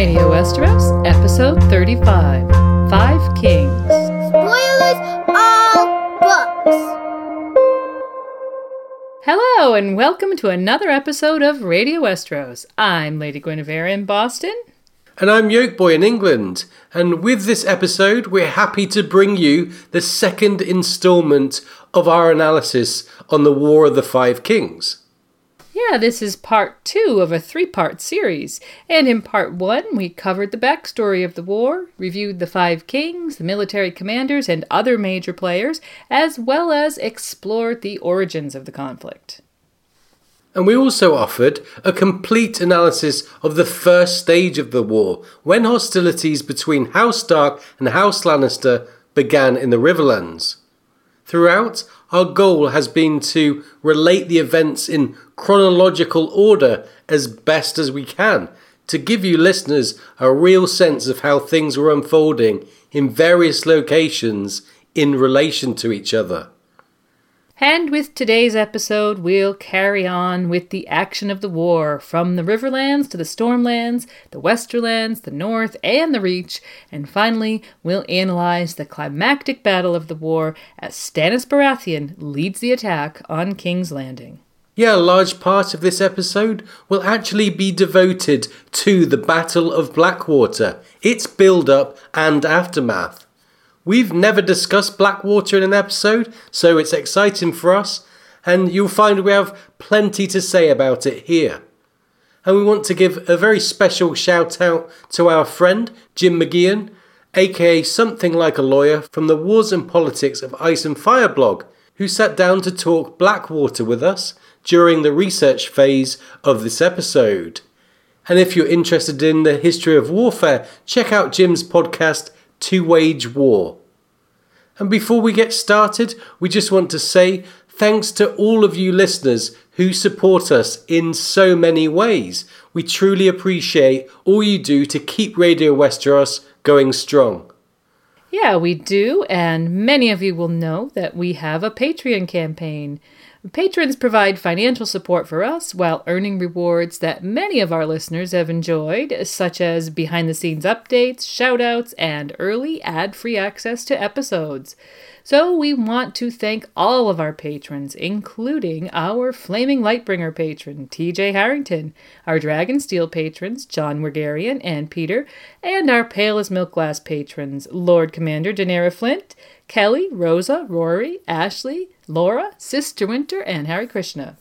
Radio Westeros, episode 35 Five Kings. Spoilers all books. Hello, and welcome to another episode of Radio Westeros. I'm Lady Guinevere in Boston. And I'm Yolkboy in England. And with this episode, we're happy to bring you the second instalment of our analysis on the War of the Five Kings. Yeah, this is part two of a three part series. And in part one, we covered the backstory of the war, reviewed the five kings, the military commanders, and other major players, as well as explored the origins of the conflict. And we also offered a complete analysis of the first stage of the war, when hostilities between House Stark and House Lannister began in the Riverlands. Throughout, our goal has been to relate the events in chronological order as best as we can to give you listeners a real sense of how things were unfolding in various locations in relation to each other. And with today's episode, we'll carry on with the action of the war from the Riverlands to the Stormlands, the Westerlands, the North, and the Reach, and finally, we'll analyze the climactic battle of the war as Stannis Baratheon leads the attack on King's Landing. Yeah, a large part of this episode will actually be devoted to the Battle of Blackwater, its build up and aftermath. We've never discussed Blackwater in an episode, so it's exciting for us, and you'll find we have plenty to say about it here. And we want to give a very special shout out to our friend Jim McGeehan, aka Something Like a Lawyer from the Wars and Politics of Ice and Fire blog, who sat down to talk Blackwater with us during the research phase of this episode. And if you're interested in the history of warfare, check out Jim's podcast to wage war. And before we get started, we just want to say thanks to all of you listeners who support us in so many ways. We truly appreciate all you do to keep Radio Westeros going strong. Yeah, we do, and many of you will know that we have a Patreon campaign. Patrons provide financial support for us while earning rewards that many of our listeners have enjoyed, such as behind the scenes updates, shoutouts, and early ad free access to episodes. So we want to thank all of our patrons, including our Flaming Lightbringer patron, TJ Harrington, our Dragonsteel patrons, John Wergarian and Peter, and our Pale as Milk Glass patrons, Lord Commander Daenerys Flint, Kelly, Rosa, Rory, Ashley, Laura, Sister Winter, and Harry Krishna.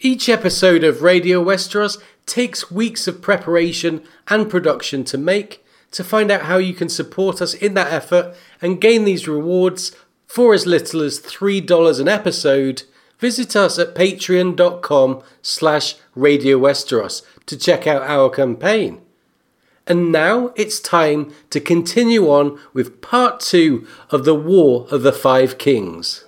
Each episode of Radio Westeros takes weeks of preparation and production to make. To find out how you can support us in that effort and gain these rewards for as little as $3 an episode, visit us at patreon.com slash Radio Westeros to check out our campaign. And now it's time to continue on with part two of the War of the Five Kings.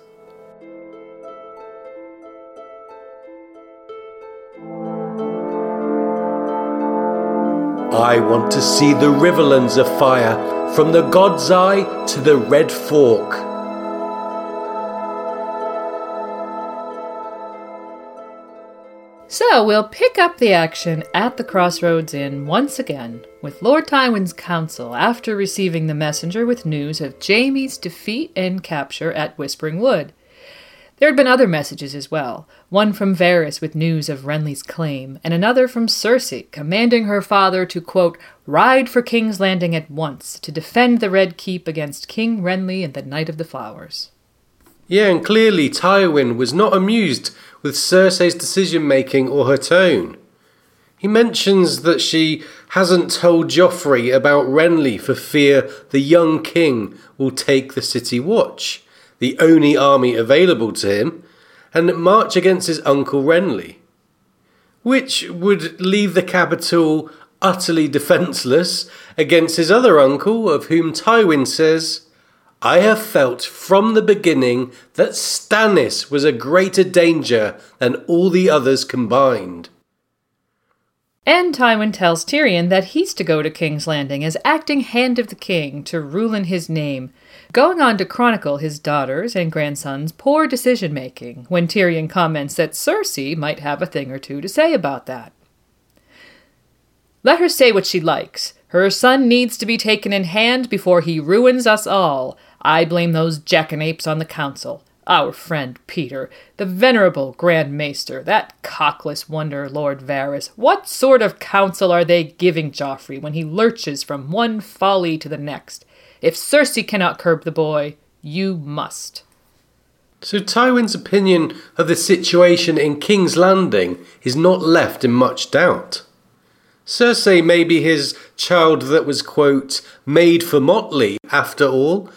I want to see the riverlands afire, from the God's Eye to the Red Fork. So we'll pick up the action at the Crossroads Inn once again, with Lord Tywin's council after receiving the messenger with news of Jaime's defeat and capture at Whispering Wood. There had been other messages as well, one from Varys with news of Renly's claim, and another from Cersei commanding her father to, quote, ride for King's Landing at once to defend the Red Keep against King Renly and the Knight of the Flowers. Yeah, and clearly Tywin was not amused with Cersei's decision making or her tone. He mentions that she hasn't told Joffrey about Renly for fear the young king will take the city watch the only army available to him, and march against his uncle Renly, which would leave the capital utterly defenceless against his other uncle, of whom Tywin says, I have felt from the beginning that Stannis was a greater danger than all the others combined. And Tywin tells Tyrion that he's to go to King's Landing as acting hand of the king to rule in his name, going on to chronicle his daughter's and grandson's poor decision making when Tyrion comments that Cersei might have a thing or two to say about that. Let her say what she likes. Her son needs to be taken in hand before he ruins us all. I blame those jackanapes on the council. Our friend Peter, the venerable Grand Maester, that cockless wonder, Lord Varys. What sort of counsel are they giving Joffrey when he lurches from one folly to the next? If Cersei cannot curb the boy, you must. So Tywin's opinion of the situation in King's Landing is not left in much doubt. Cersei may be his child that was, quote, made for motley, after all.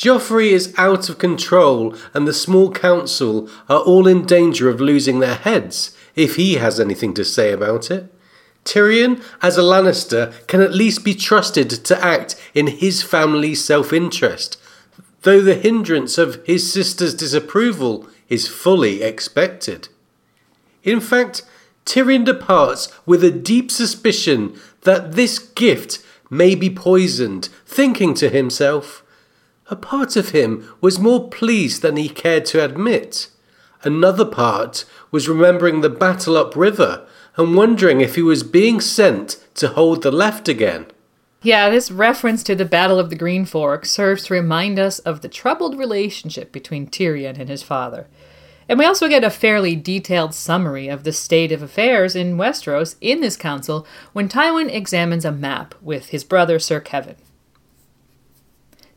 Joffrey is out of control, and the small council are all in danger of losing their heads if he has anything to say about it. Tyrion, as a Lannister, can at least be trusted to act in his family's self interest, though the hindrance of his sister's disapproval is fully expected. In fact, Tyrion departs with a deep suspicion that this gift may be poisoned, thinking to himself, a part of him was more pleased than he cared to admit. Another part was remembering the battle upriver and wondering if he was being sent to hold the left again. Yeah, this reference to the Battle of the Green Fork serves to remind us of the troubled relationship between Tyrion and his father. And we also get a fairly detailed summary of the state of affairs in Westeros in this council when Tywin examines a map with his brother Sir Kevan.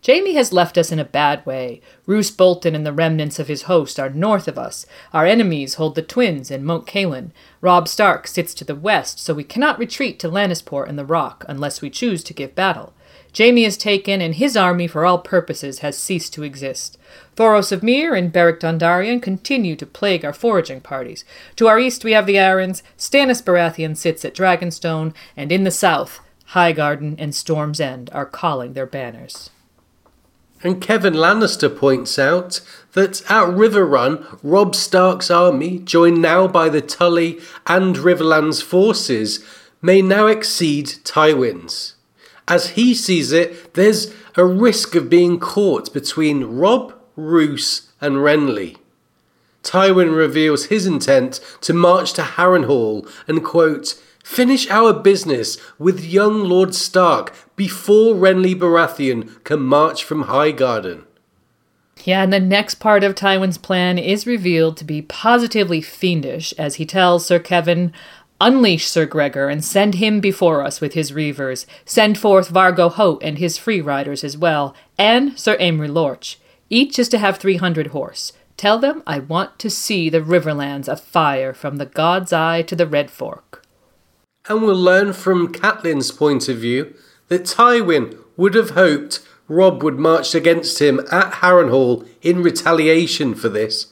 Jaime has left us in a bad way. Roose Bolton and the remnants of his host are north of us. Our enemies hold the twins and Moat Cailin. Robb Stark sits to the west, so we cannot retreat to Lannisport and the Rock unless we choose to give battle. Jaime is taken, and his army, for all purposes, has ceased to exist. Thoros of Myr and Beric Dondarrion continue to plague our foraging parties. To our east we have the Arryns, Stannis Baratheon sits at Dragonstone, and in the south, Highgarden and Storm's End are calling their banners. And Kevan Lannister points out that at Riverrun, Robb Stark's army, joined now by the Tully and Riverlands forces, may now exceed Tywin's. As he sees it, there's a risk of being caught between Robb, Roose, and Renly. Tywin reveals his intent to march to Harrenhal and quote, Finish our business with young Lord Stark before Renly Baratheon can march from Highgarden. Yeah, and the next part of Tywin's plan is revealed to be positively fiendish as he tells Sir Kevan, Unleash Sir Gregor and send him before us with his reavers. Send forth Vargo Hoat and his free riders as well, and Sir Amory Lorch. Each is to have three hundred horse. Tell them I want to see the Riverlands afire from the God's Eye to the Red Fork and we'll learn from Catelyn's point of view that Tywin would have hoped Robb would march against him at Harrenhal in retaliation for this,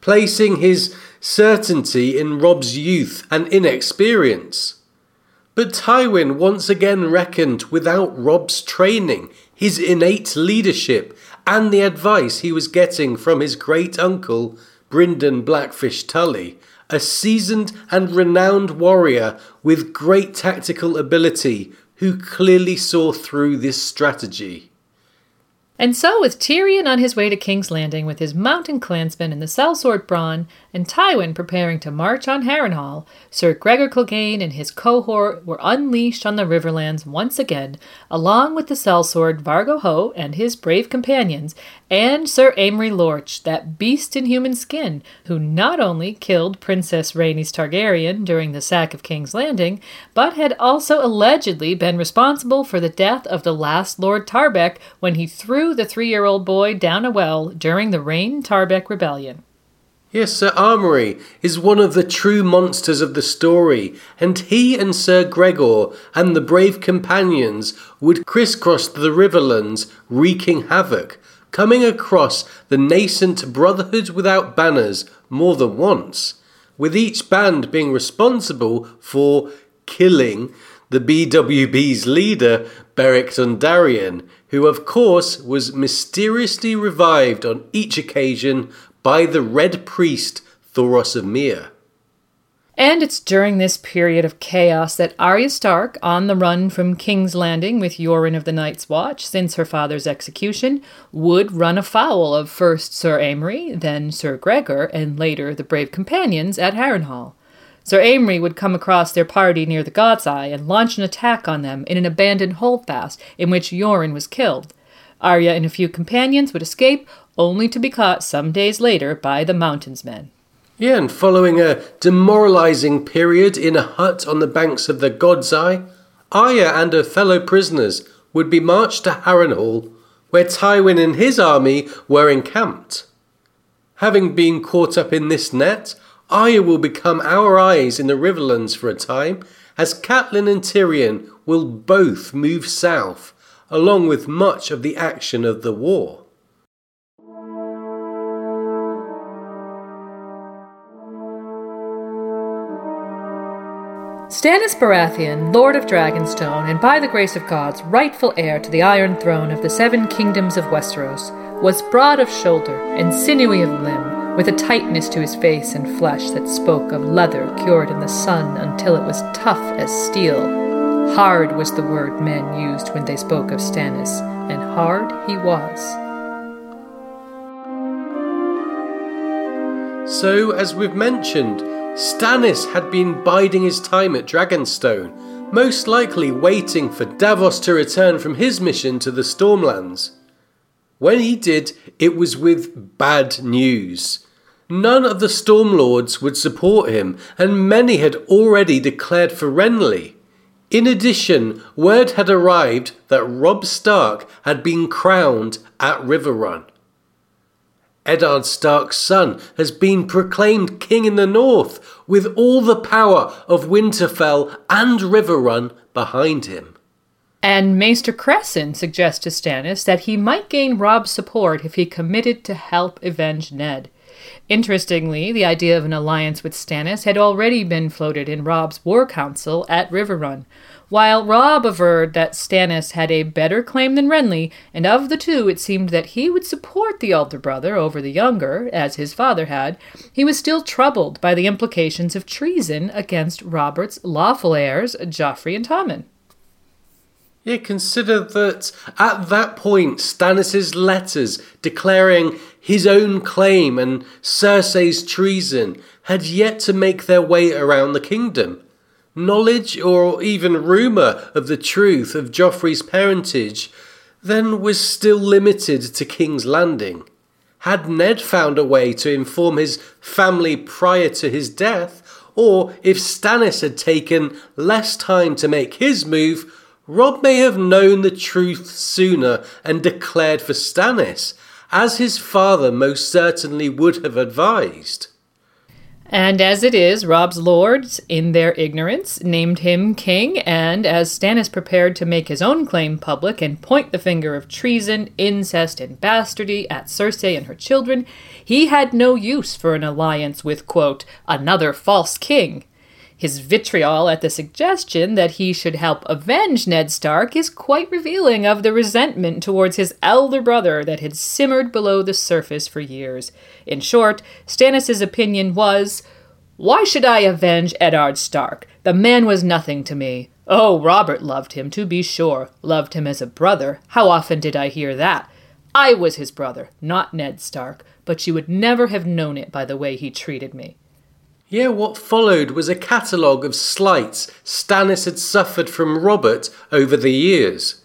placing his certainty in Robb's youth and inexperience. But Tywin once again reckoned without Robb's training, his innate leadership, and the advice he was getting from his great uncle, Brynden Blackfish Tully, a seasoned and renowned warrior with great tactical ability who clearly saw through this strategy. And so, with Tyrion on his way to King's Landing with his mountain clansmen and the sellsword Bronn, and Tywin preparing to march on Harrenhal, Sir Gregor Clegane and his cohort were unleashed on the Riverlands once again, along with the sellsword Vargo Hoat and his brave companions, and Sir Amory Lorch, that beast in human skin, who not only killed Princess Rhaenys Targaryen during the sack of King's Landing, but had also allegedly been responsible for the death of the last Lord Tarbeck when he threw the three year old boy down a well during the Reyne Tarbeck Rebellion. Yes, Sir Amory is one of the true monsters of the story, and he and Sir Gregor and the brave companions would crisscross the riverlands, wreaking havoc, coming across the nascent Brotherhood without banners more than once, with each band being responsible for killing the BWB's leader, Beric Dondarrion, who of course was mysteriously revived on each occasion by the Red Priest Thoros of Myr. And it's during this period of chaos that Arya Stark, on the run from King's Landing with Yoren of the Night's Watch since her father's execution, would run afoul of first Sir Amory, then Sir Gregor, and later the brave companions at Harrenhal. Sir Amory would come across their party near the God's Eye and launch an attack on them in an abandoned holdfast in which Yoren was killed. Arya and a few companions would escape, only to be caught some days later by the Mountains Men. Yeah, and following a demoralizing period in a hut on the banks of the God's Eye, Arya and her fellow prisoners would be marched to Harrenhal, where Tywin and his army were encamped. Having been caught up in this net, Arya will become our eyes in the Riverlands for a time, as Catelyn and Tyrion will both move south, along with much of the action of the war. Stannis Baratheon, Lord of Dragonstone, and by the grace of gods, rightful heir to the Iron Throne of the Seven Kingdoms of Westeros, was broad of shoulder and sinewy of limb, with a tightness to his face and flesh that spoke of leather cured in the sun until it was tough as steel. Hard was the word men used when they spoke of Stannis, and hard he was. So, as we've mentioned, Stannis had been biding his time at Dragonstone, most likely waiting for Davos to return from his mission to the Stormlands. When he did, it was with bad news. None of the Stormlords would support him, and many had already declared for Renly. In addition, word had arrived that Robb Stark had been crowned at Riverrun. Eddard Stark's son has been proclaimed king in the north, with all the power of Winterfell and Riverrun behind him. And Maester Cressen suggests to Stannis that he might gain Robb's support if he committed to help avenge Ned. Interestingly, the idea of an alliance with Stannis had already been floated in Robb's war council at Riverrun, while Robb averred that Stannis had a better claim than Renly, and of the two it seemed that he would support the elder brother over the younger, as his father had, he was still troubled by the implications of treason against Robert's lawful heirs, Joffrey and Tommen. Yeah, consider that at that point, Stannis's letters declaring his own claim and Cersei's treason had yet to make their way around the kingdom. Knowledge or even rumour of the truth of Joffrey's parentage then was still limited to King's Landing. Had Ned found a way to inform his family prior to his death, or if Stannis had taken less time to make his move, Robb may have known the truth sooner and declared for Stannis, as his father most certainly would have advised. And as it is, Robb's lords, in their ignorance, named him king, and as Stannis prepared to make his own claim public and point the finger of treason, incest, and bastardy at Cersei and her children, he had no use for an alliance with, quote, another false king. His vitriol at the suggestion that he should help avenge Ned Stark is quite revealing of the resentment towards his elder brother that had simmered below the surface for years. In short, Stannis's opinion was, "Why should I avenge Eddard Stark? The man was nothing to me. Oh, Robert loved him, to be sure, loved him as a brother. How often did I hear that? I was his brother, not Ned Stark, but you would never have known it by the way he treated me. Yeah, what followed was a catalogue of slights Stannis had suffered from Robert over the years.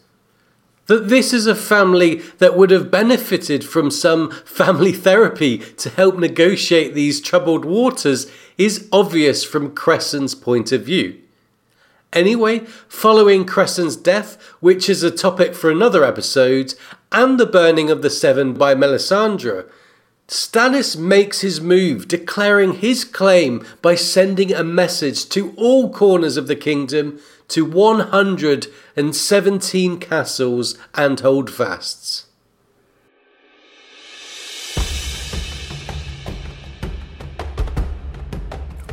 That this is a family that would have benefited from some family therapy to help negotiate these troubled waters is obvious from Cressen's point of view. Anyway, following Cressen's death, which is a topic for another episode, and the burning of the Seven by Melisandre, Stannis makes his move, declaring his claim by sending a message to all corners of the kingdom to 117 castles and holdfasts.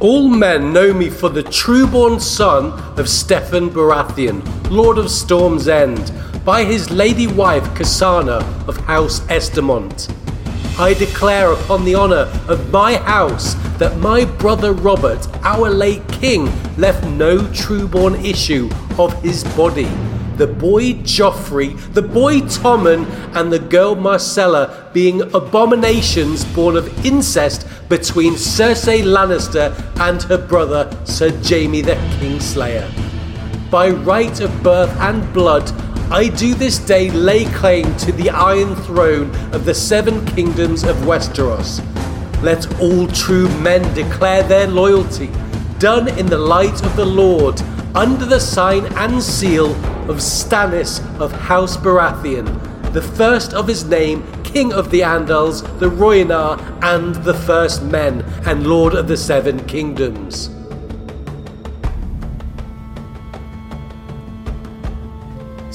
All men know me for the trueborn son of Steffon Baratheon, Lord of Storm's End, by his lady wife Cassana of House Estermont. I declare upon the honour of my house that my brother Robert, our late king, left no trueborn issue of his body the boy Joffrey, the boy Tommen, and the girl Myrcella being abominations born of incest between Cersei Lannister and her brother Sir Jaime the Kingslayer. By right of birth and blood, I do this day lay claim to the Iron Throne of the Seven Kingdoms of Westeros. Let all true men declare their loyalty, done in the light of the Lord, under the sign and seal of Stannis of House Baratheon, the first of his name, King of the Andals, the Rhoynar, and the First Men, and Lord of the Seven Kingdoms.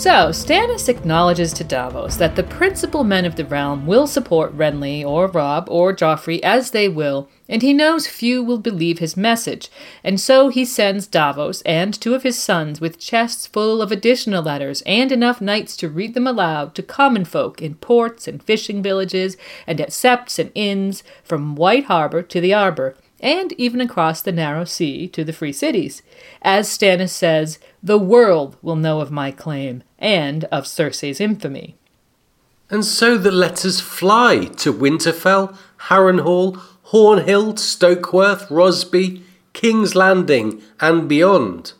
So, Stannis acknowledges to Davos that the principal men of the realm will support Renly or Robb or Joffrey as they will, and he knows few will believe his message, and so he sends Davos and two of his sons with chests full of additional letters and enough knights to read them aloud to common folk in ports and fishing villages and at septs and inns from White Harbor to the Arbor, and even across the narrow sea to the free cities. As Stannis says, the world will know of my claim and of Cersei's infamy. And so the letters fly to Winterfell, Harrenhal, Hornhill, Stokeworth, Rosby, King's Landing, and beyond.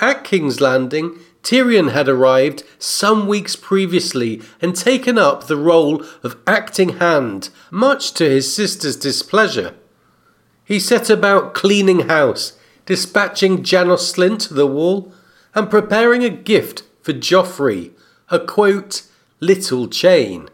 At King's Landing, Tyrion had arrived some weeks previously and taken up the role of acting hand, much to his sister's displeasure. He set about cleaning house, dispatching Janos Slynt to the wall, and preparing a gift for Joffrey, a quote, little chain.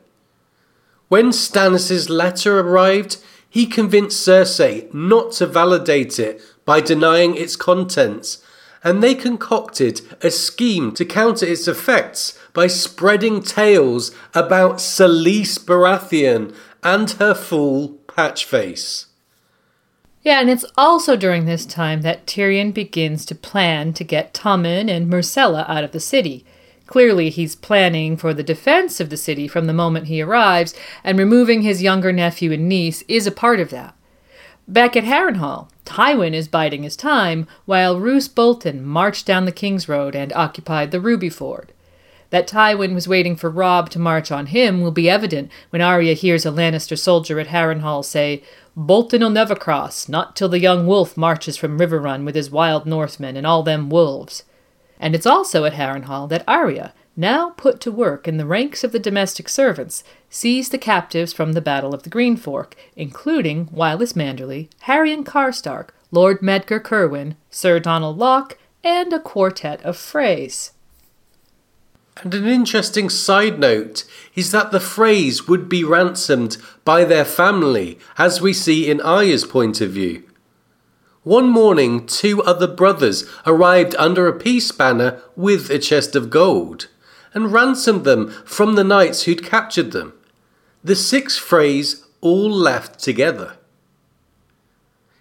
When Stannis's letter arrived, he convinced Cersei not to validate it by denying its contents, and they concocted a scheme to counter its effects by spreading tales about Selyse Baratheon and her fool Patchface. Yeah, and it's also during this time that Tyrion begins to plan to get Tommen and Myrcella out of the city. Clearly, he's planning for the defense of the city from the moment he arrives, and removing his younger nephew and niece is a part of that. Back at Harrenhal, Tywin is biding his time while Roose Bolton marched down the King's Road and occupied the Ruby Ford. That Tywin was waiting for Robb to march on him will be evident when Arya hears a Lannister soldier at Harrenhal say, Bolton'll never cross, not till the young wolf marches from Riverrun with his wild Northmen and all them wolves. And it's also at Harrenhal that Arya, now put to work in the ranks of the domestic servants, sees the captives from the Battle of the Green Fork, including Wylis Manderly, and Karstark, Lord Medgar Cerwyn, Sir Donnel Locke, and a quartet of Freys. And an interesting side note is that the phrase would be ransomed by their family, as we see in Arya's point of view. One morning, two other brothers arrived under a peace banner with a chest of gold, and ransomed them from the knights who'd captured them. The six Freys all left together.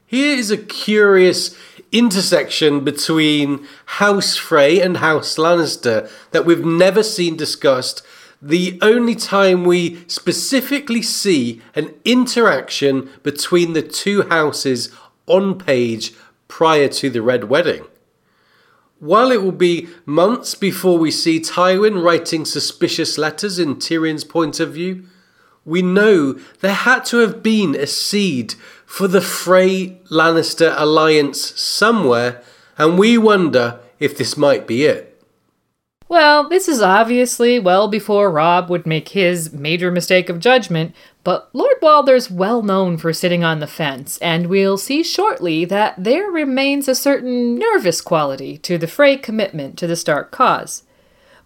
Here is a curious intersection between House Frey and House Lannister that we've never seen discussed. The only time we specifically see an interaction between the two houses on page prior to the Red Wedding. While it will be months before we see Tywin writing suspicious letters in Tyrion's point of view, we know there had to have been a seed for the Frey Lannister alliance somewhere, and we wonder if this might be it. Well, this is obviously well before Robb would make his major mistake of judgment, but Lord Walder's well known for sitting on the fence, and we'll see shortly that there remains a certain nervous quality to the Frey commitment to the Stark cause.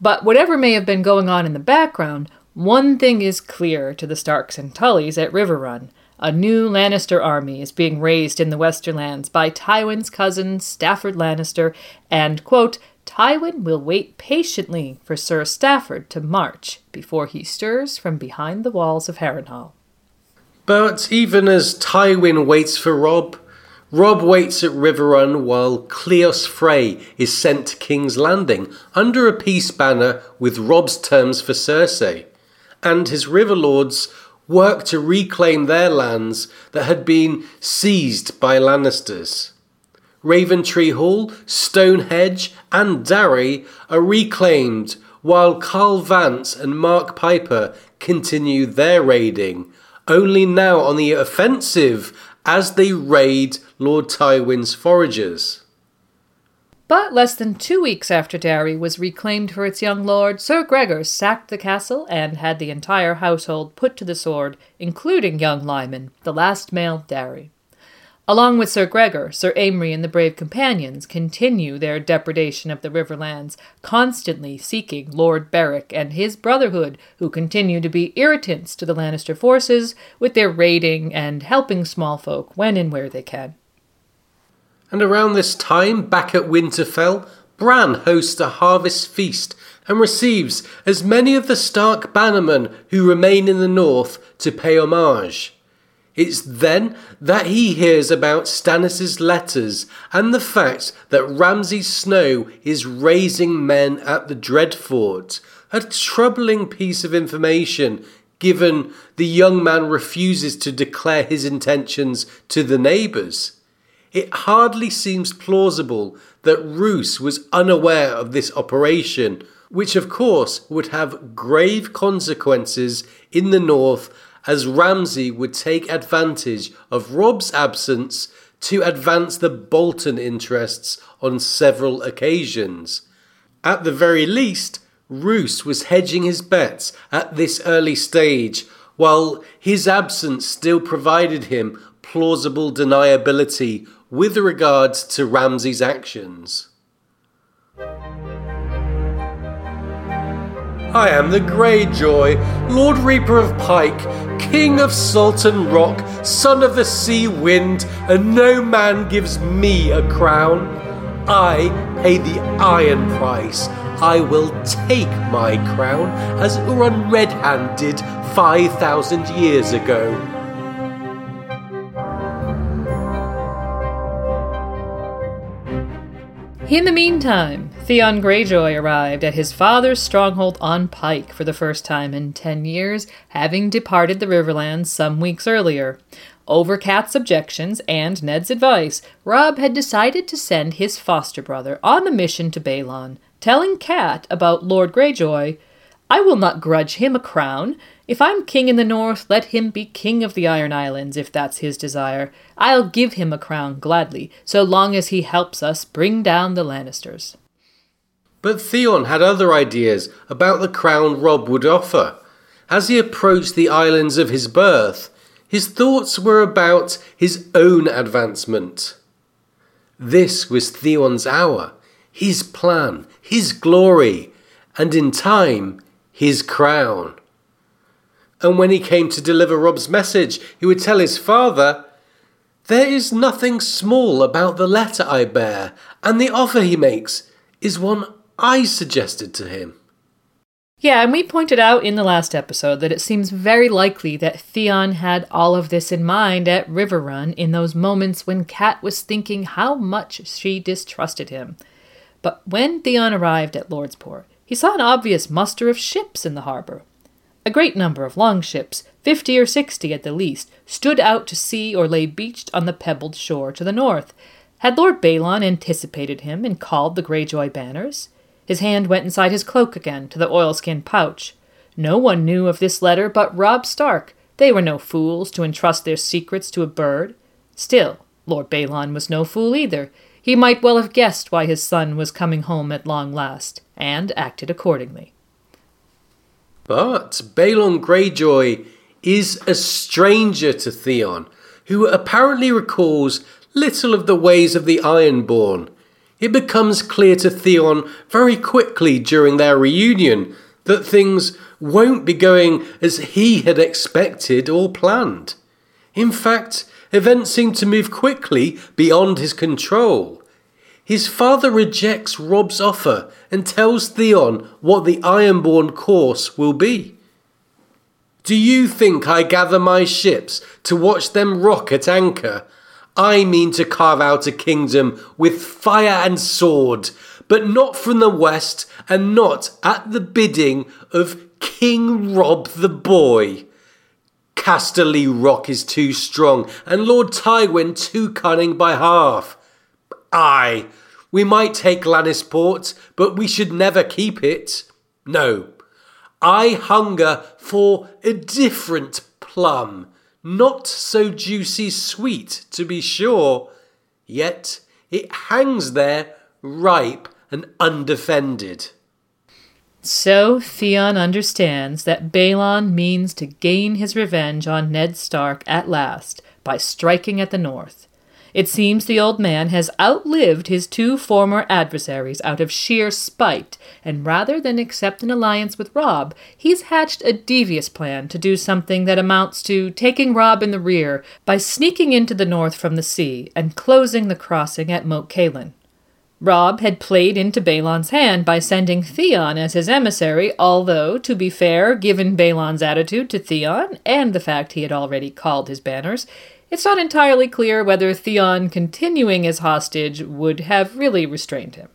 But whatever may have been going on in the background, one thing is clear to the Starks and Tullys at Riverrun. A new Lannister army is being raised in the Westerlands by Tywin's cousin Stafford Lannister, and, quote, Tywin will wait patiently for Sir Stafford to march before he stirs from behind the walls of Harrenhal. But even as Tywin waits for Robb, Robb waits at Riverrun while Cleos Frey is sent to King's Landing under a peace banner with Robb's terms for Cersei, and his river lords work to reclaim their lands that had been seized by Lannisters. Raventree Hall, Stone Hedge, and Darry are reclaimed, while Karyl Vance and Marq Piper continue their raiding, only now on the offensive as they raid Lord Tywin's foragers. But less than two weeks after Darry was reclaimed for its young lord, Sir Gregor sacked the castle and had the entire household put to the sword, including young Lyman, the last male Darry. Along with Sir Gregor, Sir Amory and the brave companions continue their depredation of the Riverlands, constantly seeking Lord Beric and his brotherhood, who continue to be irritants to the Lannister forces with their raiding and helping small folk when and where they can. And around this time, back at Winterfell, Bran hosts a harvest feast and receives as many of the Stark bannermen who remain in the north to pay homage. It's then that he hears about Stannis' letters and the fact that Ramsay Snow is raising men at the Dreadfort, a troubling piece of information given the young man refuses to declare his intentions to the neighbours. It hardly seems plausible that Roose was unaware of this operation, which of course would have grave consequences in the north as Ramsay would take advantage of Robb's absence to advance the Bolton interests on several occasions. At the very least, Roose was hedging his bets at this early stage, while his absence still provided him plausible deniability with regards to Ramsay's actions. I am the Greyjoy, Lord Reaper of Pike, King of Salt and Rock, Son of the Sea Wind, and no man gives me a crown. I pay the iron price. I will take my crown, as Urron Redhand did 5,000 years ago. In the meantime, Theon Greyjoy arrived at his father's stronghold on Pike for the first time in ten years, having departed the Riverlands some weeks earlier. Over Cat's objections and Ned's advice, Robb had decided to send his foster brother on a mission to Balon, telling Cat about Lord Greyjoy. I will not grudge him a crown. If I'm king in the north, let him be king of the Iron Islands, if that's his desire. I'll give him a crown gladly, so long as he helps us bring down the Lannisters. But Theon had other ideas about the crown Robb would offer. As he approached the islands of his birth, his thoughts were about his own advancement. This was Theon's hour, his plan, his glory, and in time, his crown. And when he came to deliver Robb's message, he would tell his father, There is nothing small about the letter I bear, and the offer he makes is one I suggested to him. Yeah, and we pointed out in the last episode that it seems very likely that Theon had all of this in mind at Riverrun in those moments when Cat was thinking how much she distrusted him. But when Theon arrived at Lordsport, he saw an obvious muster of ships in the harbor. A great number of longships, fifty or sixty at the least, stood out to sea or lay beached on the pebbled shore to the north. Had Lord Balon anticipated him and called the Greyjoy banners? His hand went inside his cloak again to the oilskin pouch. No one knew of this letter but Robb Stark. They were no fools to entrust their secrets to a bird. Still, Lord Balon was no fool either. He might well have guessed why his son was coming home at long last, and acted accordingly. But Balon Greyjoy is a stranger to Theon, who apparently recalls little of the ways of the Ironborn. It becomes clear to Theon very quickly during their reunion that things won't be going as he had expected or planned. In fact, events seem to move quickly beyond his control. His father rejects Robb's offer and tells Theon what the Ironborn course will be. Do you think I gather my ships to watch them rock at anchor? I mean to carve out a kingdom with fire and sword, but not from the west and not at the bidding of King Robb the Boy. Casterly Rock is too strong, and Lord Tywin too cunning by half. Aye, we might take Lannisport, but we should never keep it. No, I hunger for a different plum, not so juicy sweet, to be sure, yet it hangs there ripe and undefended. So Theon understands that Balon means to gain his revenge on Ned Stark at last by striking at the north. It seems the old man has outlived his two former adversaries out of sheer spite, and rather than accept an alliance with Robb, he's hatched a devious plan to do something that amounts to taking Robb in the rear by sneaking into the north from the sea and closing the crossing at Moat Cailin. Robb had played into Balon's hand by sending Theon as his emissary, although, to be fair, given Balon's attitude to Theon and the fact he had already called his banners, it's not entirely clear whether Theon continuing as hostage would have really restrained him.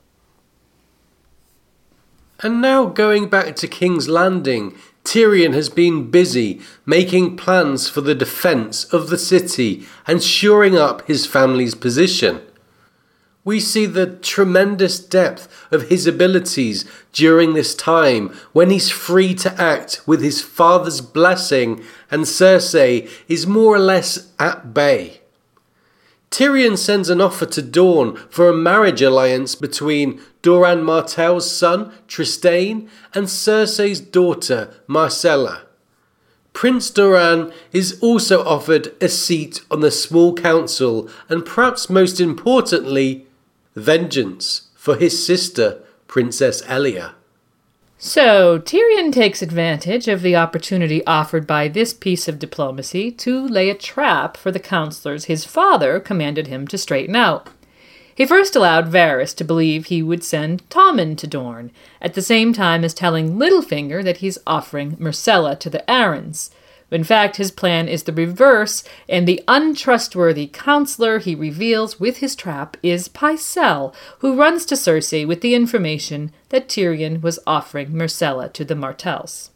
And now going back to King's Landing, Tyrion has been busy making plans for the defence of the city and shoring up his family's position. We see the tremendous depth of his abilities during this time when he's free to act with his father's blessing and Cersei is more or less at bay. Tyrion sends an offer to Dorne for a marriage alliance between Doran Martell's son, Trystane, and Cersei's daughter, Myrcella. Prince Doran is also offered a seat on the small council and perhaps most importantly, vengeance for his sister, Princess Elia. So, Tyrion takes advantage of the opportunity offered by this piece of diplomacy to lay a trap for the counselors his father commanded him to straighten out. He first allowed Varys to believe he would send Tommen to Dorne, at the same time as telling Littlefinger that he's offering Myrcella to the Arryns. In fact, his plan is the reverse, and the untrustworthy counselor he reveals with his trap is Pycelle, who runs to Cersei with the information that Tyrion was offering Myrcella to the Martells.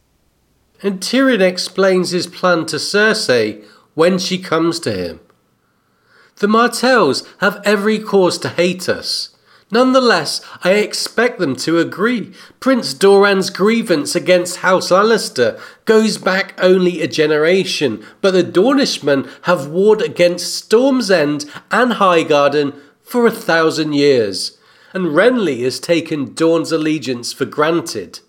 And Tyrion explains his plan to Cersei when she comes to him. The Martells have every cause to hate us. Nonetheless, I expect them to agree. Prince Doran's grievance against House Lannister goes back only a generation, but the Dornishmen have warred against Storm's End and Highgarden for a thousand years, and Renly has taken Dorne's allegiance for granted.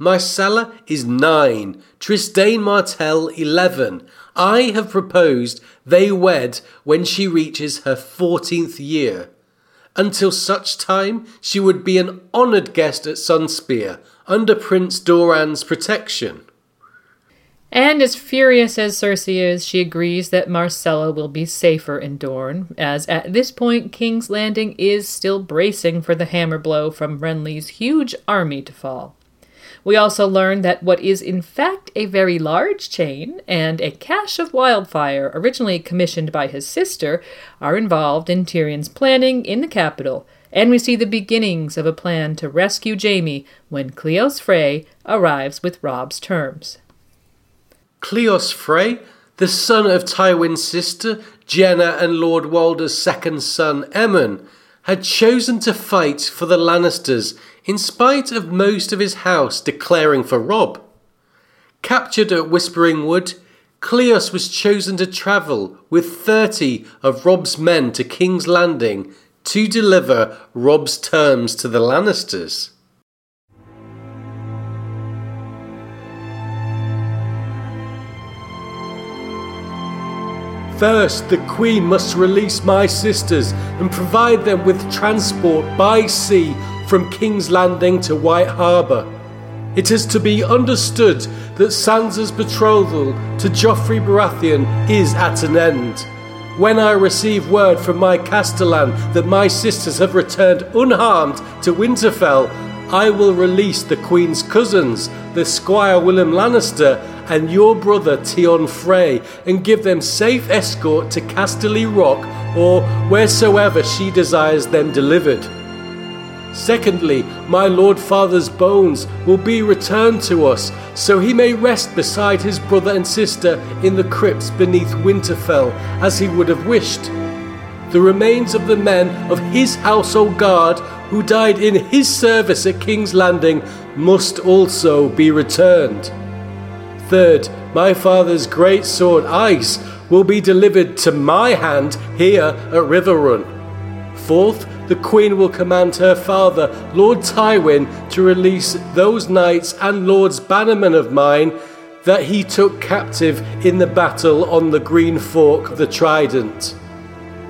Myrcella is nine, Trystane Martell eleven. I have proposed they wed when she reaches her fourteenth year. Until such time, she would be an honoured guest at Sunspear under Prince Doran's protection. And as furious as Cersei is, she agrees that Myrcella will be safer in Dorne, as at this point King's Landing is still bracing for the hammer blow from Renly's huge army to fall. We also learn that what is in fact a very large chain and a cache of wildfire, originally commissioned by his sister, are involved in Tyrion's planning in the capital, and we see the beginnings of a plan to rescue Jaime when Cleos Frey arrives with Robb's terms. Cleos Frey, the son of Tywin's sister, Jenna and Lord Walder's second son, Emmon, had chosen to fight for the Lannisters in spite of most of his house declaring for Robb. Captured at Whispering Wood, Cleos was chosen to travel with 30 of Robb's men to King's Landing to deliver Robb's terms to the Lannisters. First, the Queen must release my sisters and provide them with transport by sea from King's Landing to White Harbour. It is to be understood that Sansa's betrothal to Joffrey Baratheon is at an end. When I receive word from my castellan that my sisters have returned unharmed to Winterfell, I will release the Queen's cousins, the Squire Willem Lannister, and your brother Tion Frey, and give them safe escort to Casterly Rock or wheresoever she desires them delivered. Secondly, my Lord Father's bones will be returned to us, so he may rest beside his brother and sister in the crypts beneath Winterfell, as he would have wished. The remains of the men of his household guard who died in his service at King's Landing must also be returned. Third, my father's great sword Ice will be delivered to my hand here at Riverrun. Fourth, the Queen will command her father, Lord Tywin, to release those knights and lords bannermen of mine that he took captive in the battle on the Green Fork of the Trident.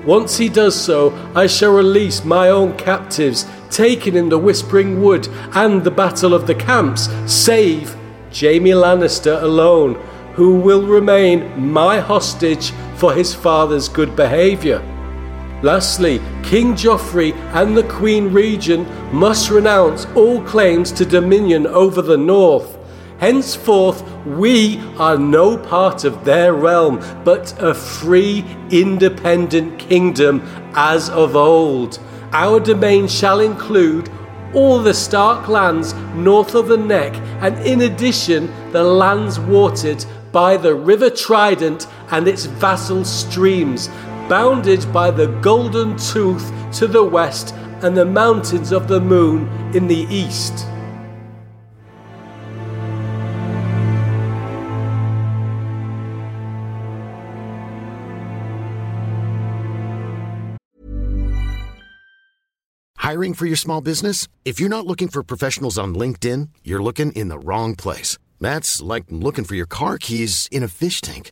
Once he does so, I shall release my own captives taken in the Whispering Wood and the Battle of the Camps, save Jaime Lannister alone, who will remain my hostage for his father's good behaviour. Lastly, King Joffrey and the Queen Regent must renounce all claims to dominion over the North. Henceforth, we are no part of their realm, but a free, independent kingdom as of old. Our domain shall include all the Stark lands north of the Neck, and in addition, the lands watered by the River Trident and its vassal streams, bounded by the Golden Tooth to the west and the Mountains of the Moon in the east. Hiring for your small business? If you're not looking for professionals on LinkedIn, you're looking in the wrong place. That's like looking for your car keys in a fish tank.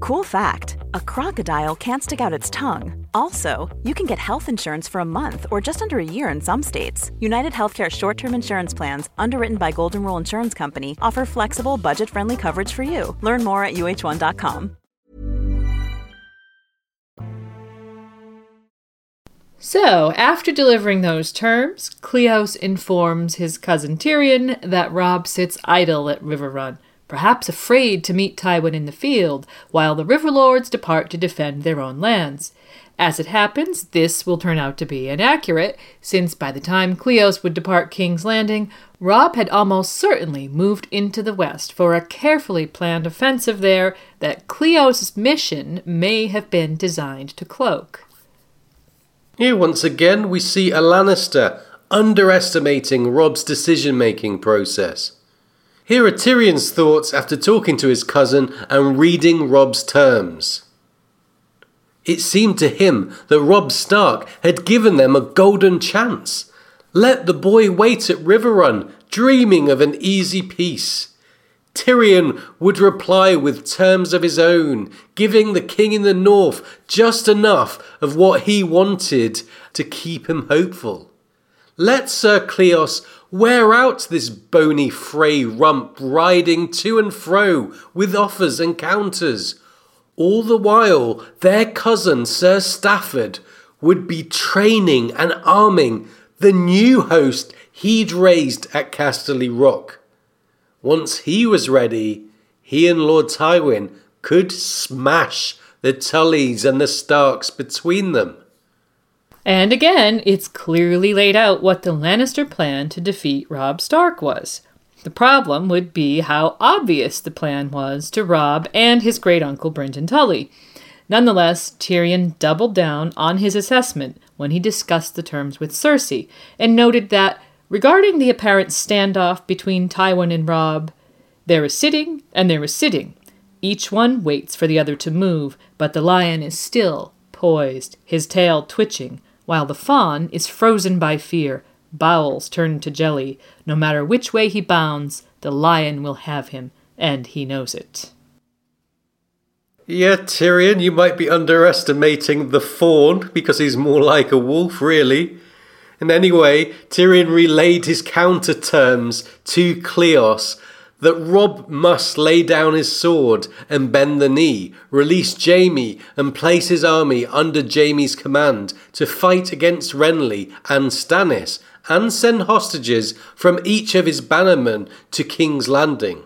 Cool fact a crocodile can't stick out its tongue. Also, you can get health insurance for a month or just under a year in some states. United Healthcare short term insurance plans, underwritten by Golden Rule Insurance Company, offer flexible, budget friendly coverage for you. Learn more at uh1.com. So, after delivering those terms, Cleos informs his cousin Tyrion that Robb sits idle at Riverrun perhaps afraid to meet Tywin in the field, while the River Lords depart to defend their own lands. As it happens, this will turn out to be inaccurate, since by the time Cleos would depart King's Landing, Robb had almost certainly moved into the west for a carefully planned offensive there that Cleos' mission may have been designed to cloak. Here, once again, we see a Lannister underestimating Robb's decision making process. Here are Tyrion's thoughts after talking to his cousin and reading Robb's terms. It seemed to him that Robb Stark had given them a golden chance. Let the boy wait at Riverrun, dreaming of an easy peace. Tyrion would reply with terms of his own, giving the king in the north just enough of what he wanted to keep him hopeful. Let Sir Cleos Wear out this bony Frey rump riding to and fro with offers and counters. All the while, their cousin Sir Stafford would be training and arming the new host he'd raised at Casterly Rock. Once he was ready, he and Lord Tywin could smash the Tullys and the Starks between them. And again, it's clearly laid out what the Lannister plan to defeat Robb Stark was. The problem would be how obvious the plan was to Robb and his great uncle Brynden Tully. Nonetheless, Tyrion doubled down on his assessment when he discussed the terms with Cersei and noted that, regarding the apparent standoff between Tywin and Robb, there is sitting and there is sitting. Each one waits for the other to move, but the lion is still, poised, his tail twitching, while the fawn is frozen by fear, bowels turned to jelly. No matter which way he bounds, the lion will have him, and he knows it. Yeah, Tyrion, you might be underestimating the fawn because he's more like a wolf, really. And anyway, Tyrion relayed his counter terms to Cleos that Robb must lay down his sword and bend the knee, release Jaime and place his army under Jaime's command to fight against Renly and Stannis and send hostages from each of his bannermen to King's Landing.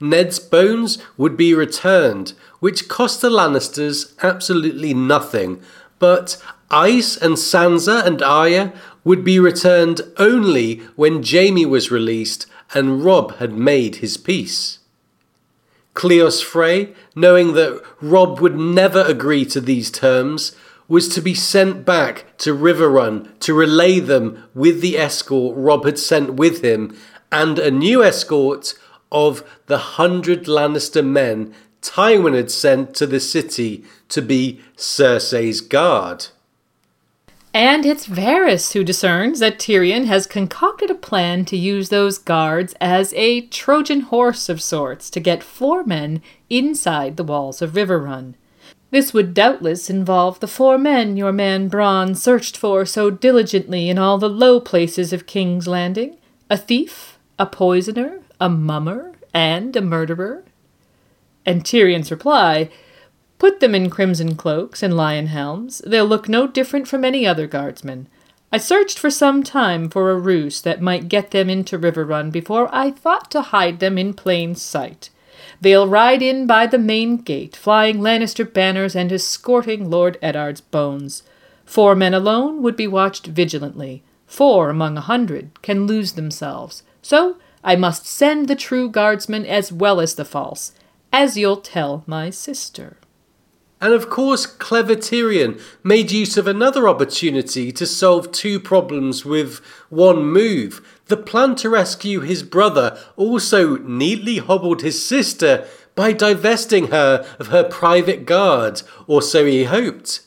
Ned's bones would be returned, which cost the Lannisters absolutely nothing, but Ice and Sansa and Arya would be returned only when Jaime was released and Robb had made his peace. Cleos Frey, knowing that Robb would never agree to these terms, was to be sent back to Riverrun to relay them with the escort Robb had sent with him and a new escort of the hundred Lannister men Tywin had sent to the city to be Cersei's guard. And it's Varys who discerns that Tyrion has concocted a plan to use those guards as a Trojan horse of sorts to get four men inside the walls of Riverrun. This would doubtless involve the four men your man Bronn searched for so diligently in all the low places of King's Landing a thief, a poisoner, a mummer, and a murderer. And Tyrion's reply Put them in crimson cloaks and lion helms. They'll look no different from any other guardsmen. I searched for some time for a ruse that might get them into Riverrun before I thought to hide them in plain sight. They'll ride in by the main gate, flying Lannister banners and escorting Lord Eddard's bones. Four men alone would be watched vigilantly. Four among a hundred can lose themselves. So I must send the true guardsmen as well as the false, as you'll tell my sister. And of course, clever Tyrion made use of another opportunity to solve two problems with one move. The plan to rescue his brother also neatly hobbled his sister by divesting her of her private guard, or so he hoped.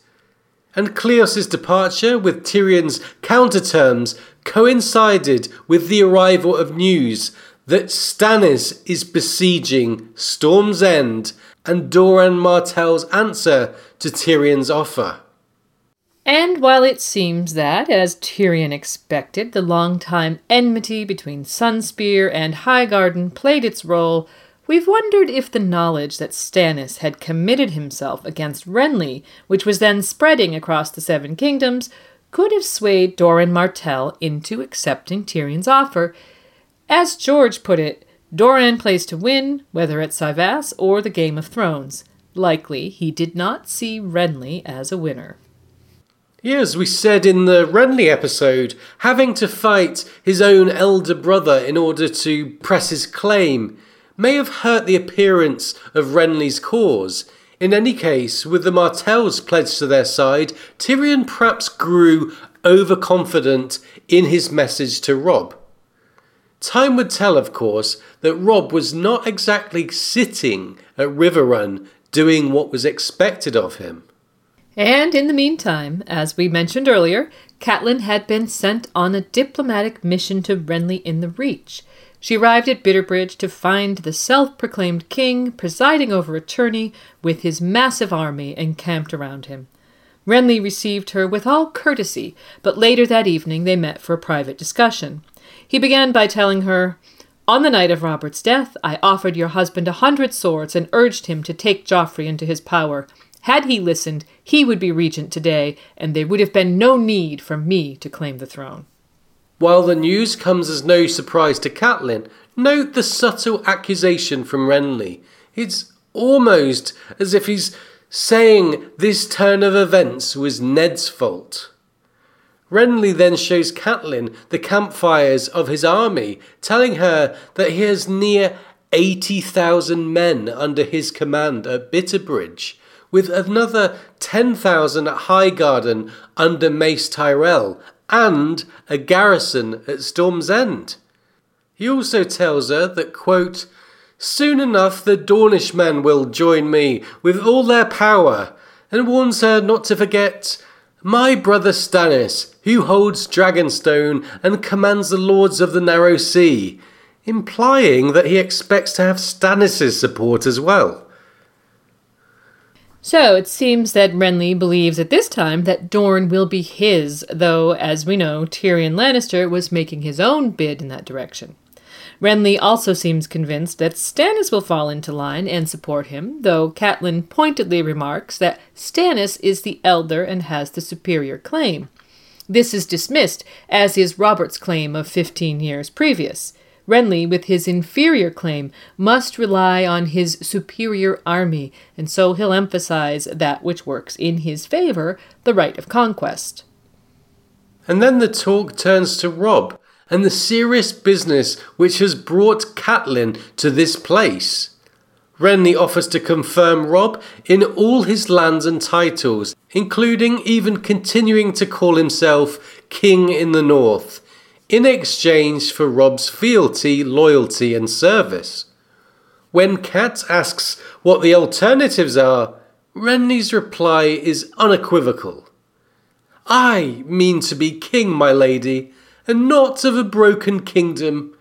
And Cleos's departure with Tyrion's counterterms coincided with the arrival of news that Stannis is besieging Storm's End and Doran Martell's answer to Tyrion's offer. And while it seems that, as Tyrion expected, the long-time enmity between Sunspear and Highgarden played its role, we've wondered if the knowledge that Stannis had committed himself against Renly, which was then spreading across the Seven Kingdoms, could have swayed Doran Martell into accepting Tyrion's offer. As George put it, Doran plays to win, whether at Cyvasse or the Game of Thrones. Likely he did not see Renly as a winner. Yeah, as we said in the Renly episode, having to fight his own elder brother in order to press his claim may have hurt the appearance of Renly's cause. In any case, with the Martells pledged to their side, Tyrion perhaps grew overconfident in his message to Robb. Time would tell, of course, that Robb was not exactly sitting at Riverrun doing what was expected of him. And in the meantime, as we mentioned earlier, Catelyn had been sent on a diplomatic mission to Renly in the Reach. She arrived at Bitterbridge to find the self proclaimed king presiding over a tourney with his massive army encamped around him. Renly received her with all courtesy, but later that evening they met for a private discussion. He began by telling her, On the night of Robert's death, I offered your husband a hundred swords and urged him to take Joffrey into his power. Had he listened, he would be regent today, and there would have been no need for me to claim the throne. While the news comes as no surprise to Catelyn, Note the subtle accusation from Renly. It's almost as if he's saying this turn of events was Ned's fault. Renly then shows Catelyn the campfires of his army, telling her that he has near 80,000 men under his command at Bitterbridge, with another 10,000 at Highgarden under Mace Tyrell, and a garrison at Storm's End. He also tells her that, quote, Soon enough the Dornish men will join me with all their power, and warns her not to forget my brother Stannis, who holds Dragonstone and commands the lords of the Narrow Sea, implying that he expects to have Stannis' support as well. So it seems that Renly believes at this time that Dorne will be his, though, as we know, Tyrion Lannister was making his own bid in that direction. Renly also seems convinced that Stannis will fall into line and support him, though Catelyn pointedly remarks that Stannis is the elder and has the superior claim. This is dismissed, as is Robert's claim of fifteen years previous. Renly, with his inferior claim, must rely on his superior army, and so he'll emphasize that which works in his favor, the right of conquest. And then the talk turns to Robb and the serious business which has brought Catelyn to this place. Renly offers to confirm Robb in all his lands and titles, including even continuing to call himself King in the North, in exchange for Robb's fealty, loyalty, and service. When Cat asks what the alternatives are, Renly's reply is unequivocal. I mean to be king, my lady, and not of a broken kingdom.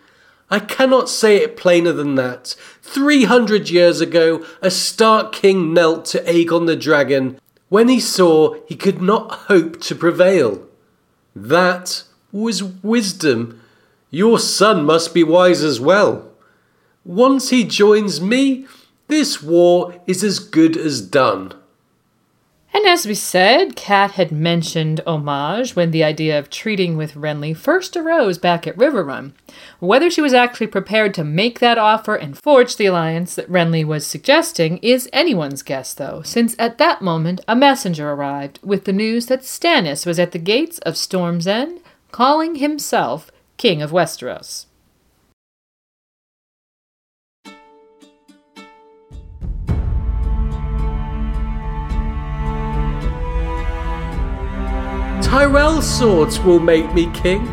I cannot say it plainer than that. Three hundred years ago, a Stark king knelt to Aegon the Dragon when he saw he could not hope to prevail. That was wisdom. Your son must be wise as well. Once he joins me, this war is as good as done. And as we said, Cat had mentioned homage when the idea of treating with Renly first arose back at Riverrun. Whether she was actually prepared to make that offer and forge the alliance that Renly was suggesting is anyone's guess, though, since at that moment a messenger arrived with the news that Stannis was at the gates of Storm's End, calling himself King of Westeros. Tyrell swords will make me king.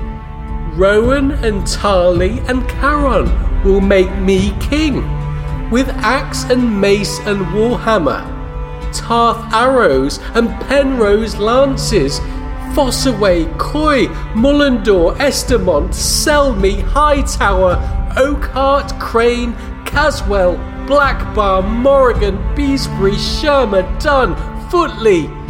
Rowan and Tarly and Caron will make me king. With axe and mace and warhammer, Tarth arrows and Penrose lances, Fossoway, Cuy, Mullendore, Estermont, Selmy, Hightower, Oakheart, Crane, Caswell, Blackbar, Morrigan, Beesbury, Shermer, Dunn, Footly,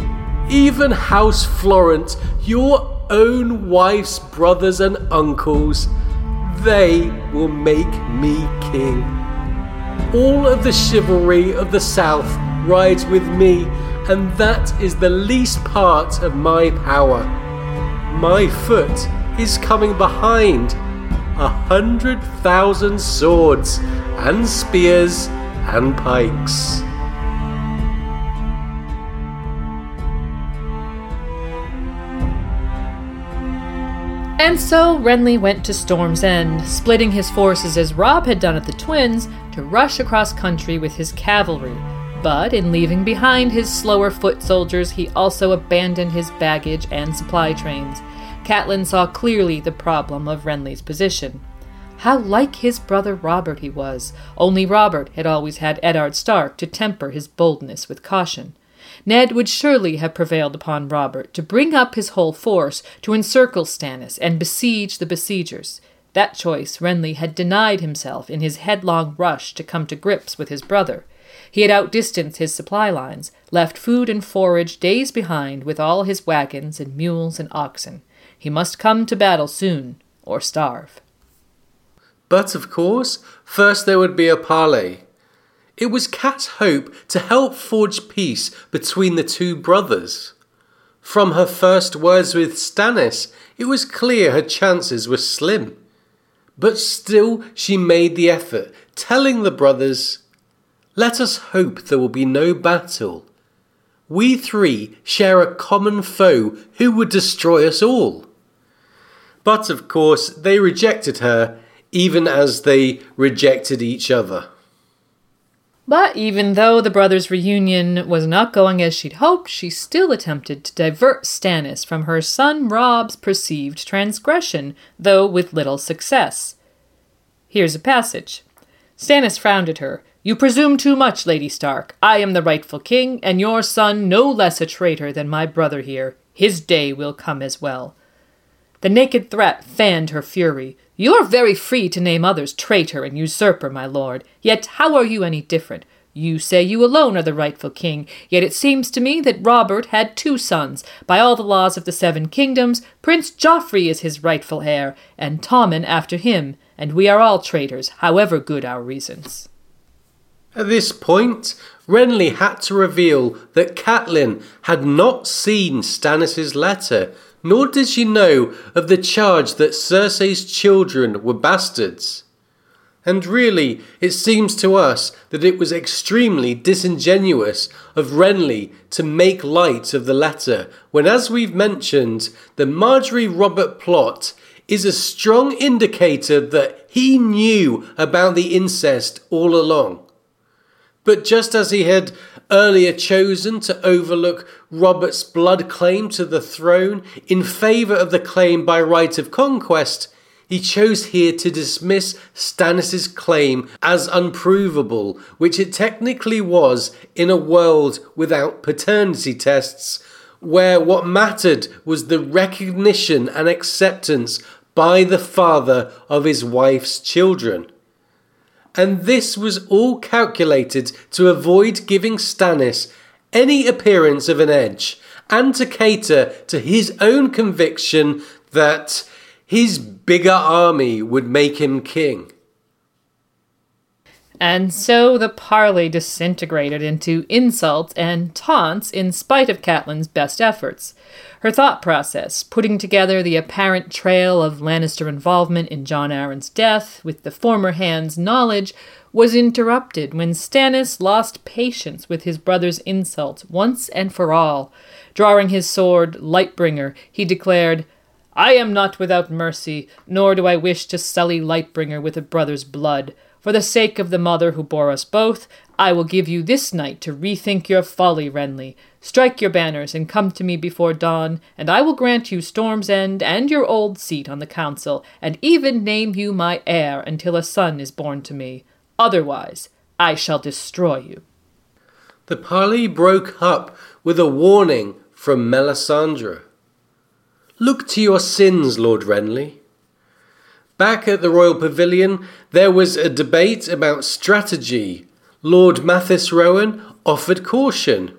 even House Florent, your own wife's brothers and uncles, they will make me king. All of the chivalry of the South rides with me, and that is the least part of my power. My foot is coming behind a hundred thousand swords and spears and pikes. And so Renly went to Storm's End, splitting his forces as Robb had done at the Twins to rush across country with his cavalry. But in leaving behind his slower foot soldiers, he also abandoned his baggage and supply trains. Catelyn saw clearly the problem of Renly's position. How like his brother Robert he was, only Robert had always had Eddard Stark to temper his boldness with caution. Ned would surely have prevailed upon Robert to bring up his whole force to encircle Stannis and besiege the besiegers. That choice Renly had denied himself in his headlong rush to come to grips with his brother. He had outdistanced his supply lines, left food and forage days behind with all his wagons and mules and oxen. He must come to battle soon, or starve. But of course, first there would be a parley. It was Cat's hope to help forge peace between the two brothers. From her first words with Stannis, it was clear her chances were slim. But still she made the effort, telling the brothers, Let us hope there will be no battle. We three share a common foe who would destroy us all. But of course, they rejected her, even as they rejected each other. But even though the brothers' reunion was not going as she'd hoped, she still attempted to divert Stannis from her son Robb's perceived transgression, though with little success. Here's a passage. Stannis frowned at her. You presume too much, Lady Stark. I am the rightful king, and your son no less a traitor than my brother here. His day will come as well. The naked threat fanned her fury. You are very free to name others traitor and usurper, my lord. Yet how are you any different? You say you alone are the rightful king, yet it seems to me that Robert had two sons. By all the laws of the Seven Kingdoms, Prince Joffrey is his rightful heir, and Tommen after him, and we are all traitors, however good our reasons. At this point, Renly had to reveal that Catelyn had not seen Stannis's letter, nor did she know of the charge that Cersei's children were bastards. And really, it seems to us that it was extremely disingenuous of Renly to make light of the letter, when, as we've mentioned, the Margaery Robert plot is a strong indicator that he knew about the incest all along. But just as he had earlier chosen to overlook Robert's blood claim to the throne in favour of the claim by right of conquest, he chose here to dismiss Stannis's claim as unprovable, which it technically was in a world without paternity tests, where what mattered was the recognition and acceptance by the father of his wife's children and this was all calculated to avoid giving Stannis any appearance of an edge and to cater to his own conviction that his bigger army would make him king. And so the parley disintegrated into insults and taunts in spite of Catelyn's best efforts. Her thought process, putting together the apparent trail of Lannister involvement in Jon Arryn's death with the former hand's knowledge, was interrupted when Stannis lost patience with his brother's insults once and for all. Drawing his sword, Lightbringer, he declared, I am not without mercy, nor do I wish to sully Lightbringer with a brother's blood. For the sake of the mother who bore us both, I will give you this night to rethink your folly, Renly. Strike your banners and come to me before dawn, and I will grant you Storm's End and your old seat on the council, and even name you my heir until a son is born to me. Otherwise, I shall destroy you. The parley broke up with a warning from Melisandre. Look to your sins, Lord Renly. Back at the Royal Pavilion, there was a debate about strategy. Lord Mathis Rowan offered caution.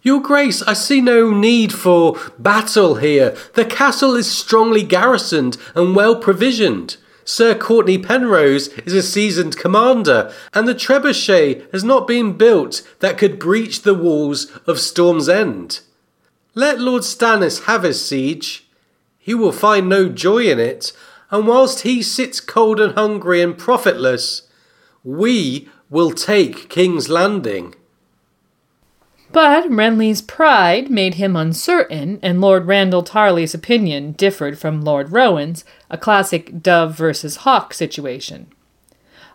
Your Grace, I see no need for battle here. The castle is strongly garrisoned and well provisioned. Sir Cortnay Penrose is a seasoned commander, and the trebuchet has not been built that could breach the walls of Storm's End. Let Lord Stannis have his siege. He will find no joy in it, and whilst he sits cold and hungry and profitless, we will take King's Landing. But Renly's pride made him uncertain, and Lord Randyll Tarly's opinion differed from Lord Rowan's, a classic dove versus hawk situation.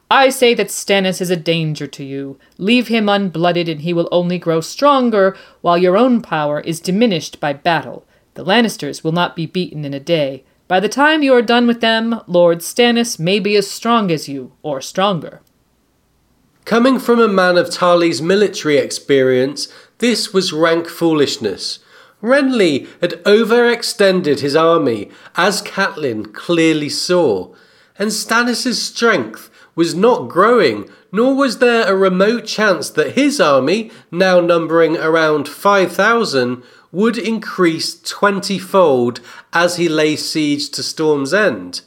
I say that Stannis is a danger to you. Leave him unblooded, and he will only grow stronger, while your own power is diminished by battle. The Lannisters will not be beaten in a day. By the time you are done with them, Lord Stannis may be as strong as you, or stronger. Coming from a man of Tarly's military experience, this was rank foolishness. Renly had overextended his army, as Catelyn clearly saw, and Stannis's strength was not growing, nor was there a remote chance that his army, now numbering around 5,000, would increase twentyfold as he lay siege to Storm's End.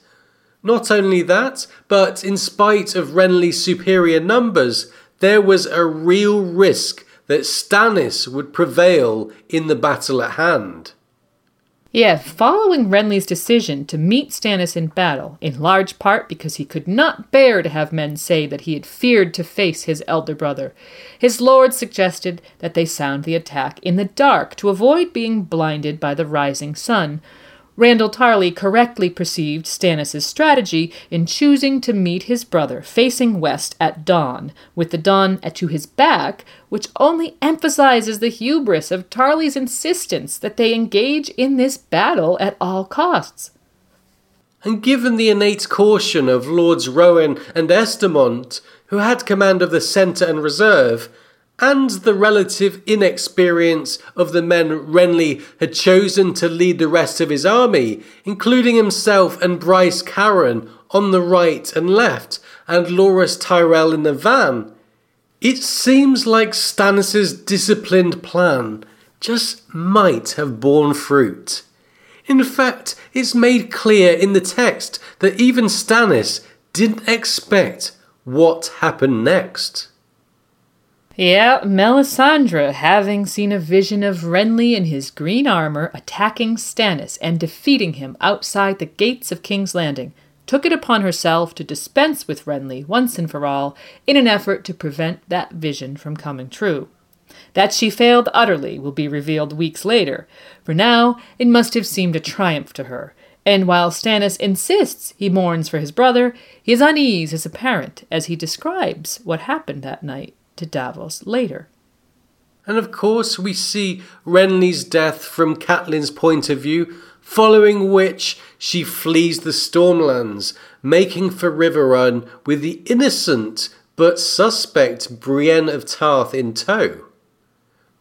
Not only that, but in spite of Renly's superior numbers, there was a real risk that Stannis would prevail in the battle at hand. Yeah, following Renly's decision to meet Stannis in battle, in large part because he could not bear to have men say that he had feared to face his elder brother, his lord suggested that they sound the attack in the dark to avoid being blinded by the rising sun, Randyll Tarly correctly perceived Stannis' strategy in choosing to meet his brother facing west at dawn, with the dawn to his back, which only emphasizes the hubris of Tarly's insistence that they engage in this battle at all costs. And given the innate caution of Lords Rowan and Estermont, who had command of the centre and reserve, and the relative inexperience of the men Renly had chosen to lead the rest of his army, including himself and Bryce Caron on the right and left, and Loras Tyrell in the van. It seems like Stannis's disciplined plan just might have borne fruit. In fact, it's made clear in the text that even Stannis didn't expect what happened next. Yeah, Melisandre, having seen a vision of Renly in his green armor attacking Stannis and defeating him outside the gates of King's Landing, took it upon herself to dispense with Renly once and for all in an effort to prevent that vision from coming true. That she failed utterly will be revealed weeks later, for now it must have seemed a triumph to her. And while Stannis insists he mourns for his brother, his unease is apparent as he describes what happened that night to Davos later. And of course, we see Renly's death from Catelyn's point of view, following which she flees the Stormlands, making for Riverrun with the innocent but suspect Brienne of Tarth in tow.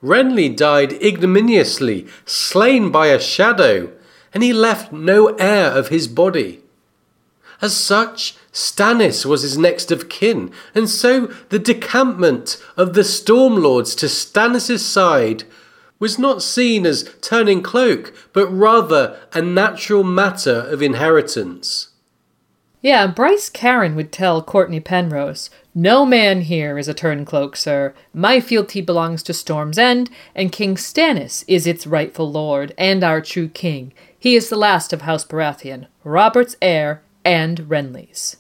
Renly died ignominiously, slain by a shadow, and he left no heir of his body. As such, Stannis was his next of kin, and so the decampment of the Stormlords to Stannis' side was not seen as turning cloak, but rather a natural matter of inheritance. Yeah, Bryce Caron would tell Cortnay Penrose, No man here is a turncloak, sir. My fealty belongs to Storm's End, and King Stannis is its rightful lord, and our true king. He is the last of House Baratheon, Robert's heir, and Renly's.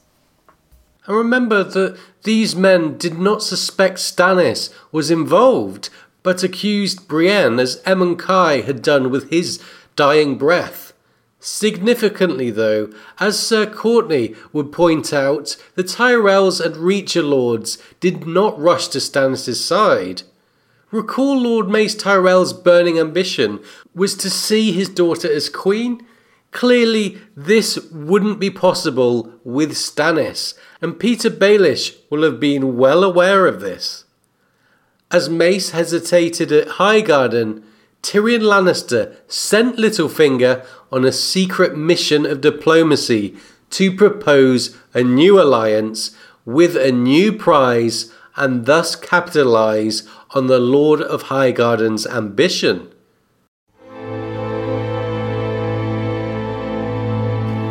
And remember that these men did not suspect Stannis was involved, but accused Brienne as Emmon Cuy had done with his dying breath. Significantly, though, as Sir Cortnay would point out, the Tyrells and Reacher lords did not rush to Stannis' side. Recall Lord Mace Tyrell's burning ambition was to see his daughter as queen, Clearly, this wouldn't be possible with Stannis, and Petyr Baelish will have been well aware of this. As Mace hesitated at Highgarden, Tyrion Lannister sent Littlefinger on a secret mission of diplomacy to propose a new alliance with a new prize and thus capitalise on the Lord of Highgarden's ambition.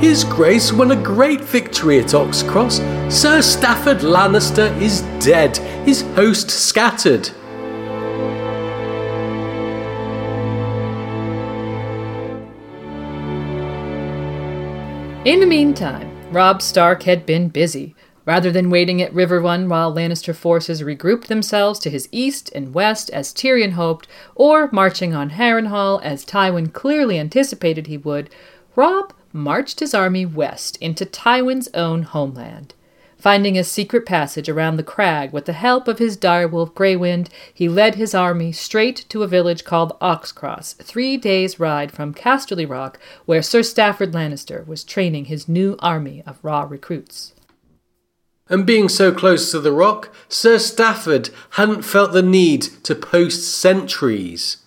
His Grace won a great victory at Oxcross. Sir Stafford Lannister is dead, his host scattered. In the meantime, Robb Stark had been busy. Rather than waiting at Riverrun while Lannister forces regrouped themselves to his east and west as Tyrion hoped, or marching on Harrenhal as Tywin clearly anticipated he would, Robb marched his army west into Tywin's own homeland. Finding a secret passage around the crag with the help of his direwolf Greywind, he led his army straight to a village called Oxcross, three days' ride from Casterly Rock, where Sir Stafford Lannister was training his new army of raw recruits. And being so close to the rock, Sir Stafford hadn't felt the need to post sentries.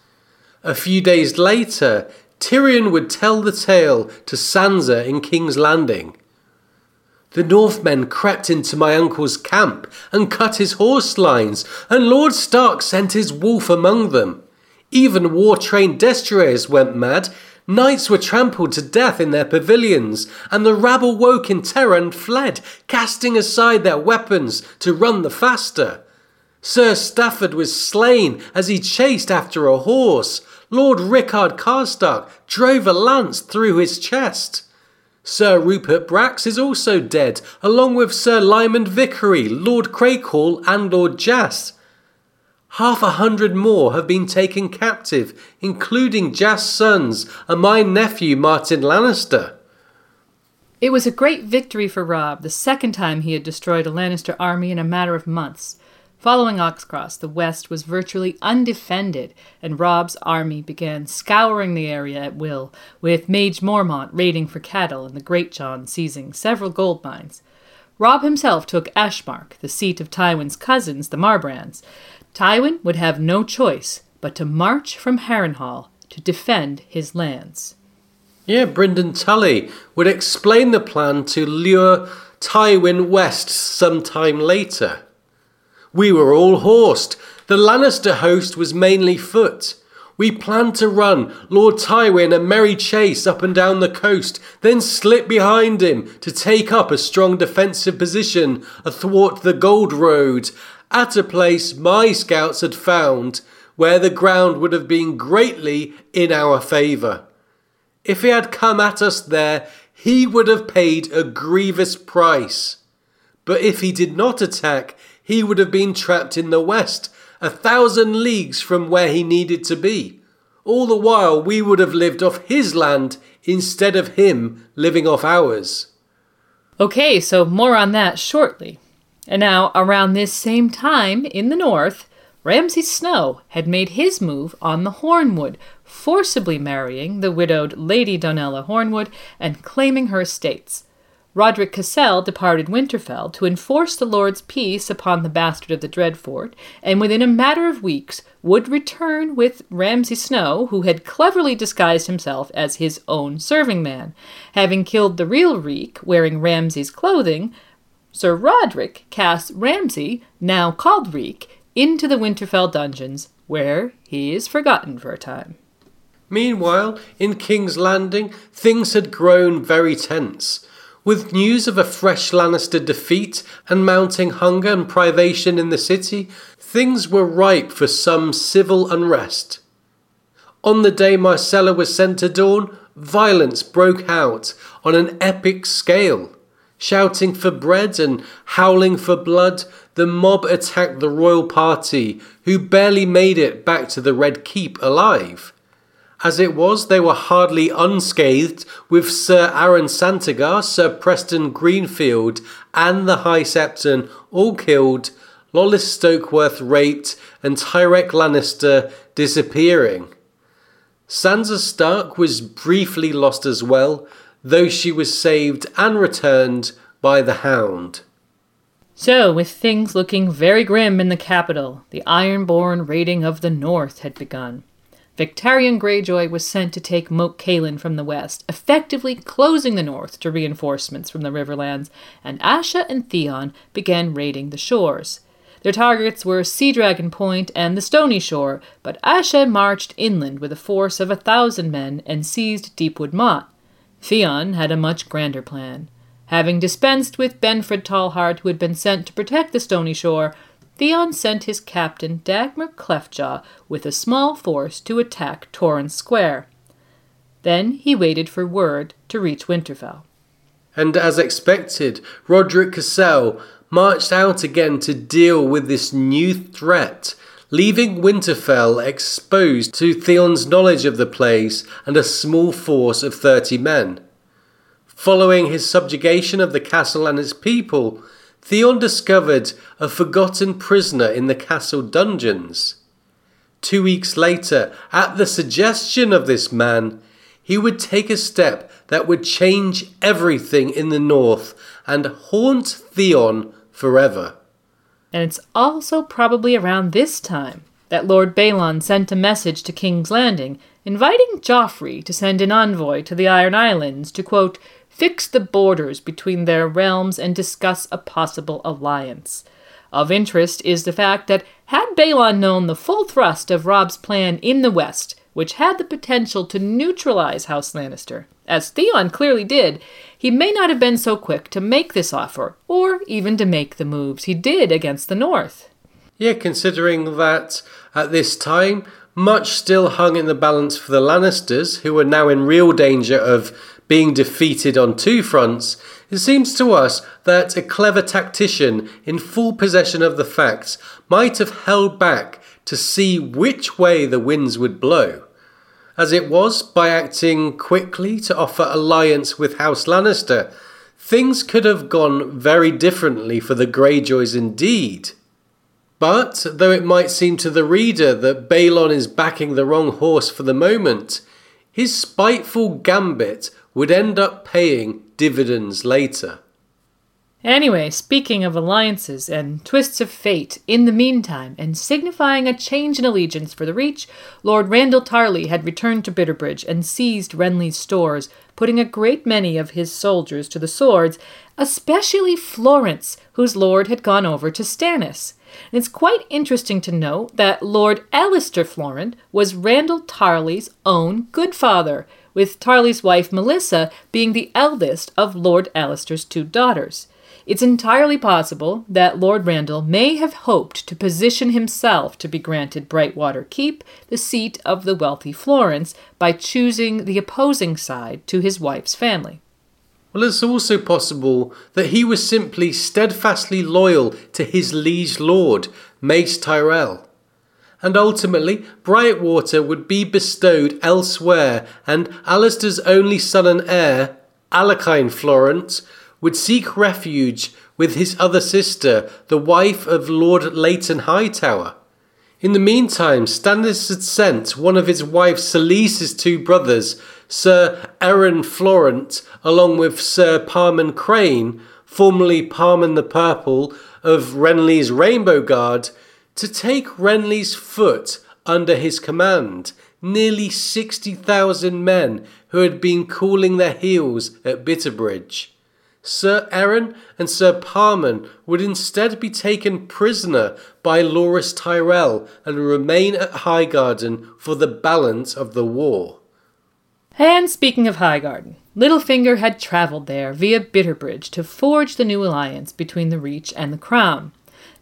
A few days later, Tyrion would tell the tale to Sansa in King's Landing. The Northmen crept into my uncle's camp and cut his horse lines, and Lord Stark sent his wolf among them. Even war trained destriers went mad. Knights were trampled to death in their pavilions, and the rabble woke in terror and fled, casting aside their weapons to run the faster. Sir Stafford was slain as he chased after a horse. Lord Rickard Karstark drove a lance through his chest. Sir Rubert Brax is also dead, along with Sir Lyman Vikary, Lord Crakehall, and Lord Jas. Half a hundred more have been taken captive, including Jas' sons and my nephew Martyn Lannister. It was a great victory for Robb, the second time he had destroyed a Lannister army in a matter of months. Following Oxcross, the west was virtually undefended, and Robb's army began scouring the area at will, with Maege Mormont raiding for cattle and the Greatjon seizing several gold mines. Robb himself took Ashemark, the seat of Tywin's cousins, the Marbrands. Tywin would have no choice but to march from Harrenhal to defend his lands. Yeah, Brynden Tully would explain the plan to lure Tywin west sometime later. We were all horsed. The Lannister host was mainly foot. We planned to run Lord Tywin a merry chase up and down the coast, then slip behind him to take up a strong defensive position athwart the Gold Road, at a place my scouts had found where the ground would have been greatly in our favour. If he had come at us there, he would have paid a grievous price. But if he did not attack, he would have been trapped in the west, a thousand leagues from where he needed to be. All the while, we would have lived off his land instead of him living off ours. Okay, so more on that shortly. And now, around this same time in the north, Ramsay Snow had made his move on the Hornwood, forcibly marrying the widowed Lady Donella Hornwood and claiming her estates. Rodrik Cassel departed Winterfell to enforce the Lord's peace upon the bastard of the Dreadfort, and within a matter of weeks would return with Ramsay Snow, who had cleverly disguised himself as his own serving man. Having killed the real Reek, wearing Ramsay's clothing, Sir Rodrik cast Ramsay, now called Reek, into the Winterfell dungeons, where he is forgotten for a time. Meanwhile, in King's Landing, things had grown very tense. With news of a fresh Lannister defeat and mounting hunger and privation in the city, things were ripe for some civil unrest. On the day Myrcella was sent to Dorne, violence broke out on an epic scale. Shouting for bread and howling for blood, the mob attacked the royal party, who barely made it back to the Red Keep alive. As it was, they were hardly unscathed, with Sir Aron Santagar, Sir Preston Greenfield, and the High Septon all killed, Lollys Stokeworth raped, and Tyrek Lannister disappearing. Sansa Stark was briefly lost as well, though she was saved and returned by the Hound. So, with things looking very grim in the capital, the Ironborn raiding of the North had begun. Victarion Greyjoy was sent to take Moat Cailin from the west, effectively closing the north to reinforcements from the Riverlands, and Asha and Theon began raiding the shores. Their targets were Sea Dragon Point and the Stony Shore, but Asha marched inland with a force of a thousand men and seized Deepwood Motte. Theon had a much grander plan. Having dispensed with Benfred Tallhart, who had been sent to protect the Stony Shore, Theon sent his captain Dagmer Cleftjaw with a small force to attack Torrhen's Square. Then he waited for word to reach Winterfell. And as expected, Rodrik Cassel marched out again to deal with this new threat, leaving Winterfell exposed to Theon's knowledge of the place and a small force of thirty men. Following his subjugation of the castle and its people, Theon discovered a forgotten prisoner in the castle dungeons. Two weeks later, at the suggestion of this man, he would take a step that would change everything in the north and haunt Theon forever. And it's also probably around this time that Lord Balon sent a message to King's Landing inviting Joffrey to send an envoy to the Iron Islands to, quote, fix the borders between their realms and discuss a possible alliance. Of interest is the fact that had Balon known the full thrust of Robb's plan in the West, which had the potential to neutralize House Lannister, as Theon clearly did, he may not have been so quick to make this offer, or even to make the moves he did against the North. Yeah, considering that at this time, much still hung in the balance for the Lannisters, who were now in real danger of being defeated on two fronts, it seems to us that a clever tactician in full possession of the facts might have held back to see which way the winds would blow. As it was, by acting quickly to offer alliance with House Lannister, things could have gone very differently for the Greyjoys indeed. But, though it might seem to the reader that Balon is backing the wrong horse for the moment, his spiteful gambit would end up paying dividends later. Anyway, speaking of alliances and twists of fate, in the meantime, and signifying a change in allegiance for the Reach, Lord Randyll Tarly had returned to Bitterbridge and seized Renly's stores, putting a great many of his soldiers to the swords, especially Florents, whose lord had gone over to Stannis. And it's quite interesting to note that Lord Alester Florent was Randyll Tarly's own good father, with Tarly's wife Melessa being the eldest of Lord Alester's two daughters. It's entirely possible that Lord Randyll may have hoped to position himself to be granted Brightwater Keep, the seat of the wealthy Florents, by choosing the opposing side to his wife's family. Well, it's also possible that he was simply steadfastly loyal to his liege lord, Mace Tyrell. And ultimately, Brightwater would be bestowed elsewhere, and Alester's only son and heir, Alekyne Florent, would seek refuge with his other sister, the wife of Lord Leyton Hightower. In the meantime, Stannis had sent one of his wife Selyse's two brothers, Sir Aaron Florent, along with Sir Parmen Crane, formerly Parmen the Purple of Renly's Rainbow Guard, to take Renly's foot under his command, nearly 60,000 men who had been cooling their heels at Bitterbridge. Sir Aaron and Sir Parmen would instead be taken prisoner by Loras Tyrell and remain at Highgarden for the balance of the war. And speaking of Highgarden, Littlefinger had travelled there via Bitterbridge to forge the new alliance between the Reach and the Crown.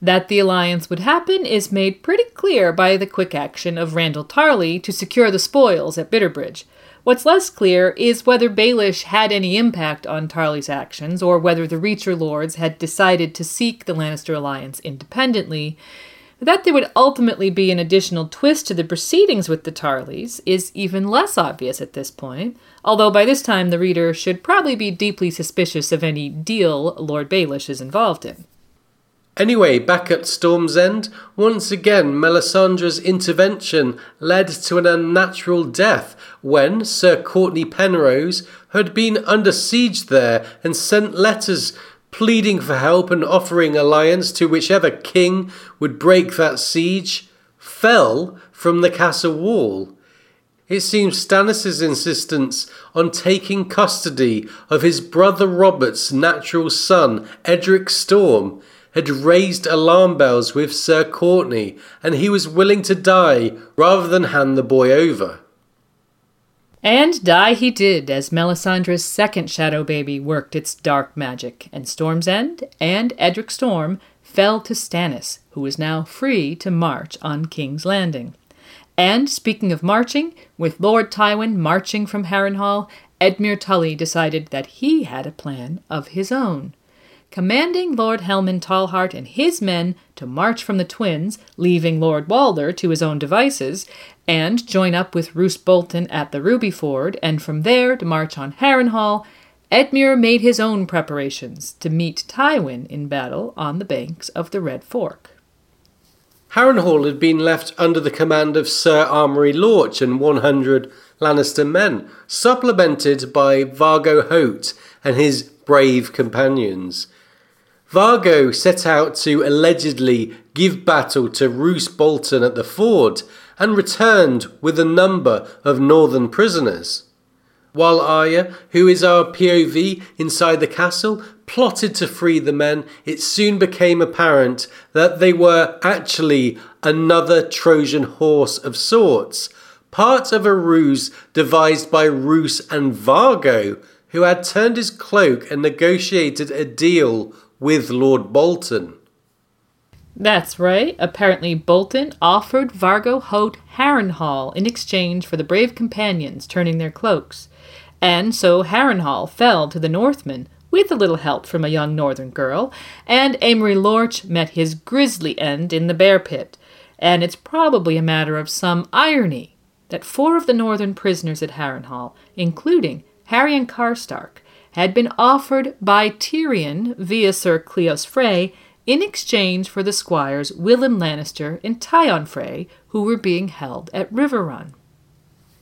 That the alliance would happen is made pretty clear by the quick action of Randyll Tarly to secure the spoils at Bitterbridge, What's less clear is whether Baelish had any impact on Tarly's actions, or whether the Reacher Lords had decided to seek the Lannister alliance independently. That there would ultimately be an additional twist to the proceedings with the Tarlys is even less obvious at this point, although by this time the reader should probably be deeply suspicious of any deal Lord Baelish is involved in. Anyway, back at Storm's End, once again Melisandre's intervention led to an unnatural death when Sir Cortnay Penrose had been under siege there and sent letters pleading for help and offering alliance to whichever king would break that siege, fell from the castle wall. It seems Stannis's insistence on taking custody of his brother Robert's natural son, Edric Storm, had raised alarm bells with Sir Courtnay, and he was willing to die rather than hand the boy over. And die he did as Melisandre's second shadow baby worked its dark magic, and Storm's End and Edric Storm fell to Stannis, who was now free to march on King's Landing. And speaking of marching, with Lord Tywin marching from Harrenhal, Edmure Tully decided that he had a plan of his own commanding Lord Helman Tallhart and his men to march from the twins, leaving Lord Walder to his own devices, and join up with Roose Bolton at the Ruby Ford, and from there to march on Harrenhal, Edmure made his own preparations to meet Tywin in battle on the banks of the Red Fork. Harrenhal had been left under the command of Sir Amory Lorch and 100 Lannister men, supplemented by Vargo Hoat and his brave companions. Vargo set out to allegedly give battle to Roose Bolton at the ford and returned with a number of northern prisoners. While Arya, who is our POV inside the castle, plotted to free the men, it soon became apparent that they were actually another Trojan horse of sorts, part of a ruse devised by Roose and Vargo, who had turned his cloak and negotiated a deal with Lord Bolton. That's right. Apparently, Bolton offered Vargo Hoat Harrenhal in exchange for the brave companions turning their cloaks. And so Harrenhal fell to the Northmen, with a little help from a young northern girl, and Amory Lorch met his grisly end in the bear pit. And it's probably a matter of some irony that four of the northern prisoners at Harrenhal, including Harrion Karstark, had been offered by Tyrion via Sir Cleos Frey in exchange for the squires Willem Lannister and Tyon Frey, who were being held at Riverrun.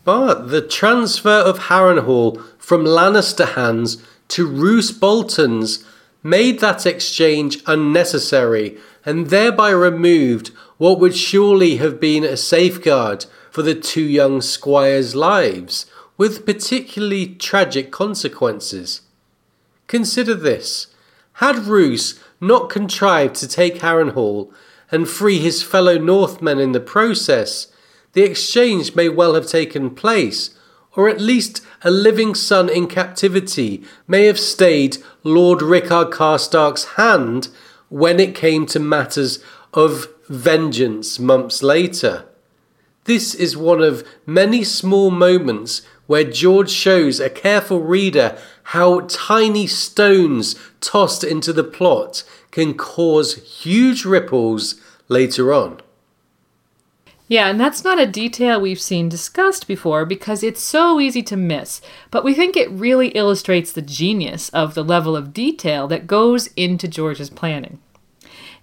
But the transfer of Harrenhal from Lannister hands to Roose Bolton's made that exchange unnecessary and thereby removed what would surely have been a safeguard for the two young squires' lives, with particularly tragic consequences. Consider this had Roose not contrived to take Harrenhal and free his fellow Northmen in the process, the exchange may well have taken place, or at least a living son in captivity may have stayed Lord Rickard Karstark's hand when it came to matters of vengeance months later. This is one of many small moments where George shows a careful reader how tiny stones tossed into the plot can cause huge ripples later on. Yeah, and that's not a detail we've seen discussed before because it's so easy to miss, but we think it really illustrates the genius of the level of detail that goes into George's planning.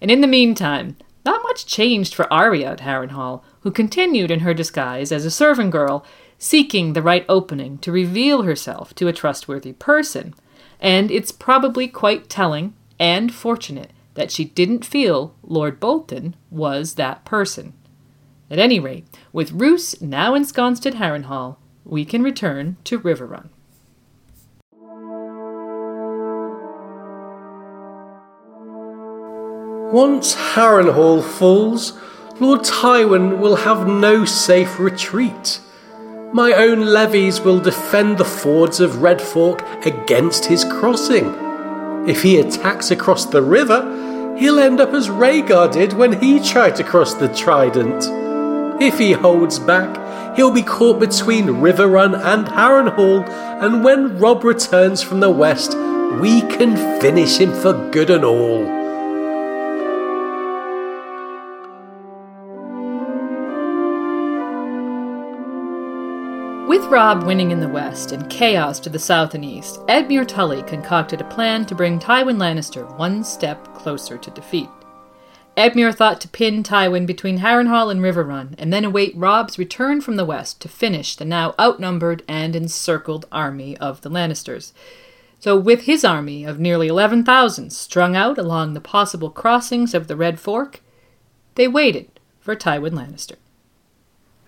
And in the meantime, not much changed for Arya at Harrenhal, who continued in her disguise as a servant girl, seeking the right opening to reveal herself to a trustworthy person. And it's probably quite telling and fortunate that she didn't feel Lord Bolton was that person. At any rate, with Roose now ensconced at Harrenhal, we can return to Riverrun. Once Harrenhal falls, Lord Tywin will have no safe retreat. My own levies will defend the fords of Red Fork against his crossing. If he attacks across the river, he'll end up as Rhaegar did when he tried to cross the Trident. If he holds back, he'll be caught between Riverrun and Harrenhal, and when Robb returns from the west, we can finish him for good and all. With Robb winning in the west and chaos to the south and east, Edmure Tully concocted a plan to bring Tywin Lannister one step closer to defeat. Edmure thought to pin Tywin between Harrenhal and Riverrun, and then await Robb's return from the west to finish the now outnumbered and encircled army of the Lannisters. So, with his army of nearly 11,000 strung out along the possible crossings of the Red Fork, they waited for Tywin Lannister.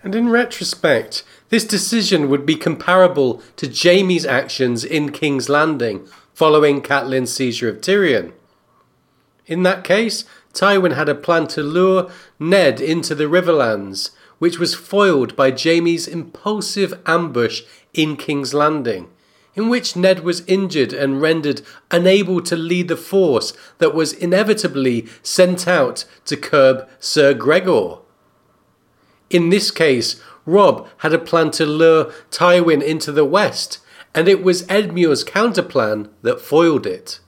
And in retrospect, this decision would be comparable to Jaime's actions in King's Landing following Catelyn's seizure of Tyrion. In that case, Tywin had a plan to lure Ned into the Riverlands, which was foiled by Jaime's impulsive ambush in King's Landing, in which Ned was injured and rendered unable to lead the force that was inevitably sent out to curb Sir Gregor. In this case, Robb had a plan to lure Tywin into the west, and it was Edmure's counterplan that foiled it.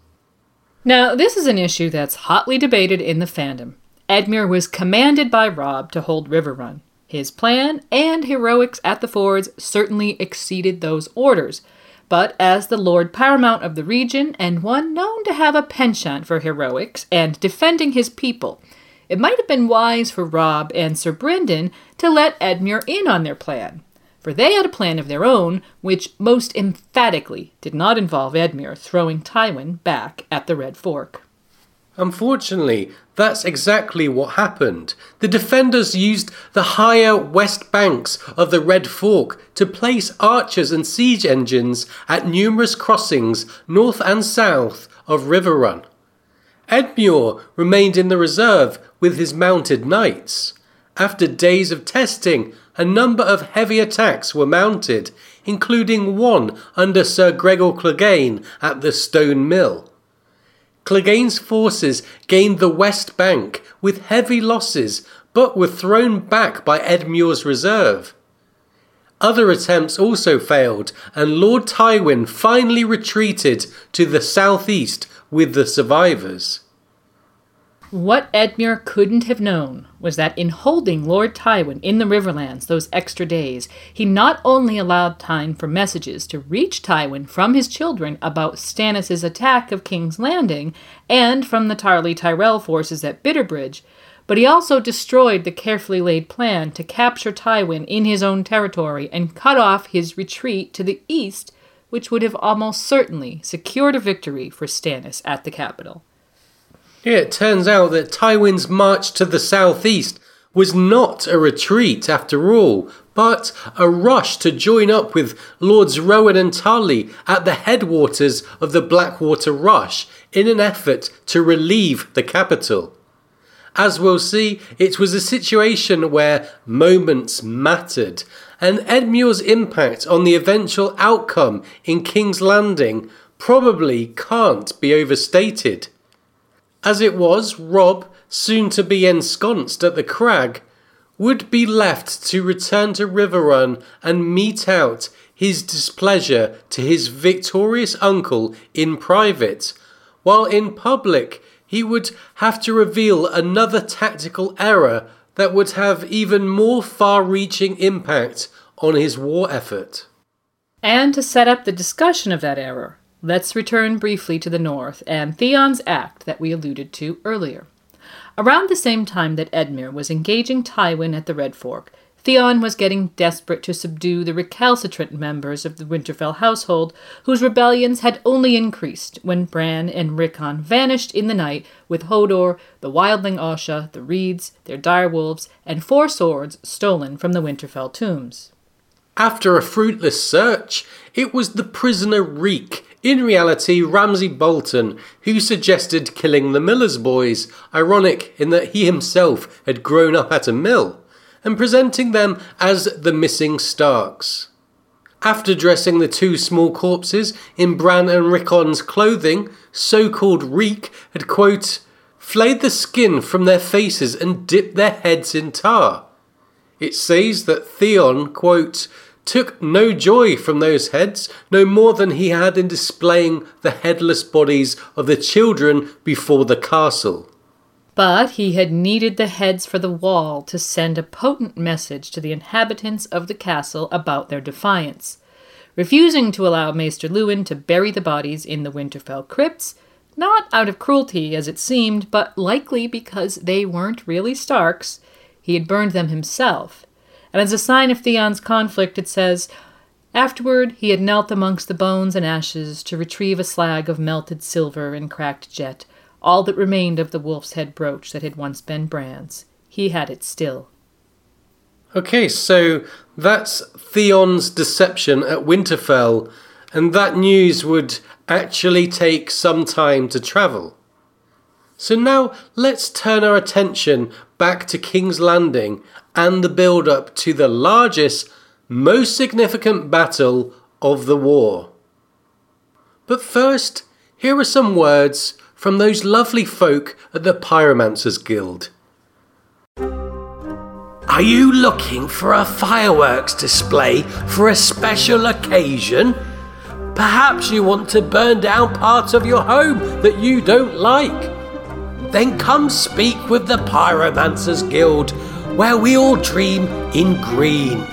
Now, this is an issue that's hotly debated in the fandom. Edmure was commanded by Robb to hold Riverrun. His plan and heroics at the fords certainly exceeded those orders, but as the Lord Paramount of the region and one known to have a penchant for heroics and defending his people, it might have been wise for Robb and Sir Brynden to let Edmure in on their plan, for they had a plan of their own which most emphatically did not involve Edmure throwing Tywin back at the Red Fork. Unfortunately, that's exactly what happened. The defenders used the higher west banks of the Red Fork to place archers and siege engines at numerous crossings north and south of Riverrun. Edmure remained in the reserve with his mounted knights. After days of testing, a number of heavy attacks were mounted, including one under Sir Gregor Clegane at the Stone Mill. Clegane's forces gained the west bank, with heavy losses but were thrown back by Edmure's reserve. Other attempts also failed, and Lord Tywin finally retreated to the southeast with the survivors. What Edmure couldn't have known was that in holding Lord Tywin in the Riverlands those extra days, he not only allowed time for messages to reach Tywin from his children about Stannis' attack of King's Landing and from the Tarly Tyrell forces at Bitterbridge, but he also destroyed the carefully laid plan to capture Tywin in his own territory and cut off his retreat to the east, which would have almost certainly secured a victory for Stannis at the capital. It turns out that Tywin's march to the southeast was not a retreat after all, but a rush to join up with Lords Rowan and Tarly at the headwaters of the Blackwater Rush in an effort to relieve the capital. As we'll see, it was a situation where moments mattered, and Edmure's impact on the eventual outcome in King's Landing probably can't be overstated. As it was, Robb, soon to be ensconced at the crag, would be left to return to Riverrun and mete out his displeasure to his victorious uncle in private, while in public he would have to reveal another tactical error that would have even more far reaching impact on his war effort. And to set up the discussion of that error, Let's return briefly to the north and Theon's act that we alluded to earlier. Around the same time that Edmure was engaging Tywin at the Red Fork, Theon was getting desperate to subdue the recalcitrant members of the Winterfell household, whose rebellions had only increased when Bran and Rickon vanished in the night with Hodor, the wildling Osha, the Reeds, their direwolves, and four swords stolen from the Winterfell tombs. After a fruitless search, it was the prisoner Reek in reality, Ramsay Bolton, who suggested killing the miller's boys, ironic in that he himself had grown up at a mill, and presenting them as the missing Starks. After dressing the two small corpses in Bran and Rickon's clothing, so called Reek had, quote, flayed the skin from their faces and dipped their heads in tar. It says that Theon, quote, took no joy from those heads, no more than he had in displaying the headless bodies of the children before the castle. But he had needed the heads for the wall to send a potent message to the inhabitants of the castle about their defiance. Refusing to allow Maester Luwin to bury the bodies in the Winterfell crypts, not out of cruelty as it seemed, but likely because they weren't really Starks, he had burned them himself and as a sign of Theon's conflict, it says, Afterward, he had knelt amongst the bones and ashes to retrieve a slag of melted silver and cracked jet, all that remained of the wolf's head brooch that had once been Bran's. He had it still. Okay, so that's Theon's deception at Winterfell, and that news would actually take some time to travel. So now let's turn our attention back to King's Landing and the build up to the largest, most significant battle of the war. But first, here are some words from those lovely folk at the Pyromancers Guild. Are you looking for a fireworks display for a special occasion? Perhaps you want to burn down parts of your home that you don't like. Then come speak with the Pyromancers Guild where we all dream in green.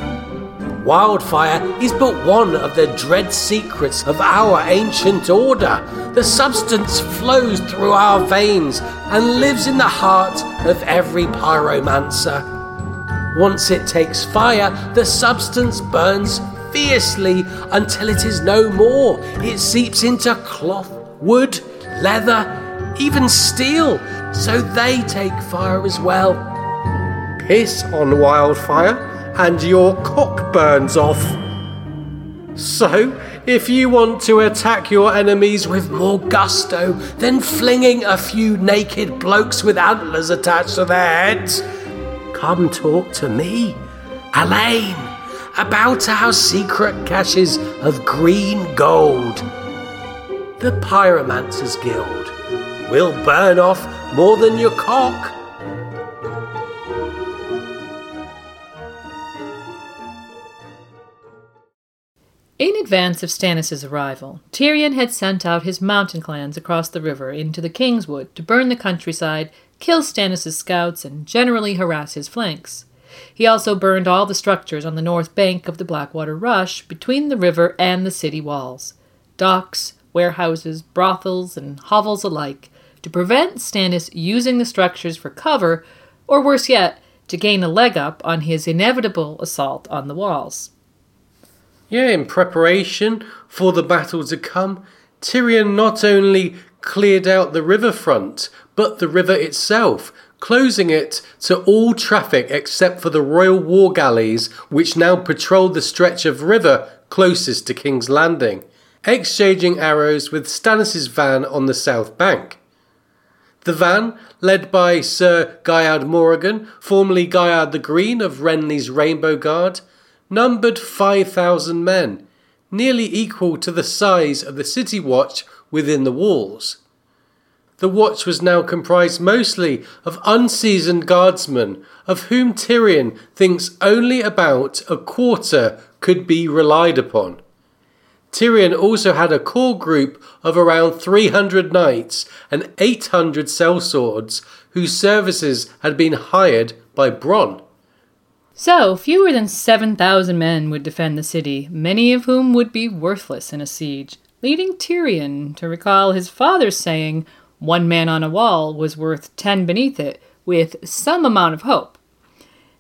Wildfire is but one of the dread secrets of our ancient order. The substance flows through our veins and lives in the heart of every pyromancer. Once it takes fire, the substance burns fiercely until it is no more. It seeps into cloth, wood, leather, even steel, so they take fire as well piss on wildfire and your cock burns off. So, if you want to attack your enemies with more gusto than flinging a few naked blokes with antlers attached to their heads, come talk to me, Hallyne, about our secret caches of green gold. The Pyromancers Guild will burn off more than your cock advance of Stannis' arrival, Tyrion had sent out his mountain clans across the river into the Kingswood to burn the countryside, kill Stannis' scouts, and generally harass his flanks. He also burned all the structures on the north bank of the Blackwater Rush between the river and the city walls docks, warehouses, brothels, and hovels alike to prevent Stannis using the structures for cover, or worse yet, to gain a leg up on his inevitable assault on the walls. Yeah, in preparation for the battle to come, Tyrion not only cleared out the riverfront, but the river itself, closing it to all traffic except for the royal war galleys, which now patrolled the stretch of river closest to King's Landing, exchanging arrows with Stannis's van on the south bank. The van, led by Sir Guyard Morrigan, formerly Guyard the Green of Renly's Rainbow Guard, numbered 5,000 men, nearly equal to the size of the city watch within the walls. The watch was now comprised mostly of unseasoned guardsmen, of whom Tyrion thinks only about a quarter could be relied upon. Tyrion also had a core group of around 300 knights and 800 sellswords whose services had been hired by Bronn. So, fewer than 7,000 men would defend the city, many of whom would be worthless in a siege, leading Tyrion to recall his father's saying, one man on a wall was worth ten beneath it, with some amount of hope.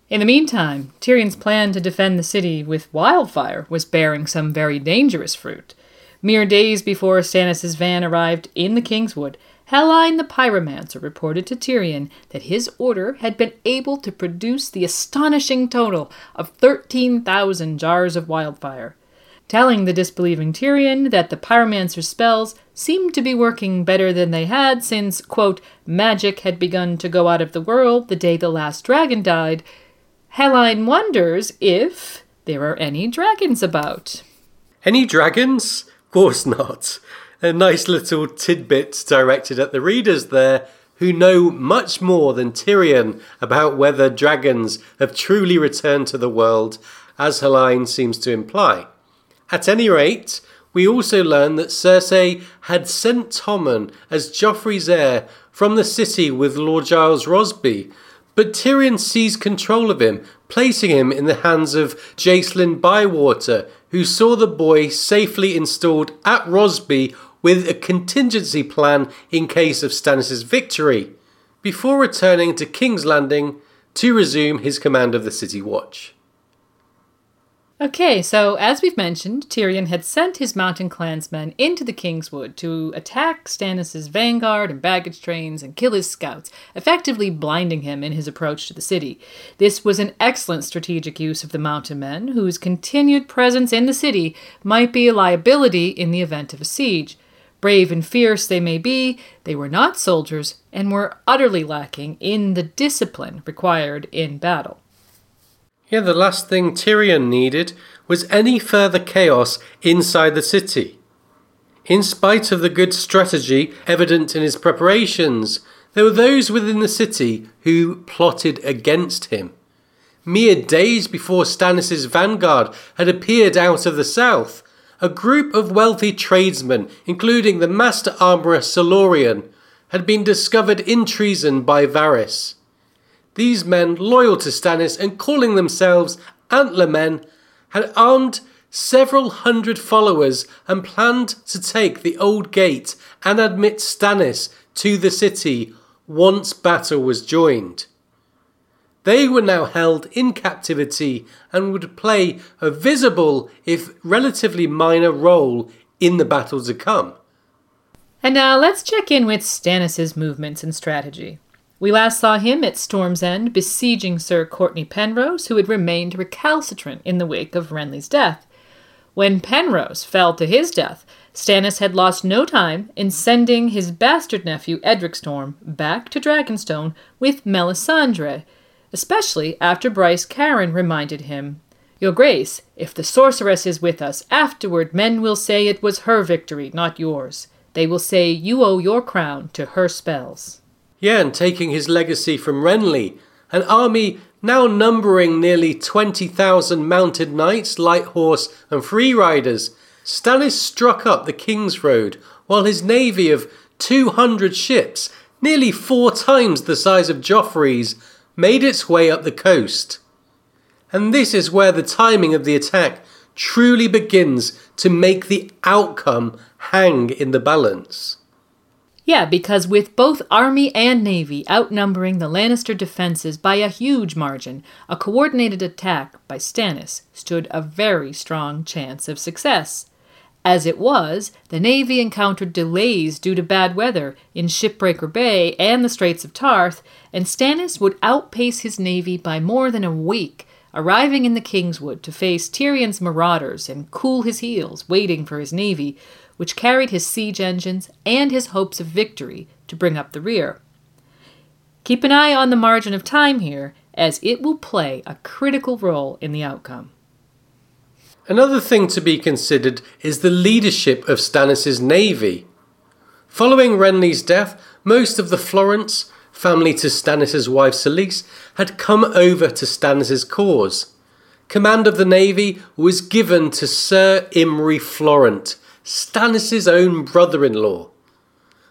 In the meantime, Tyrion's plan to defend the city with wildfire was bearing some very dangerous fruit. Mere days before Stannis' van arrived in the Kingswood, Hallyne the Pyromancer reported to Tyrion that his order had been able to produce the astonishing total of 13,000 jars of wildfire, telling the disbelieving Tyrion that the Pyromancer's spells seemed to be working better than they had since, quote, magic had begun to go out of the world the day the last dragon died. Hallyne wonders if there are any dragons about. Any dragons? Of course not a nice little tidbit directed at the readers there who know much more than Tyrion about whether dragons have truly returned to the world, as Hallyne seems to imply. At any rate, we also learn that Cersei had sent Tommen as Joffrey's heir from the city with Lord Giles Rosby, but Tyrion seized control of him, placing him in the hands of Jacelyn Bywater, who saw the boy safely installed at Rosby with a contingency plan in case of Stannis' victory, before returning to King's Landing to resume his command of the City Watch. Okay, so as we've mentioned, Tyrion had sent his mountain clansmen into the Kingswood to attack Stannis' vanguard and baggage trains and kill his scouts, effectively blinding him in his approach to the city. This was an excellent strategic use of the mountain men, whose continued presence in the city might be a liability in the event of a siege. Brave and fierce they may be, they were not soldiers and were utterly lacking in the discipline required in battle. Yeah, the last thing Tyrion needed was any further chaos inside the city. In spite of the good strategy evident in his preparations, there were those within the city who plotted against him. Mere days before Stannis' vanguard had appeared out of the south, a group of wealthy tradesmen, including the master armourer Salloreon, had been discovered in treason by Varys. These men, loyal to Stannis and calling themselves Antler Men, had armed several hundred followers and planned to take the old gate and admit Stannis to the city once battle was joined. They were now held in captivity and would play a visible, if relatively minor, role in the battle to come. And now let's check in with Stannis' movements and strategy. We last saw him at Storm's End besieging Sir Courtnay Penrose, who had remained recalcitrant in the wake of Renly's death. When Penrose fell to his death, Stannis had lost no time in sending his bastard nephew Edric Storm back to Dragonstone with Melisandre, especially after Bryce Caron reminded him, Your Grace, if the sorceress is with us, afterward men will say it was her victory, not yours. They will say you owe your crown to her spells. Yeah, and taking his legacy from Renly, an army now numbering nearly 20,000 mounted knights, light horse, and free riders, Stannis struck up the King's Road while his navy of 200 ships, nearly four times the size of Joffrey's, made its way up the coast. And this is where the timing of the attack truly begins to make the outcome hang in the balance. Yeah, because with both army and navy outnumbering the Lannister defenses by a huge margin, a coordinated attack by Stannis stood a very strong chance of success. As it was, the navy encountered delays due to bad weather in Shipbreaker Bay and the Straits of Tarth, and Stannis would outpace his navy by more than a week, arriving in the Kingswood to face Tyrion's marauders and cool his heels, waiting for his navy, which carried his siege engines and his hopes of victory to bring up the rear. Keep an eye on the margin of time here, as it will play a critical role in the outcome. Another thing to be considered is the leadership of Stannis' navy. Following Renly's death, most of the Florents, family to Stannis' wife Selyse, had come over to Stannis' cause. Command of the navy was given to Sir Imry Florent, Stannis' own brother in law.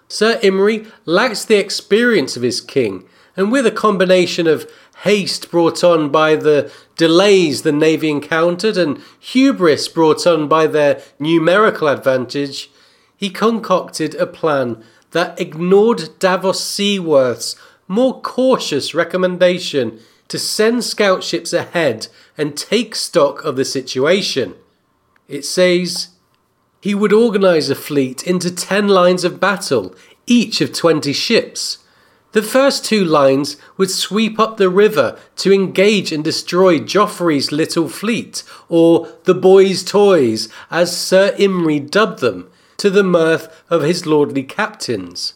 Sir Imry lacks the experience of his king, and with a combination of haste brought on by the delays the navy encountered and hubris brought on by their numerical advantage, he concocted a plan that ignored Davos Seaworth's more cautious recommendation to send scout ships ahead and take stock of the situation. It says, he would organise a fleet into 10 lines of battle, each of 20 ships. The first two lines would sweep up the river to engage and destroy Joffrey's little fleet, or the boys' toys, as Sir Imry dubbed them, to the mirth of his lordly captains.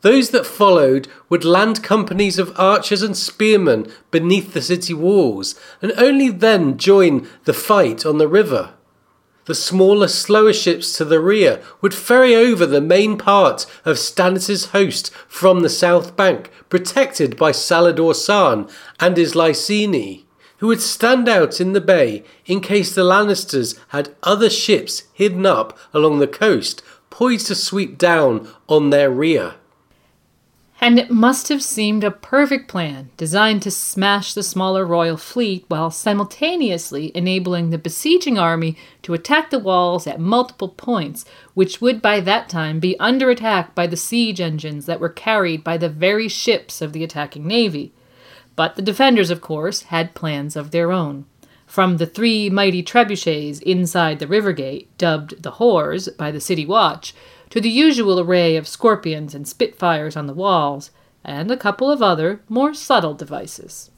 Those that followed would land companies of archers and spearmen beneath the city walls, and only then join the fight on the river. The smaller, slower ships to the rear would ferry over the main part of Stannis' host from the south bank, protected by Salladhor Saan and his Lyseni, who would stand out in the bay in case the Lannisters had other ships hidden up along the coast, poised to sweep down on their rear. And it must have seemed a perfect plan, designed to smash the smaller royal fleet while simultaneously enabling the besieging army to attack the walls at multiple points, which would by that time be under attack by the siege engines that were carried by the very ships of the attacking navy. But the defenders, of course, had plans of their own. From the three mighty trebuchets inside the river gate, dubbed the Whores by the city watch, to the usual array of scorpions and spitfires on the walls, and a couple of other, more subtle devices.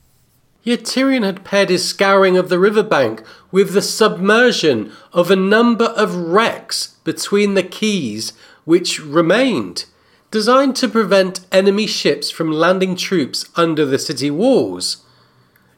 Yet Tyrion had paired his scouring of the riverbank with the submersion of a number of wrecks between the quays which remained, designed to prevent enemy ships from landing troops under the city walls.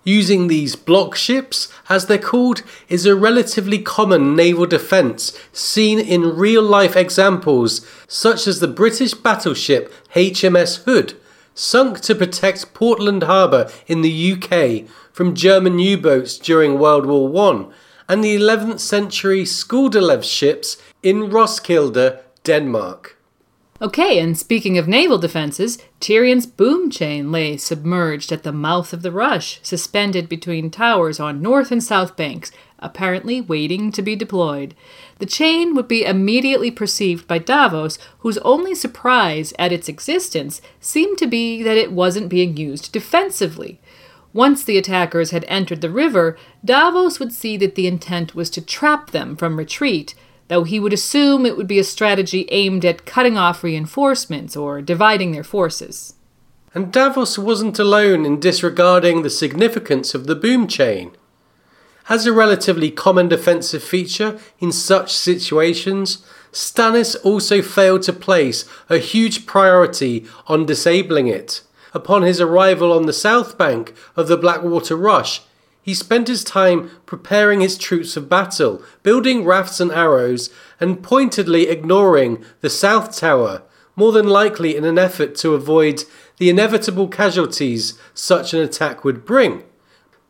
Using these block ships, as they're called, is a relatively common naval defence seen in real life examples, such as the British battleship HMS Hood, sunk to protect Portland Harbour in the UK from German U boats during World War I, and the 11th century Skuldelev ships in Roskilde, Denmark. Okay, and speaking of naval defenses, Tyrion's boom chain lay submerged at the mouth of the rush, suspended between towers on north and south banks, apparently waiting to be deployed. The chain would be immediately perceived by Davos, whose only surprise at its existence seemed to be that it wasn't being used defensively. Once the attackers had entered the river, Davos would see that the intent was to trap them from retreat though he would assume it would be a strategy aimed at cutting off reinforcements or dividing their forces. And Davos wasn't alone in disregarding the significance of the boom chain. As a relatively common defensive feature in such situations, Stannis also failed to place a huge priority on disabling it. Upon his arrival on the south bank of the Blackwater Rush, he spent his time preparing his troops for battle, building rafts and arrows, and pointedly ignoring the South Tower, more than likely in an effort to avoid the inevitable casualties such an attack would bring.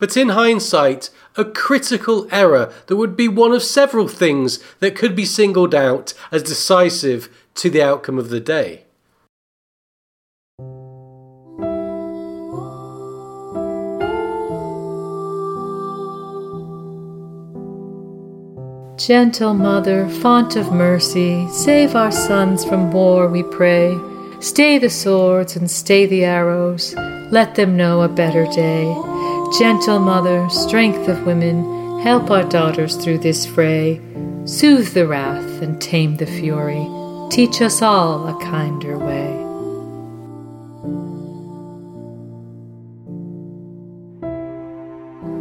but in hindsight, a critical error that would be one of several things that could be singled out as decisive to the outcome of the day. Gentle Mother, font of mercy, save our sons from war, we pray. Stay the swords and stay the arrows, let them know a better day. Gentle Mother, strength of women, help our daughters through this fray. Soothe the wrath and tame the fury, teach us all a kinder way.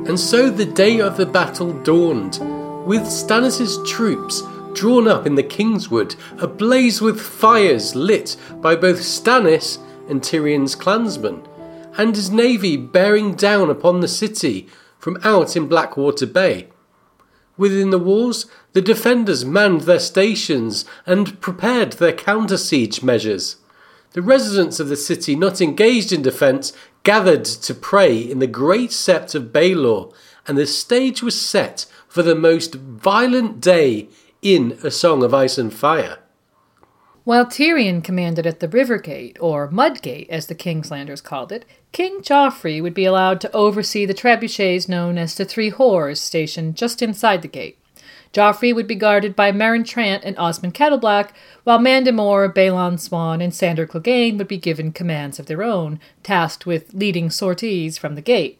And so the day of the battle dawned, with Stannis' troops drawn up in the Kingswood, ablaze with fires lit by both Stannis and Tyrion's clansmen, and his navy bearing down upon the city from out in Blackwater Bay. Within the walls, the defenders manned their stations and prepared their counter siege measures. The residents of the city not engaged in defence gathered to pray in the great sept of Baelor, and the stage was set for the most violent day in A Song of Ice and Fire. While Tyrion commanded at the River Gate, or Mud Gate as the Kingslanders called it, King Joffrey would be allowed to oversee the trebuchets known as the Three Whores stationed just inside the gate. Joffrey would be guarded by Meryn Trant and Osmond Kettleblack, while Mandon Moore, Balon Swan, and Sandor Clegane would be given commands of their own, tasked with leading sorties from the gate.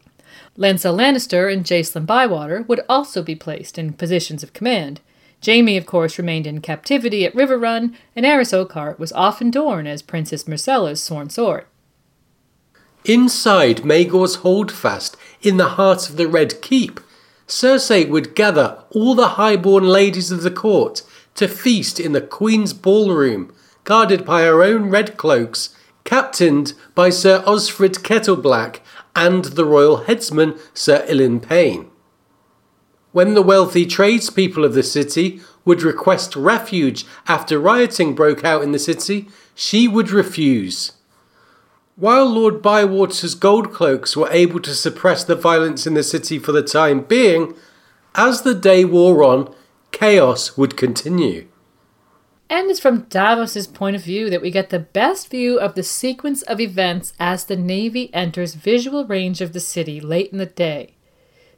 Lancel Lannister and Jacelyn Bywater would also be placed in positions of command. Jaime, of course, remained in captivity at Riverrun, and Arys Oakheart was often Dorne as Princess Myrcella's sworn sword. Inside Maegor's holdfast, in the heart of the Red Keep, Cersei would gather all the highborn ladies of the court to feast in the Queen's ballroom, guarded by her own red cloaks, captained by Sir Osfryd Kettleblack and the royal headsman Sir Ilyn Payne. When the wealthy tradespeople of the city would request refuge after rioting broke out in the city, she would refuse. While Lord Bywater's gold cloaks were able to suppress the violence in the city for the time being, as the day wore on, chaos would continue. And it's from Davos's point of view that we get the best view of the sequence of events as the Navy enters visual range of the city late in the day.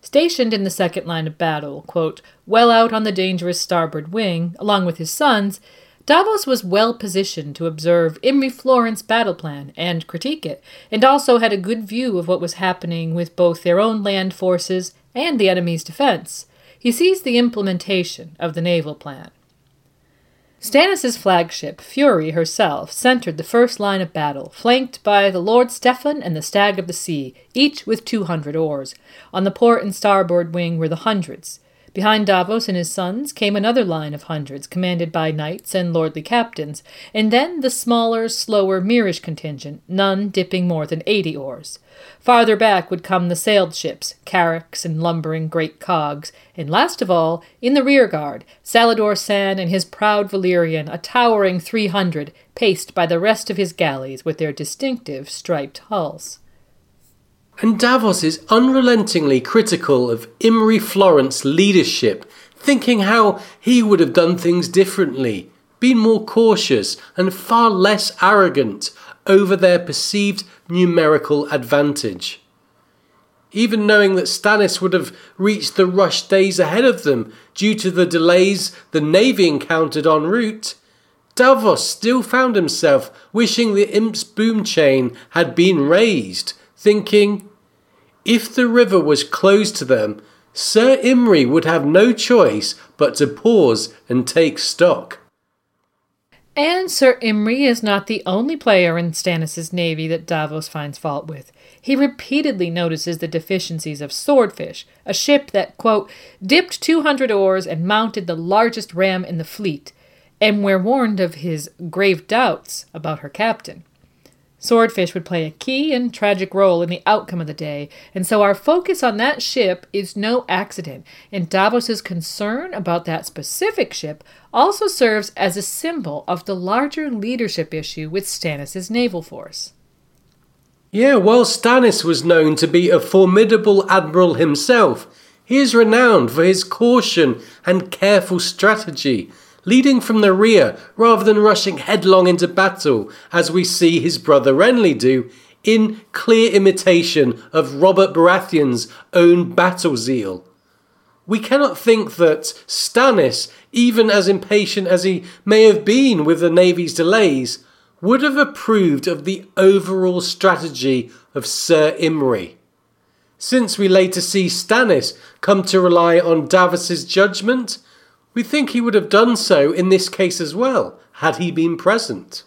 Stationed in the second line of battle, quote, well out on the dangerous starboard wing, along with his sons, Davos was well positioned to observe Imry Florent's battle plan and critique it, and also had a good view of what was happening with both their own land forces and the enemy's defense. He sees the implementation of the naval plan. Stannis's flagship, Fury herself, centered the first line of battle, flanked by the Lord Steffon and the Stag of the Sea, each with two hundred oars. On the port and starboard wing were the hundreds. Behind Davos and his sons came another line of hundreds, commanded by knights and lordly captains, and then the smaller, slower Myrish contingent, none dipping more than eighty oars. Farther back would come the sailed ships, carracks and lumbering great cogs, and last of all, in the rearguard, Salladhor Saan and his proud Valyrian, a towering three hundred, paced by the rest of his galleys with their distinctive striped hulls. And Davos is unrelentingly critical of Imry Florent's leadership, thinking how he would have done things differently, been more cautious and far less arrogant over their perceived numerical advantage. Even knowing that Stannis would have reached the rush days ahead of them due to the delays the Navy encountered en route, Davos still found himself wishing the Imp's boom chain had been raised, thinking, if the river was closed to them, Sir Imry would have no choice but to pause and take stock. And Sir Imry is not the only player in Stannis' navy that Davos finds fault with. He repeatedly notices the deficiencies of Swordfish, a ship that, quote, dipped 200 oars and mounted the largest ram in the fleet, and we're warned of his grave doubts about her captain. Swordfish would play a key and tragic role in the outcome of the day, and so our focus on that ship is no accident, and Davos's concern about that specific ship also serves as a symbol of the larger leadership issue with Stannis' naval force. Yeah, while Stannis was known to be a formidable admiral himself, he is renowned for his caution and careful strategy, leading from the rear rather than rushing headlong into battle, as we see his brother Renly do, in clear imitation of Robert Baratheon's own battle zeal. We cannot think that Stannis, even as impatient as he may have been with the Navy's delays, would have approved of the overall strategy of Sir Imry. Since we later see Stannis come to rely on Davos's judgment, we think he would have done so in this case as well, had he been present.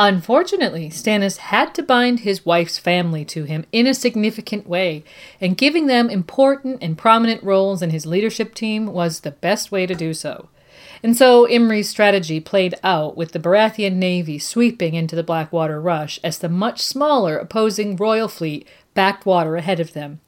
Unfortunately, Stannis had to bind his wife's family to him in a significant way, and giving them important and prominent roles in his leadership team was the best way to do so. And so Imry's strategy played out with the Baratheon navy sweeping into the Blackwater Rush as the much smaller opposing royal fleet backed water ahead of them.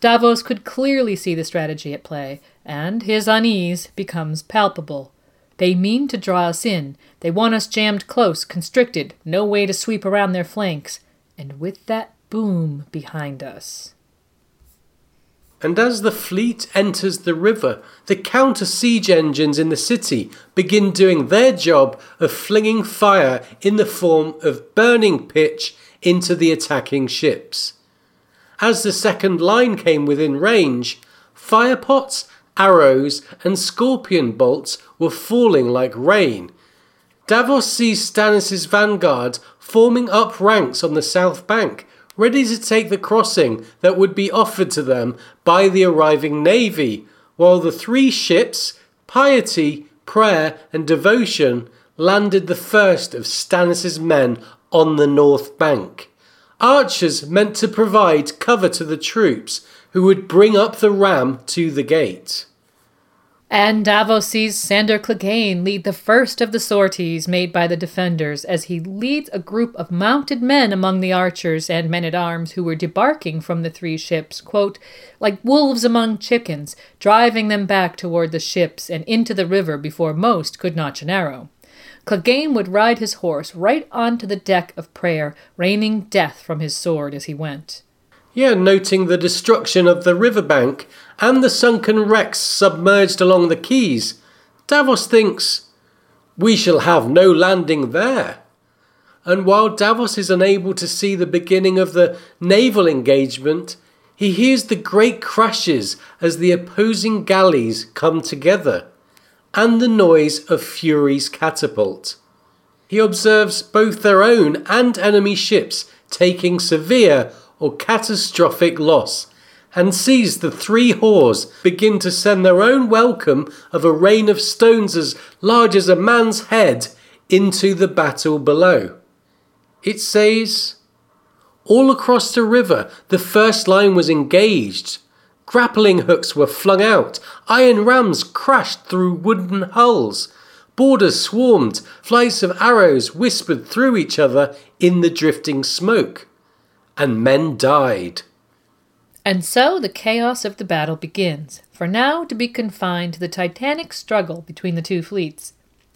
Davos could clearly see the strategy at play, and his unease becomes palpable. They mean to draw us in. They want us jammed close, constricted, no way to sweep around their flanks. And with that boom behind us. And as the fleet enters the river, the counter siege engines in the city begin doing their job of flinging fire in the form of burning pitch into the attacking ships. As the second line came within range, firepots arrows, and scorpion bolts were falling like rain. Davos sees Stannis' vanguard forming up ranks on the south bank, ready to take the crossing that would be offered to them by the arriving navy, while the three ships, Piety, Prayer, and Devotion, landed the first of Stannis' men on the north bank. Archers meant to provide cover to the troops who would bring up the ram to the gate. And Davos sees Sandor Clegane lead the first of the sorties made by the defenders as he leads a group of mounted men among the archers and men at arms who were debarking from the three ships, quote, like wolves among chickens, driving them back toward the ships and into the river before most could notch an arrow. Clegane would ride his horse right onto the deck of prayer, raining death from his sword as he went. Yeah, noting the destruction of the riverbank and the sunken wrecks submerged along the quays, Davos thinks, we shall have no landing there. And while Davos is unable to see the beginning of the naval engagement, he hears the great crashes as the opposing galleys come together, and the noise of Fury's catapult. He observes both their own and enemy ships taking severe or catastrophic loss and sees the three whores begin to send their own welcome of a rain of stones as large as a man's head into the battle below. It says, All across the river, the first line was engaged. Grappling hooks were flung out, iron rams crashed through wooden hulls. Boarders swarmed, flights of arrows whispered through each other in the drifting smoke. And men died. And so the chaos of the battle begins, for now to be confined to the titanic struggle between the two fleets.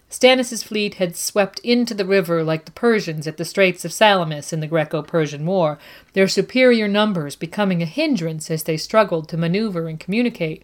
Stannis' fleet had swept into the river like the Persians at the Straits of Salamis in the Greco Persian War, their superior numbers becoming a hindrance as they struggled to maneuver and communicate.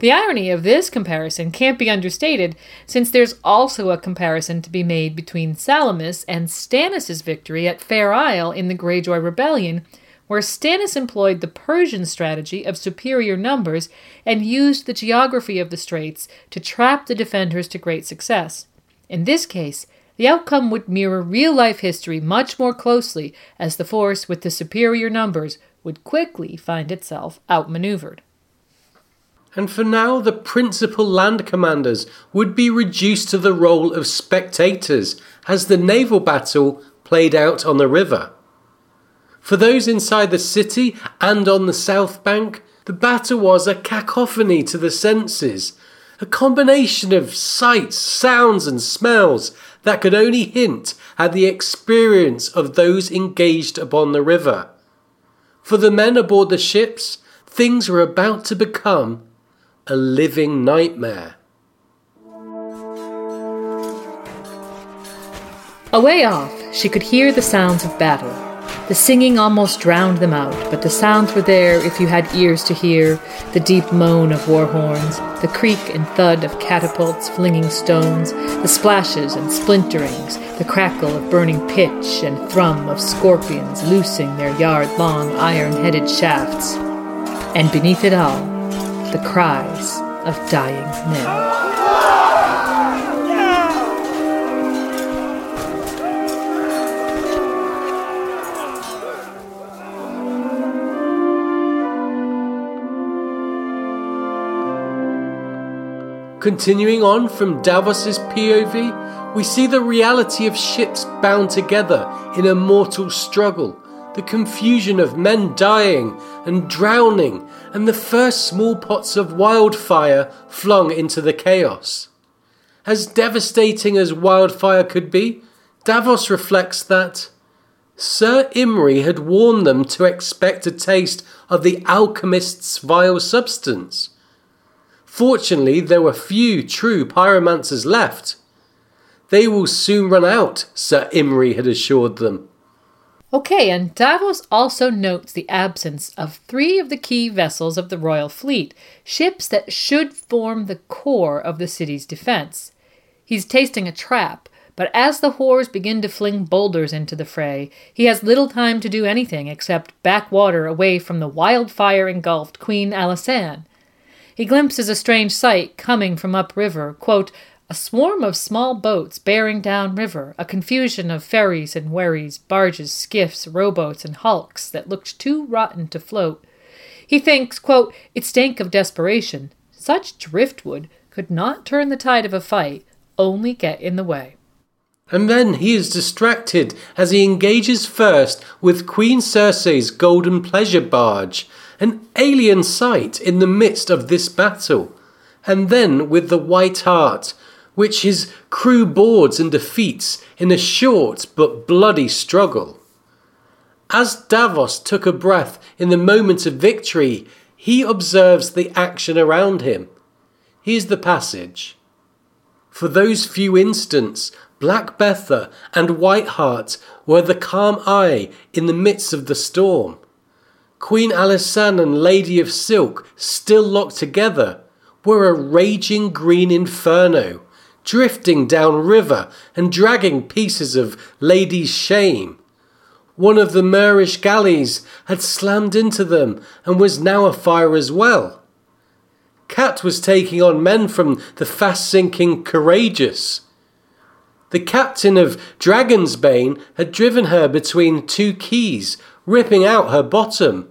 The irony of this comparison can't be understated, since there's also a comparison to be made between Salamis and Stannis' victory at Fair Isle in the Greyjoy Rebellion, where Stannis employed the Persian strategy of superior numbers and used the geography of the straits to trap the defenders to great success. In this case, the outcome would mirror real life history much more closely, as the force with the superior numbers would quickly find itself outmaneuvered. And for now, the principal land commanders would be reduced to the role of spectators as the naval battle played out on the river. For those inside the city and on the south bank, the battle was a cacophony to the senses, a combination of sights, sounds, and smells that could only hint at the experience of those engaged upon the river. For the men aboard the ships, things were about to become a living nightmare. Away off, she could hear the sounds of battle. The singing almost drowned them out, but the sounds were there if you had ears to hear. The deep moan of war horns, the creak and thud of catapults flinging stones, the splashes and splinterings, the crackle of burning pitch and thrum of scorpions loosing their yard long iron headed shafts, and beneath it all, the cries of dying men. Continuing on from Davos's POV, we see the reality of ships bound together in a mortal struggle, the confusion of men dying and drowning, and the first small pots of wildfire flung into the chaos. As devastating as wildfire could be, Davos reflects that Sir Imry had warned them to expect a taste of the alchemist's vile substance Fortunately, there were few true pyromancers left. They will soon run out, Sir Imry had assured them. Okay, and Davos also notes the absence of three of the key vessels of the royal fleet, ships that should form the core of the city's defense. He's tasting a trap, but as the whores begin to fling boulders into the fray, he has little time to do anything except back water away from the wildfire engulfed Queen Alysanne. He glimpses a strange sight coming from upriver, quote, a swarm of small boats bearing down river, a confusion of ferries and wherries, barges, skiffs, rowboats, and hulks that looked too rotten to float. He thinks, quote, it stank of desperation. Such driftwood could not turn the tide of a fight, only get in the way. And then he is distracted as he engages first with Queen Cersei's golden pleasure barge, an alien sight in the midst of this battle, and then with the White Hart, which his crew boards and defeats in a short but bloody struggle. As Davos took a breath in the moment of victory, he observes the action around him. Here's the passage. For those few instants, Black Betha and White Hart were the calm eye in the midst of the storm. Queen Alysanne and Lady of Silk, still locked together, were a raging green inferno, drifting down river and dragging pieces of Lady's shame. One of the Myrish galleys had slammed into them and was now afire as well. Cat was taking on men from the fast sinking Courageous. The captain of Dragonsbane had driven her between two quays ripping out her bottom.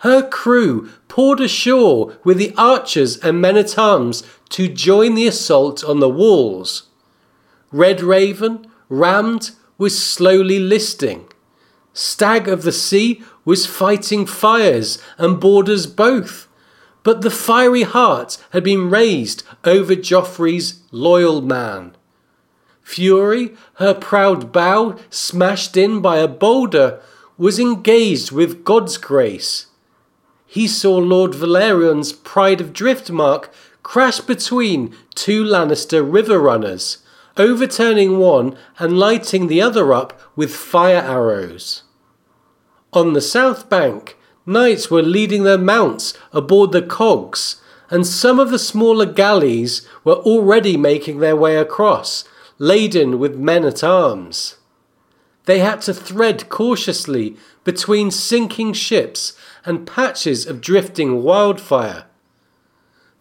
Her crew poured ashore with the archers and men at arms to join the assault on the walls. Red Raven, rammed, was slowly listing. Stag of the Sea was fighting fires and borders both. But the fiery heart had been raised over Joffrey's loyal man. Fury, her proud bow smashed in by a boulder, was engaged with God's grace. He saw Lord Velaryon's Pride of Driftmark crash between two Lannister river runners, overturning one and lighting the other up with fire arrows. On the south bank, knights were leading their mounts aboard the cogs, and some of the smaller galleys were already making their way across, laden with men at arms. They had to thread cautiously between sinking ships and patches of drifting wildfire.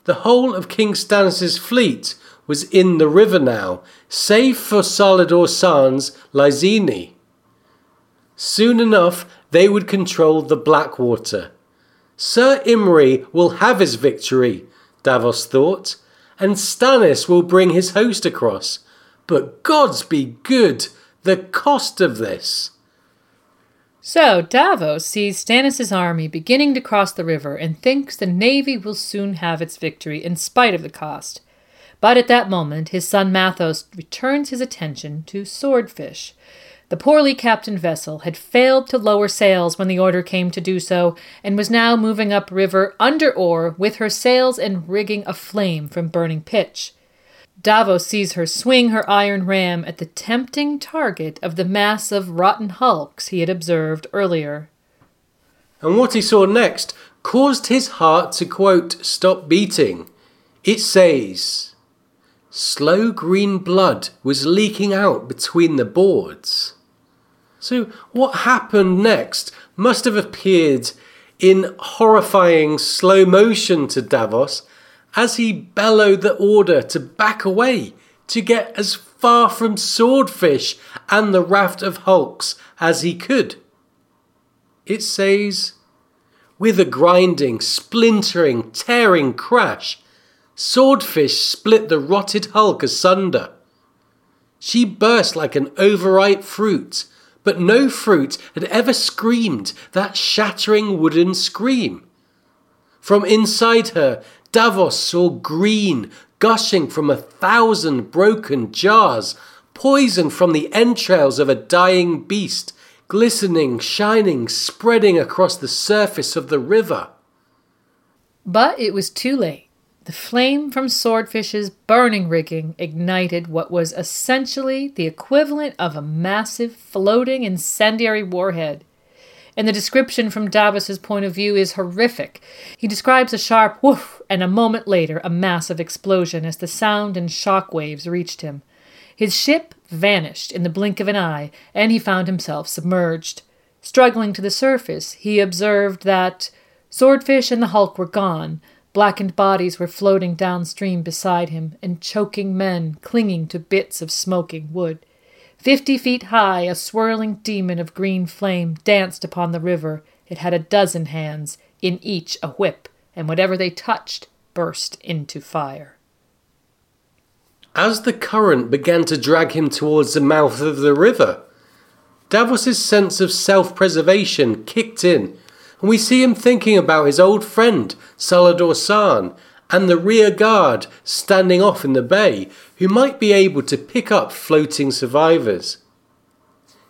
The whole of King Stannis' fleet was in the river now, save for Salladhor Saan's Lyseni. Soon enough, they would control the Blackwater. Sir Imry will have his victory, Davos thought, and Stannis will bring his host across. But gods be good! the cost of this. So Davos sees Stannis' army beginning to cross the river and thinks the navy will soon have its victory in spite of the cost. But at that moment, his son Matthos returns his attention to Swordfish. The poorly captained vessel had failed to lower sails when the order came to do so, and was now moving up river under oar with her sails and rigging aflame from burning pitch. Davos sees her swing her iron ram at the tempting target of the mass of rotten hulks he had observed earlier. And what he saw next caused his heart to quote, stop beating. It says, Slow green blood was leaking out between the boards. So, what happened next must have appeared in horrifying slow motion to Davos as he bellowed the order to back away to get as far from Swordfish and the raft of hulks as he could. It says, with a grinding, splintering, tearing crash, Swordfish split the rotted hulk asunder. She burst like an overripe fruit, but no fruit had ever screamed that shattering wooden scream. From inside her, Davos saw green gushing from a thousand broken jars, poison from the entrails of a dying beast, glistening, shining, spreading across the surface of the river. But it was too late. The flame from Swordfish's burning rigging ignited what was essentially the equivalent of a massive floating incendiary warhead. And the description from Davos's point of view is horrific. He describes a sharp whoof and a moment later a massive explosion as the sound and shock waves reached him. His ship vanished in the blink of an eye, and he found himself submerged. Struggling to the surface, he observed that Swordfish and the hulk were gone, Blackened bodies were floating downstream beside him, and choking men clinging to bits of smoking wood. Fifty feet high, a swirling demon of green flame danced upon the river. It had a dozen hands, in each a whip, and whatever they touched burst into fire. As the current began to drag him towards the mouth of the river, Davos's sense of self preservation kicked in and we see him thinking about his old friend Salladhor Saan and the rear guard standing off in the bay who might be able to pick up floating survivors.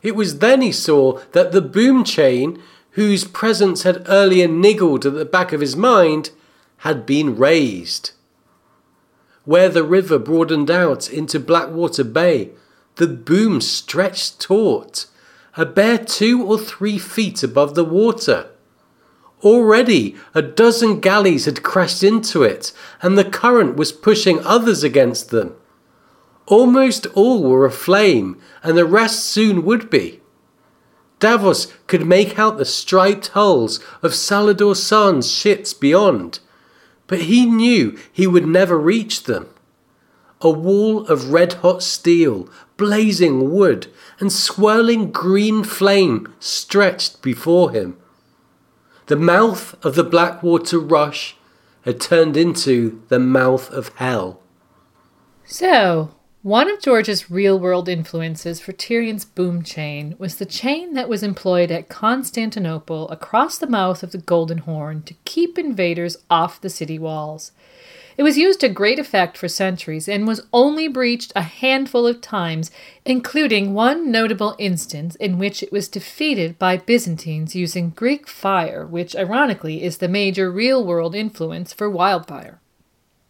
It was then he saw that the boom chain, whose presence had earlier niggled at the back of his mind, had been raised. Where the river broadened out into Blackwater Bay, the boom stretched taut, a bare two or three feet above the water. Already a dozen galleys had crashed into it, and the current was pushing others against them. Almost all were aflame, and the rest soon would be. Davos could make out the striped hulls of Salladhor Saan's ships beyond, but he knew he would never reach them. A wall of red hot steel, blazing wood, and swirling green flame stretched before him. The mouth of the Blackwater Rush had turned into the mouth of hell. So, one of George's real world influences for Tyrion's boom chain was the chain that was employed at Constantinople across the mouth of the Golden Horn to keep invaders off the city walls. It was used to great effect for centuries and was only breached a handful of times, including one notable instance in which it was defeated by Byzantines using Greek fire, which ironically is the major real world influence for wildfire.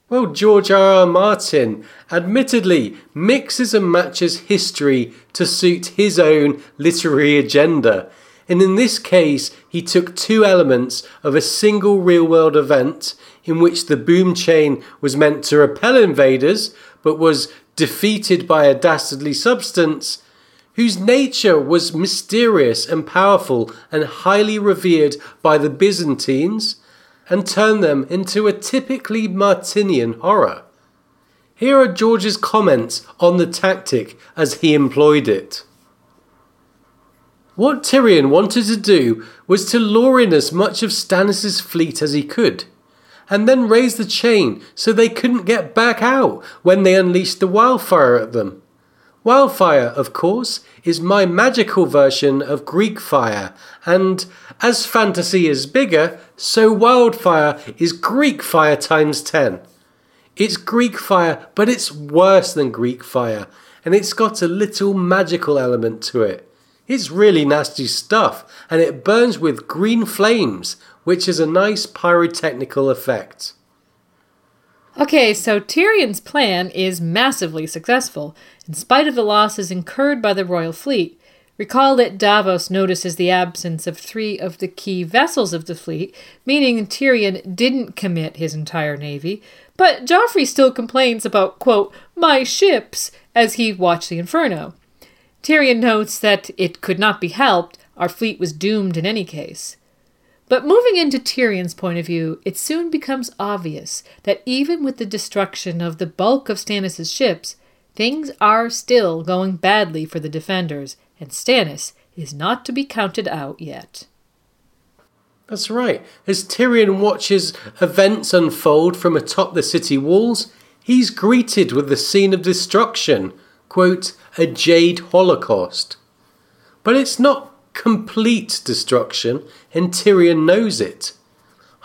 Well, George R. R. Martin admittedly mixes and matches history to suit his own literary agenda. And in this case, he took two elements of a single real world event in which the boom chain was meant to repel invaders but was defeated by a dastardly substance whose nature was mysterious and powerful and highly revered by the Byzantines and turned them into a typically Martinian horror. Here are George's comments on the tactic as he employed it. What Tyrion wanted to do was to lure in as much of Stannis' fleet as he could and then raise the chain so they couldn't get back out when they unleashed the wildfire at them. Wildfire, of course, is my magical version of Greek fire, and as fantasy is bigger, so wildfire is Greek fire times 10. It's Greek fire, but it's worse than Greek fire, and it's got a little magical element to it. It's really nasty stuff, and it burns with green flames, which is a nice pyrotechnical effect. Okay, so Tyrion's plan is massively successful, in spite of the losses incurred by the royal fleet. Recall that Davos notices the absence of three of the key vessels of the fleet, meaning Tyrion didn't commit his entire navy, but Joffrey still complains about, quote, my ships, as he watched the inferno. Tyrion notes that it could not be helped, our fleet was doomed in any case. But moving into Tyrion's point of view, it soon becomes obvious that even with the destruction of the bulk of Stannis' ships, things are still going badly for the defenders, and Stannis is not to be counted out yet. That's right. As Tyrion watches events unfold from atop the city walls, he's greeted with the scene of destruction, quote, a jade holocaust. But it's not complete destruction, and Tyrion knows it.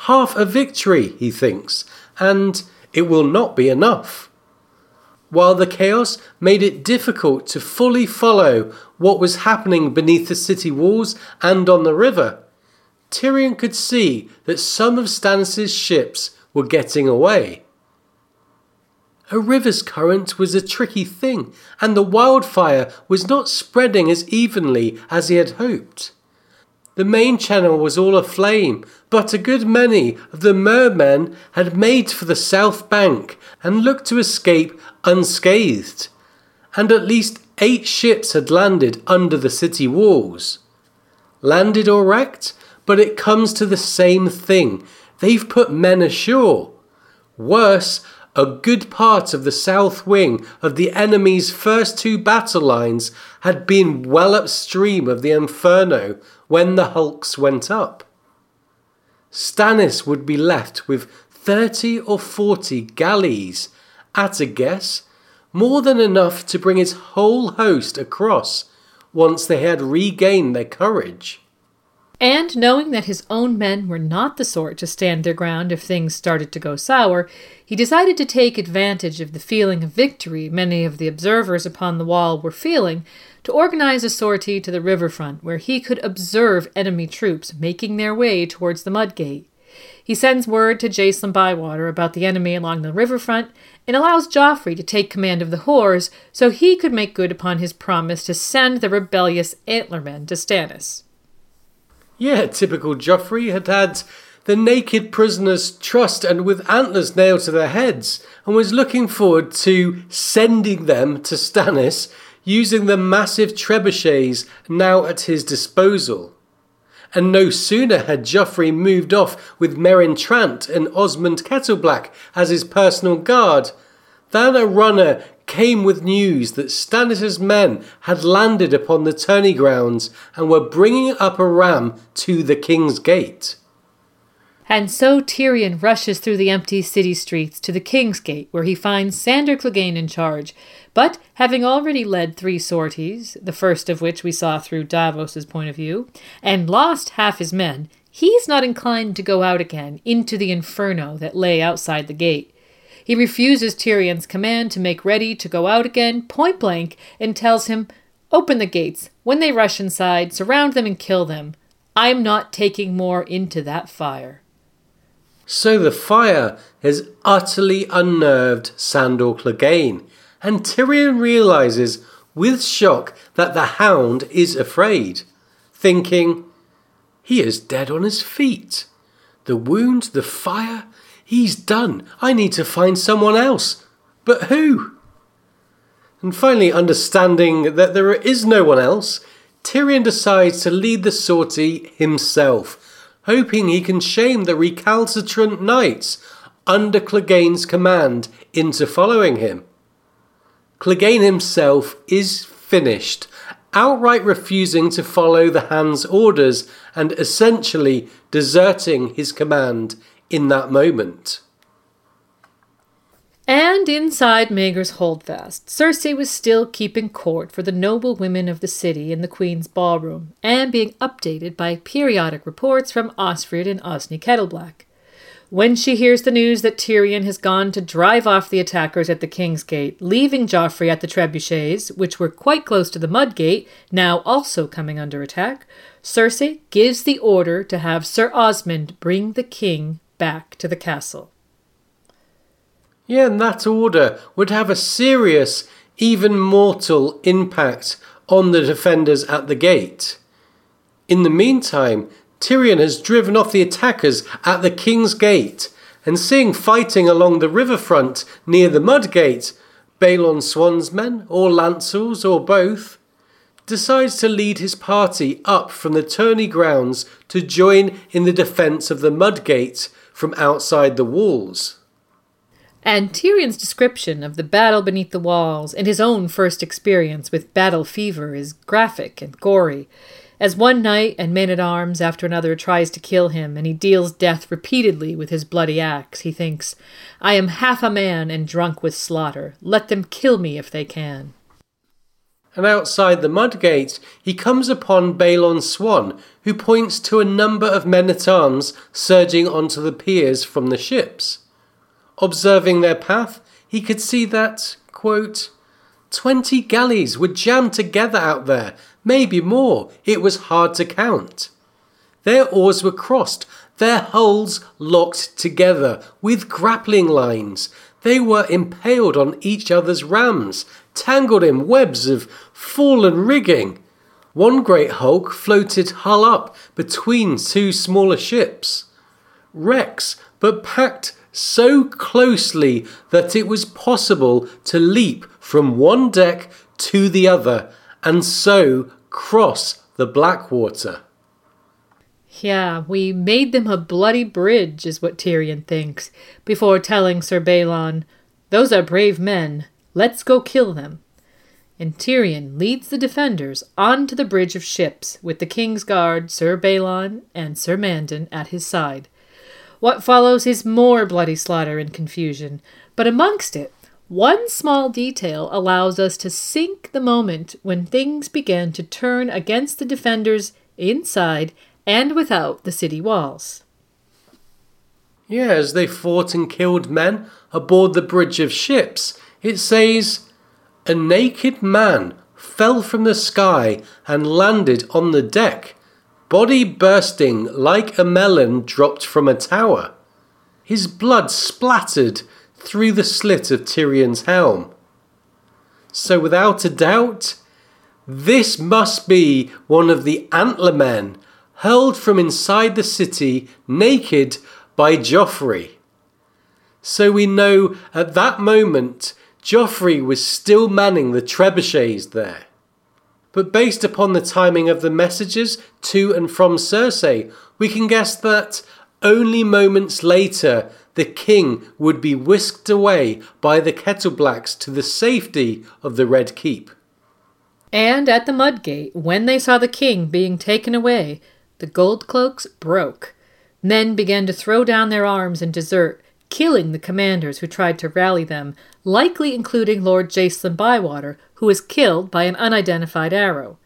Half a victory, he thinks, and it will not be enough. While the chaos made it difficult to fully follow what was happening beneath the city walls and on the river, Tyrion could see that some of Stannis' ships were getting away. A river's current was a tricky thing, and the wildfire was not spreading as evenly as he had hoped. The main channel was all aflame, but a good many of the Myrmen had made for the south bank and looked to escape unscathed, and at least eight ships had landed under the city walls. Landed or wrecked, but it comes to the same thing. They've put men ashore. Worse, a good part of the south wing of the enemy's first two battle lines had been well upstream of the Inferno when the hulks went up. Stannis would be left with 30 or 40 galleys, at a guess, more than enough to bring his whole host across once they had regained their courage. And knowing that his own men were not the sort to stand their ground if things started to go sour, he decided to take advantage of the feeling of victory many of the observers upon the wall were feeling to organize a sortie to the riverfront where he could observe enemy troops making their way towards the Mudgate. He sends word to Jacelyn Bywater about the enemy along the riverfront and allows Joffrey to take command of the Whores so he could make good upon his promise to send the rebellious Antlermen to Stannis. Yeah, typical Joffrey had had the naked prisoners trussed and with antlers nailed to their heads, and was looking forward to sending them to Stannis using the massive trebuchets now at his disposal. And no sooner had Joffrey moved off with Meryn Trant and Osmond Kettleblack as his personal guard than a runner came with news that Stannis' men had landed upon the tourney grounds and were bringing up a ram to the king's gate. And so Tyrion rushes through the empty city streets to the King's Gate, where he finds Sandor Clegane in charge. But having already led three sorties, the first of which we saw through Davos's point of view, and lost half his men, he's not inclined to go out again into the inferno that lay outside the gate. He refuses Tyrion's command to make ready to go out again, point blank, and tells him, Open the gates. When they rush inside, surround them and kill them. I'm not taking more into that fire. So the fire has utterly unnerved Sandor Clegane, and Tyrion realizes with shock that the hound is afraid, thinking, He is dead on his feet. The wound, the fire, He's done. I need to find someone else. But who? And finally, understanding that there is no one else, Tyrion decides to lead the sortie himself, hoping he can shame the recalcitrant knights under Clegane's command into following him. Clegane himself is finished, outright refusing to follow the Hand's orders and essentially deserting his command in that moment. And inside Maegor's holdfast, Cersei was still keeping court for the noble women of the city in the Queen's ballroom, and being updated by periodic reports from Osfryd and Osney Kettleblack. When she hears the news that Tyrion has gone to drive off the attackers at the King's Gate, leaving Joffrey at the trebuchets, which were quite close to the Mudgate, now also coming under attack, Cersei gives the order to have Sir Osmond bring the king back to the castle. Yeah, and that order would have a serious, even mortal impact on the defenders at the gate. In the meantime, Tyrion has driven off the attackers at the King's Gate, and seeing fighting along the riverfront near the Mudgate, Balon Swann's men, or Lancels, or both, decides to lead his party up from the tourney grounds to join in the defence of the Mudgate from outside the walls. And Tyrion's description of the battle beneath the walls and his own first experience with battle fever is graphic and gory. As one knight and man at arms after another tries to kill him, and he deals death repeatedly with his bloody axe, he thinks, I am half a man and drunk with slaughter. Let them kill me if they can. And outside the mud Mudgate, he comes upon Balon Swann, who points to a number of men at arms surging onto the piers from the ships. Observing their path, he could see that, quote, twenty galleys were jammed together out there, maybe more. It was hard to count. Their oars were crossed, their hulls locked together with grappling lines. They were impaled on each other's rams, tangled in webs of fallen rigging. One great hulk floated hull up between two smaller ships. Wrecks, but packed so closely that it was possible to leap from one deck to the other and so cross the Blackwater. Yeah, we made them a bloody bridge, is what Tyrion thinks, before telling Sir Balon, Those are brave men. Let's go kill them. And Tyrion leads the defenders onto the bridge of ships, with the king's guard, Sir Balon, and Sir Mandon at his side. What follows is more bloody slaughter and confusion, but amongst it, one small detail allows us to sink the moment when things began to turn against the defenders inside and without the city walls. Yeah, as they fought and killed men aboard the bridge of ships, it says, A naked man fell from the sky and landed on the deck body bursting like a melon dropped from a tower. His blood splattered through the slit of Tyrion's helm. So, without a doubt, this must be one of the antler men hurled from inside the city naked by Joffrey. So we know at that moment Joffrey was still manning the trebuchets there but based upon the timing of the messages to and from Cersei, we can guess that only moments later the king would be whisked away by the Kettleblacks to the safety of the Red Keep. And at the Mudgate, when they saw the king being taken away, the gold cloaks broke. Men began to throw down their arms and desert, killing the commanders who tried to rally them, likely including Lord Jacelyn Bywater, who was killed by an unidentified arrow.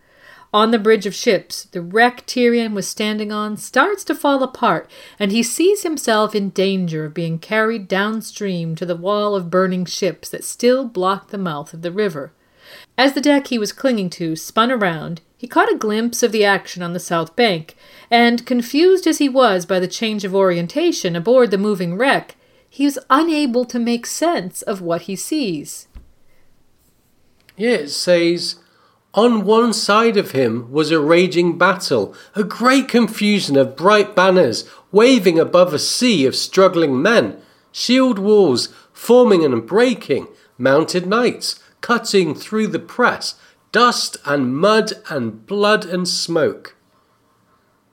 On the bridge of ships, the wreck Tyrion was standing on starts to fall apart, and he sees himself in danger of being carried downstream to the wall of burning ships that still blocked the mouth of the river. As the deck he was clinging to spun around, he caught a glimpse of the action on the south bank, and, confused as he was by the change of orientation aboard the moving wreck, he is unable to make sense of what he sees. Yeah, it says, on one side of him was a raging battle, a great confusion of bright banners waving above a sea of struggling men, shield walls forming and breaking, mounted knights cutting through the press, dust and mud and blood and smoke.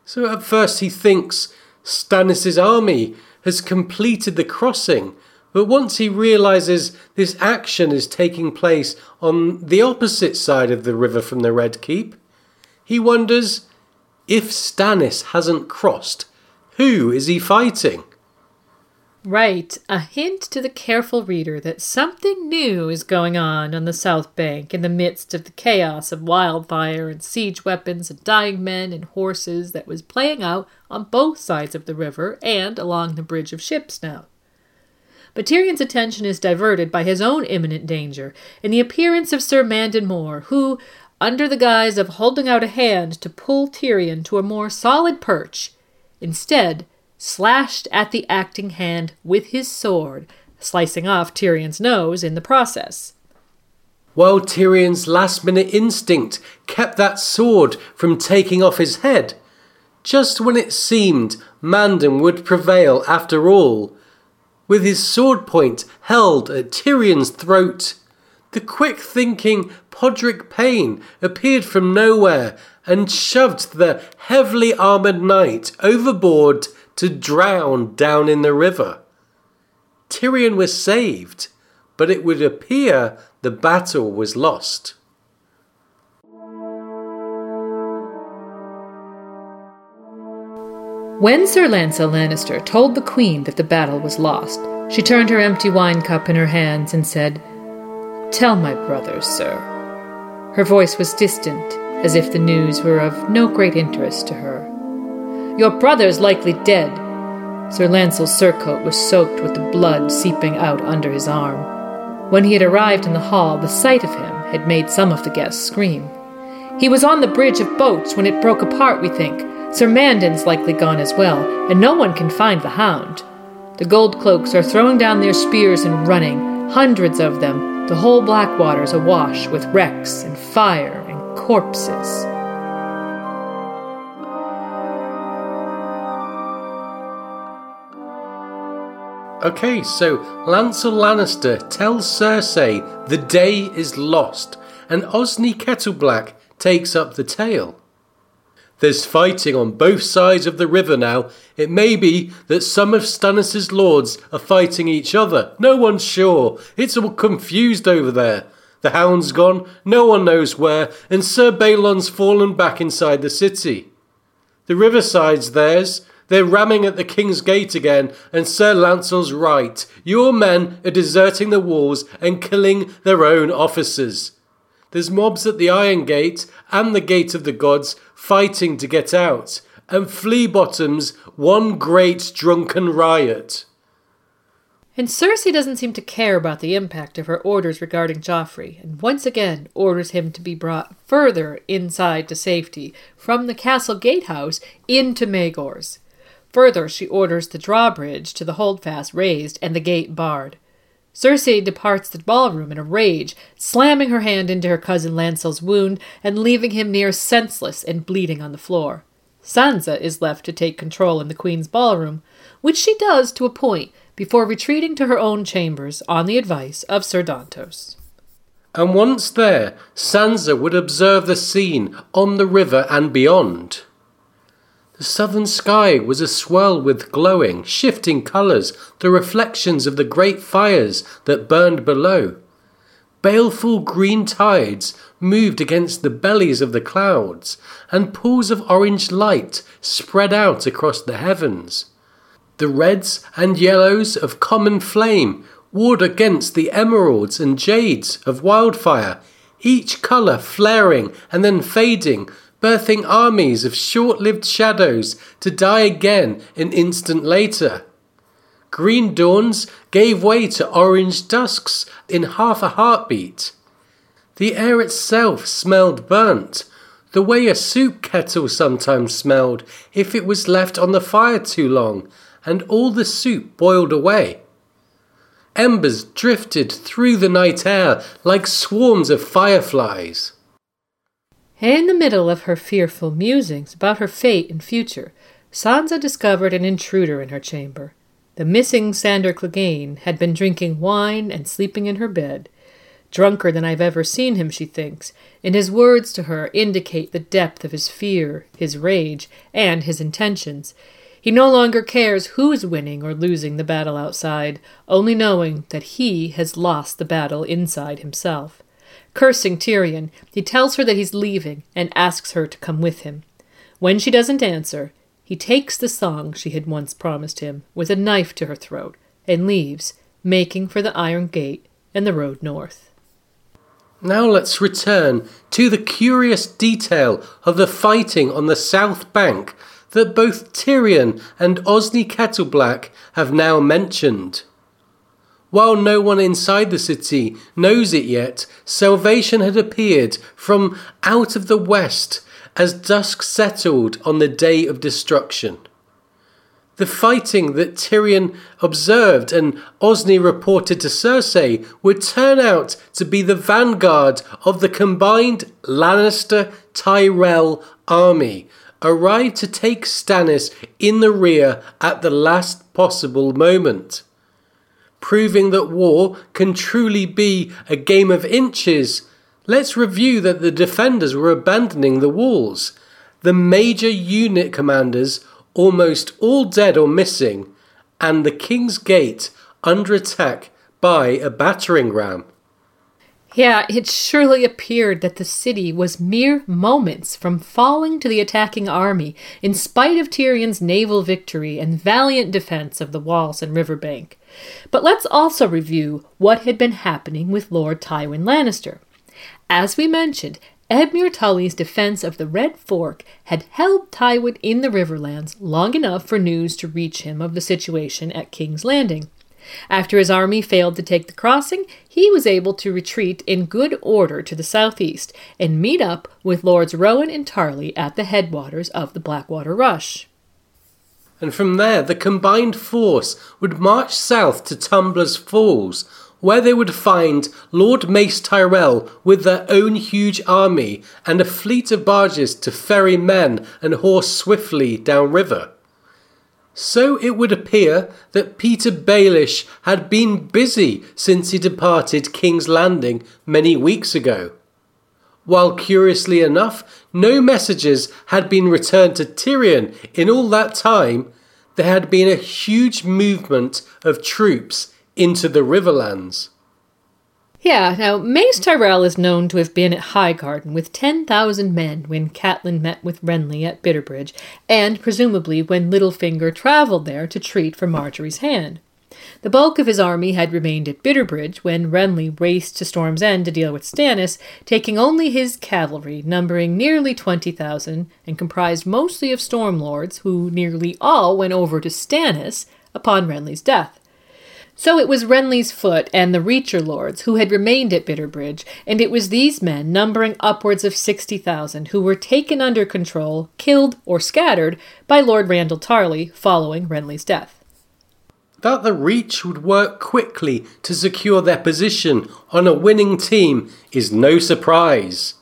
So at first he thinks Stannis' army has completed the crossing, but once he realizes this action is taking place on the opposite side of the river from the Red Keep, he wonders if Stannis hasn't crossed, who is he fighting? Right, a hint to the careful reader that something new is going on on the South Bank in the midst of the chaos of wildfire and siege weapons and dying men and horses that was playing out on both sides of the river and along the bridge of ships now. But Tyrion's attention is diverted by his own imminent danger and the appearance of Sir Mandon Moore, who, under the guise of holding out a hand to pull Tyrion to a more solid perch, instead slashed at the acting hand with his sword, slicing off Tyrion's nose in the process. While Tyrion's last minute instinct kept that sword from taking off his head, just when it seemed Mandon would prevail after all, with his sword point held at Tyrion's throat, the quick thinking Podrick Payne appeared from nowhere and shoved the heavily armoured knight overboard to drown down in the river. Tyrion was saved, but it would appear the battle was lost. When Sir Lancel Lannister told the Queen that the battle was lost, she turned her empty wine cup in her hands and said, Tell my brothers, sir. Her voice was distant, as if the news were of no great interest to her. Your brother's likely dead. Sir Lancel's surcoat was soaked with the blood seeping out under his arm. When he had arrived in the hall, the sight of him had made some of the guests scream. He was on the bridge of boats when it broke apart, we think, Sir Mandon's likely gone as well, and no one can find the hound. The gold cloaks are throwing down their spears and running, hundreds of them, the whole Blackwater's awash with wrecks and fire and corpses. Okay, so Lancel Lannister tells Cersei the day is lost, and Osney Kettleblack takes up the tale. There's fighting on both sides of the river now. It may be that some of Stannis' lords are fighting each other. No one's sure. It's all confused over there. The hound's gone, no one knows where, and Sir Balon's fallen back inside the city. The riverside's theirs. They're ramming at the King's Gate again, and Sir Lancel's right. Your men are deserting the walls and killing their own officers. There's mobs at the Iron Gate and the Gate of the Gods fighting to get out, and Flea Bottom's one great drunken riot. And Cersei doesn't seem to care about the impact of her orders regarding Joffrey, and once again orders him to be brought further inside to safety from the castle gatehouse into Maegor's. Further, she orders the drawbridge to the holdfast raised and the gate barred. Cersei departs the ballroom in a rage, slamming her hand into her cousin Lancel's wound and leaving him near senseless and bleeding on the floor. Sansa is left to take control in the Queen's ballroom, which she does to a point before retreating to her own chambers on the advice of Sir Dontos. And once there, Sansa would observe the scene on the river and beyond. The southern sky was aswirl with glowing, shifting colours, the reflections of the great fires that burned below. Baleful green tides moved against the bellies of the clouds, and pools of orange light spread out across the heavens. The reds and yellows of common flame warred against the emeralds and jades of wildfire, each colour flaring and then fading birthing armies of short lived shadows to die again an instant later. Green dawns gave way to orange dusks in half a heartbeat. The air itself smelled burnt, the way a soup kettle sometimes smelled if it was left on the fire too long and all the soup boiled away. Embers drifted through the night air like swarms of fireflies. In the middle of her fearful musings about her fate and future, Sansa discovered an intruder in her chamber. The missing Sandor Clegane had been drinking wine and sleeping in her bed. Drunker than I've ever seen him, she thinks, and his words to her indicate the depth of his fear, his rage, and his intentions. He no longer cares who's winning or losing the battle outside, only knowing that he has lost the battle inside himself. Cursing Tyrion, he tells her that he's leaving and asks her to come with him. When she doesn't answer, he takes the song she had once promised him with a knife to her throat and leaves, making for the Iron Gate and the road north. Now let's return to the curious detail of the fighting on the south bank that both Tyrion and Osney Kettleblack have now mentioned. While no one inside the city knows it yet, salvation had appeared from out of the west as dusk settled on the day of destruction. The fighting that Tyrion observed and Osney reported to Cersei would turn out to be the vanguard of the combined Lannister Tyrell army, arrived to take Stannis in the rear at the last possible moment. Proving that war can truly be a game of inches, let's review that the defenders were abandoning the walls. The major unit commanders almost all dead or missing, and the King's Gate under attack by a battering ram. Yeah, it surely appeared that the city was mere moments from falling to the attacking army, in spite of Tyrion's naval victory and valiant defense of the walls and riverbank. But let's also review what had been happening with Lord Tywin Lannister. As we mentioned, Edmure Tully's defense of the Red Fork had held Tywin in the Riverlands long enough for news to reach him of the situation at King's Landing. After his army failed to take the crossing, he was able to retreat in good order to the southeast and meet up with Lords Rowan and Tarly at the headwaters of the Blackwater Rush. And from there, the combined force would march south to Tumbler's Falls, where they would find Lord Mace Tyrell with their own huge army and a fleet of barges to ferry men and horse swiftly downriver. So it would appear that Petyr Baelish had been busy since he departed King's Landing many weeks ago. While curiously enough, no messages had been returned to Tyrion in all that time, there had been a huge movement of troops into the Riverlands. Yeah, now Mace Tyrell is known to have been at Highgarden with 10,000 men when Catelyn met with Renly at Bitterbridge, and presumably when Littlefinger travelled there to treat for Margaery's hand. The bulk of his army had remained at Bitterbridge when Renly raced to Storm's End to deal with Stannis, taking only his cavalry, numbering nearly 20,000 and comprised mostly of Storm Lords, who nearly all went over to Stannis upon Renly's death. So it was Renly's Foot and the Reacher Lords who had remained at Bitterbridge, and it was these men, numbering upwards of 60,000, who were taken under control, killed, or scattered by Lord Randyll Tarly following Renly's death. That the Reach would work quickly to secure their position on a winning team is no surprise.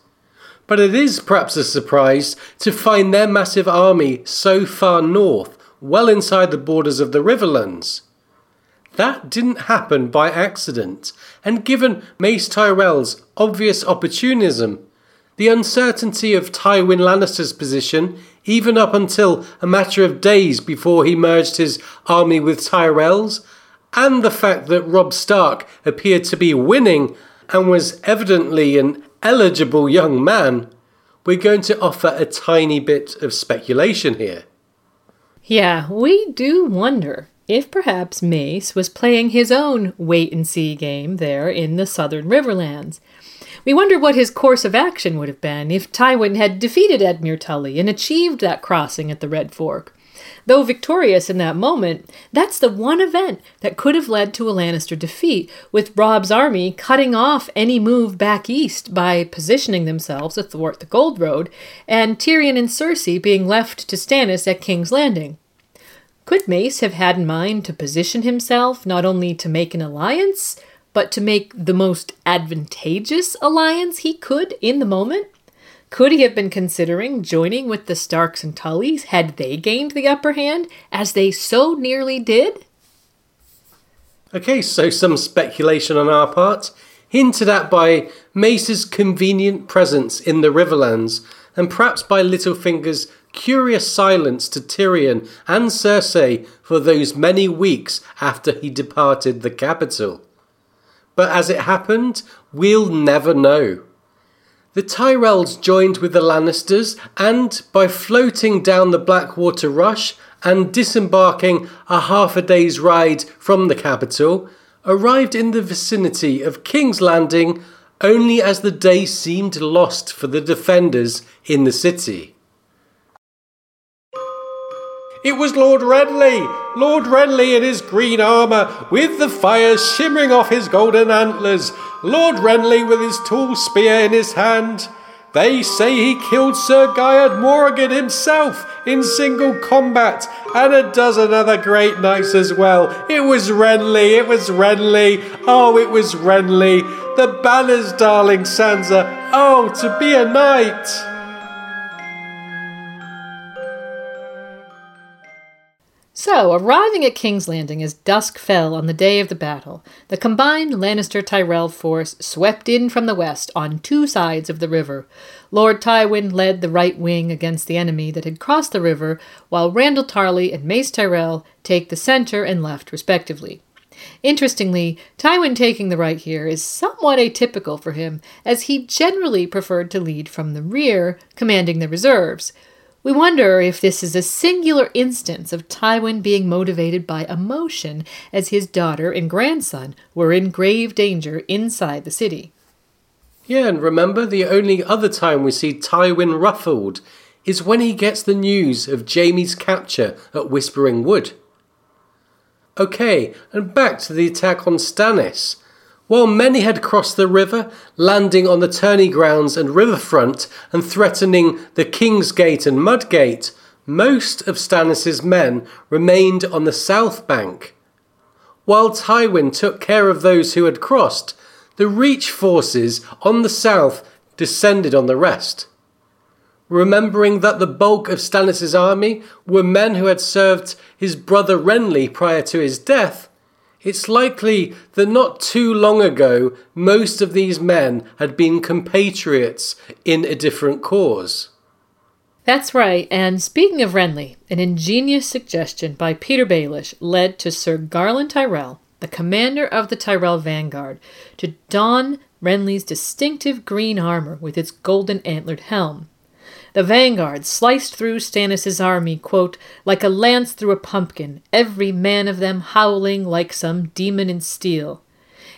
But it is perhaps a surprise to find their massive army so far north, well inside the borders of the Riverlands. That didn't happen by accident, and given Mace Tyrell's obvious opportunism, the uncertainty of Tywin Lannister's position, even up until a matter of days before he merged his army with Tyrell's, and the fact that Robb Stark appeared to be winning and was evidently an eligible young man, we're going to offer a tiny bit of speculation here. Yeah, we do wonder if perhaps Mace was playing his own wait and see game there in the southern Riverlands. We wonder what his course of action would have been if Tywin had defeated Edmure Tully and achieved that crossing at the Red Fork. Though victorious in that moment, that's the one event that could have led to a Lannister defeat, with Robb's army cutting off any move back east by positioning themselves athwart the Gold Road, and Tyrion and Cersei being left to Stannis at King's Landing. Could Mace have had in mind to position himself not only to make an alliance, but to make the most advantageous alliance he could in the moment? Could he have been considering joining with the Starks and Tullys had they gained the upper hand, as they so nearly did? Okay, so some speculation on our part, hinted at by Mace's convenient presence in the Riverlands, and perhaps by Littlefinger's curious silence to Tyrion and Cersei for those many weeks after he departed the capital. But as it happened, we'll never know. The Tyrells joined with the Lannisters, and by floating down the Blackwater Rush and disembarking a half a day's ride from the capital, arrived in the vicinity of King's Landing only as the day seemed lost for the defenders in the city. It was Lord Renly! Lord Renly in his green armour, with the fires shimmering off his golden antlers. Lord Renly with his tall spear in his hand. They say he killed Sir Guyard Morrigan himself in single combat, and a dozen other great knights as well. It was Renly, it was Renly, oh, it was Renly. The banners, darling Sansa, oh, to be a knight. So, arriving at King's Landing as dusk fell on the day of the battle, the combined Lannister Tyrell force swept in from the west on two sides of the river. Lord Tywin led the right wing against the enemy that had crossed the river, while Randyll Tarly and Mace Tyrell take the center and left, respectively. Interestingly, Tywin taking the right here is somewhat atypical for him, as he generally preferred to lead from the rear, commanding the reserves. We wonder if this is a singular instance of Tywin being motivated by emotion, as his daughter and grandson were in grave danger inside the city. Yeah, and remember, the only other time we see Tywin ruffled is when he gets the news of Jaime's capture at Whispering Wood. Okay, and back to the attack on Stannis. While many had crossed the river, landing on the tourney grounds and riverfront and threatening the King's Gate and Mudgate, most of Stannis's men remained on the south bank. While Tywin took care of those who had crossed, the Reach forces on the south descended on the rest. Remembering that the bulk of Stannis's army were men who had served his brother Renly prior to his death, it's likely that not too long ago most of these men had been compatriots in a different cause. That's right, and speaking of Renly, an ingenious suggestion by Petyr Baelish led to Sir Garland Tyrell, the commander of the Tyrell vanguard, to don Renly's distinctive green armor with its golden antlered helm. The vanguard sliced through Stannis's army, quote, like a lance through a pumpkin, every man of them howling like some demon in steel.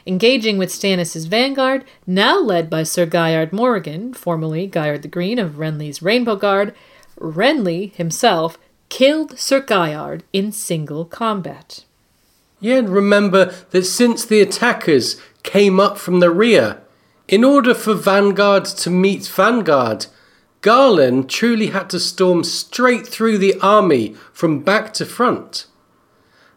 Engaging with Stannis's vanguard, now led by Sir Guyard Morrigan, formerly Guyard the Green of Renly's Rainbow Guard, Renly himself killed Sir Guyard in single combat. Yeah, and remember that since the attackers came up from the rear, in order for Vanguard to meet Vanguard, Garland truly had to storm straight through the army from back to front.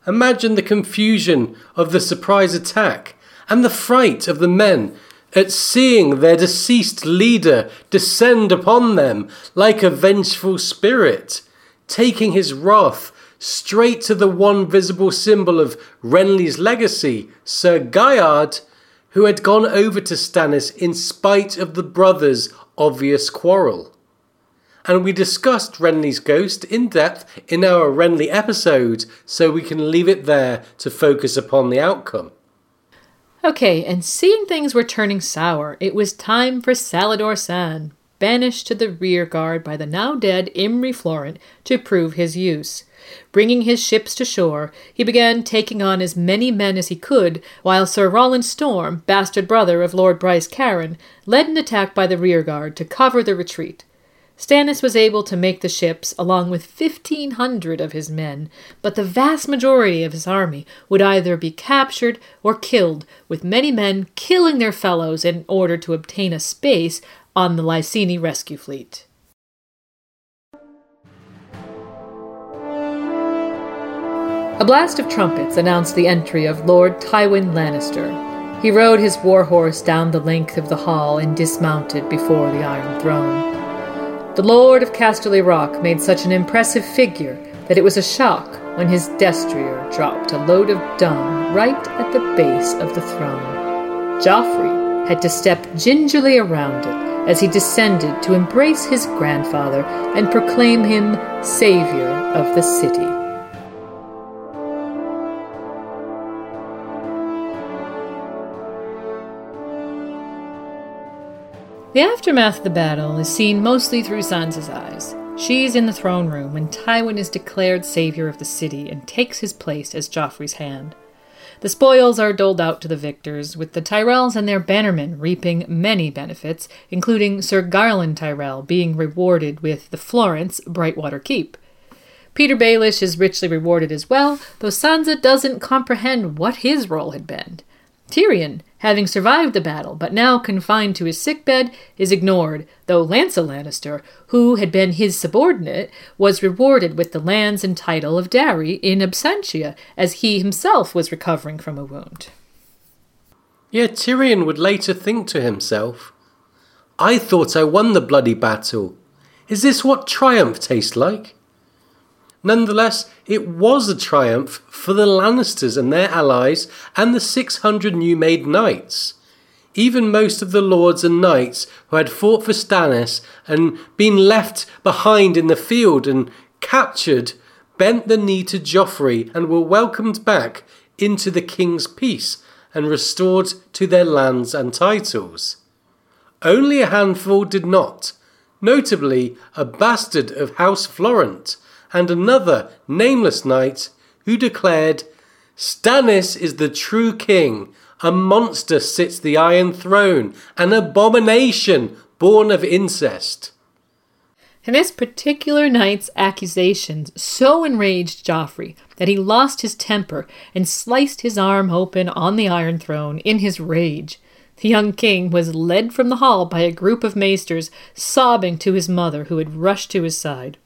Imagine the confusion of the surprise attack and the fright of the men at seeing their deceased leader descend upon them like a vengeful spirit, taking his wrath straight to the one visible symbol of Renly's legacy, Sir Guyard, who had gone over to Stannis in spite of the brothers' obvious quarrel and we discussed Renly's ghost in depth in our Renly episode, so we can leave it there to focus upon the outcome. Okay, and seeing things were turning sour, it was time for Salladhor Saan, banished to the rear guard by the now dead Imry Florent, to prove his use. Bringing his ships to shore, he began taking on as many men as he could, while Sir Rolland Storm, bastard brother of Lord Bryce Caron, led an attack by the rearguard to cover the retreat. Stannis was able to make the ships along with 1,500 of his men, but the vast majority of his army would either be captured or killed, with many men killing their fellows in order to obtain a space on the Lyseni rescue fleet. A blast of trumpets announced the entry of Lord Tywin Lannister. He rode his war horse down the length of the hall and dismounted before the Iron Throne. The Lord of Casterly Rock made such an impressive figure that it was a shock when his destrier dropped a load of dung right at the base of the throne. Joffrey had to step gingerly around it as he descended to embrace his grandfather and proclaim him savior of the city. The aftermath of the battle is seen mostly through Sansa's eyes. She's in the throne room when Tywin is declared savior of the city and takes his place as Joffrey's hand. The spoils are doled out to the victors, with the Tyrells and their bannermen reaping many benefits, including Sir Garland Tyrell being rewarded with the Florents' Brightwater Keep. Petyr Baelish is richly rewarded as well, though Sansa doesn't comprehend what his role had been. Tyrion having survived the battle but now confined to his sickbed, is ignored, though Lancel Lannister, who had been his subordinate, was rewarded with the lands and title of Darry in absentia, as he himself was recovering from a wound. Yet Tyrion would later think to himself, I thought I won the bloody battle. Is this what triumph tastes like? Nonetheless, it was a triumph for the Lannisters and their allies and the 600 new made knights. Even most of the lords and knights who had fought for Stannis and been left behind in the field and captured bent the knee to Joffrey and were welcomed back into the king's peace and restored to their lands and titles. Only a handful did not, notably a bastard of House Florent and another nameless knight who declared, Stannis is the true king, a monster sits the Iron Throne, an abomination born of incest. And this particular knight's accusations so enraged Joffrey that he lost his temper and sliced his arm open on the Iron Throne in his rage. The young king was led from the hall by a group of maesters, sobbing to his mother, who had rushed to his side.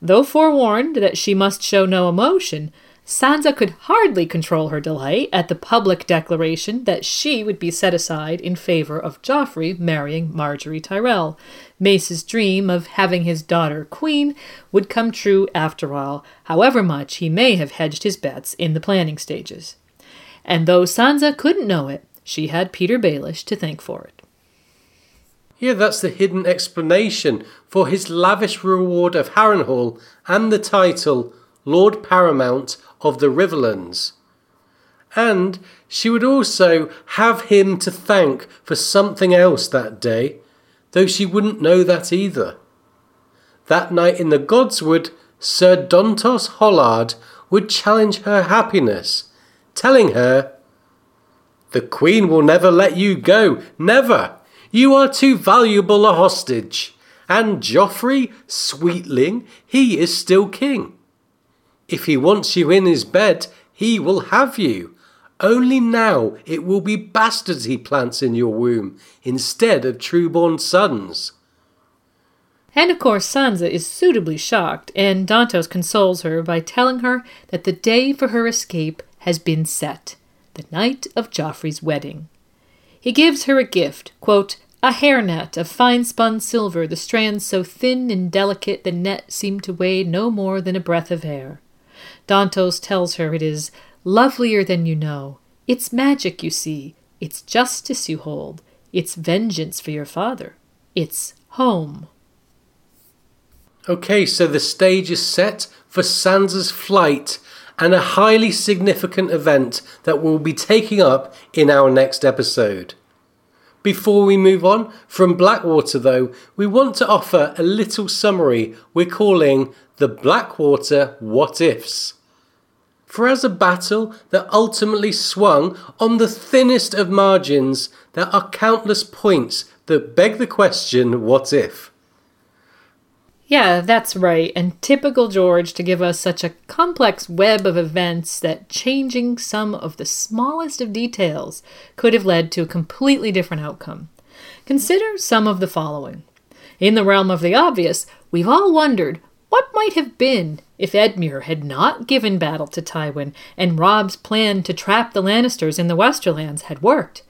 Though forewarned that she must show no emotion, Sansa could hardly control her delight at the public declaration that she would be set aside in favor of Joffrey marrying Margaery Tyrell. Mace's dream of having his daughter queen would come true after all, however much he may have hedged his bets in the planning stages. And though Sansa couldn't know it, she had Petyr Baelish to thank for it. Yeah, that's the hidden explanation for his lavish reward of Harrenhal and the title Lord Paramount of the Riverlands. And she would also have him to thank for something else that day, though she wouldn't know that either. That night in the Godswood, Sir Dontos Hollard would challenge her happiness, telling her, The Queen will never let you go, never! You are too valuable a hostage. And Joffrey, sweetling, he is still king. If he wants you in his bed, he will have you. Only now it will be bastards he plants in your womb, instead of true-born sons. And of course, Sansa is suitably shocked, and Dontos consoles her by telling her that the day for her escape has been set the night of Joffrey's wedding. He gives her a gift, quote, a hairnet of fine spun silver, the strands so thin and delicate the net seemed to weigh no more than a breath of air. Dontos tells her it is lovelier than you know. It's magic, you see. It's justice you hold. It's vengeance for your father. It's home. Okay, so the stage is set for Sansa's flight and a highly significant event that we'll be taking up in our next episode. Before we move on from Blackwater, though, we want to offer a little summary we're calling the Blackwater What Ifs. For as a battle that ultimately swung on the thinnest of margins, there are countless points that beg the question what if? Yeah, that's right. And typical George to give us such a complex web of events that changing some of the smallest of details could have led to a completely different outcome. Consider some of the following. In the realm of the obvious, we've all wondered what might have been if Edmure had not given battle to Tywin and Robb's plan to trap the Lannisters in the Westerlands had worked.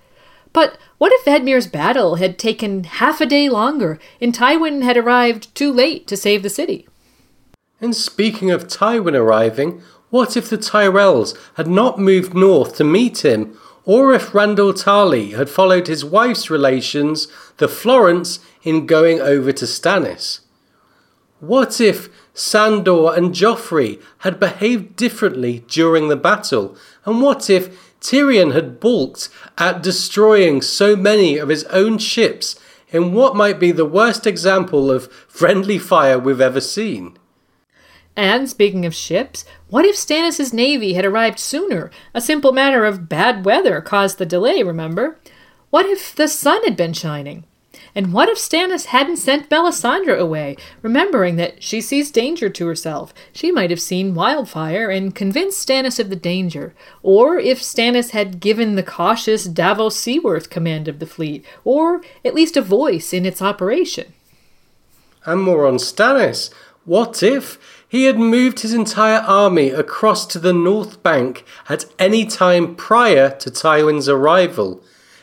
But what if Edmure's battle had taken half a day longer and Tywin had arrived too late to save the city? And speaking of Tywin arriving, what if the Tyrells had not moved north to meet him, or if Randyll Tarly had followed his wife's relations, the Florents, in going over to Stannis? What if Sandor and Joffrey had behaved differently during the battle? And what if Tyrion had balked at destroying so many of his own ships in what might be the worst example of friendly fire we've ever seen. And speaking of ships, what if Stannis' navy had arrived sooner? A simple matter of bad weather caused the delay, remember? What if the sun had been shining? And what if Stannis hadn't sent Melisandre away, remembering that she sees danger to herself? She might have seen wildfire and convinced Stannis of the danger. Or if Stannis had given the cautious Davos Seaworth command of the fleet, or at least a voice in its operation. And more on Stannis. What if he had moved his entire army across to the north bank at any time prior to Tywin's arrival?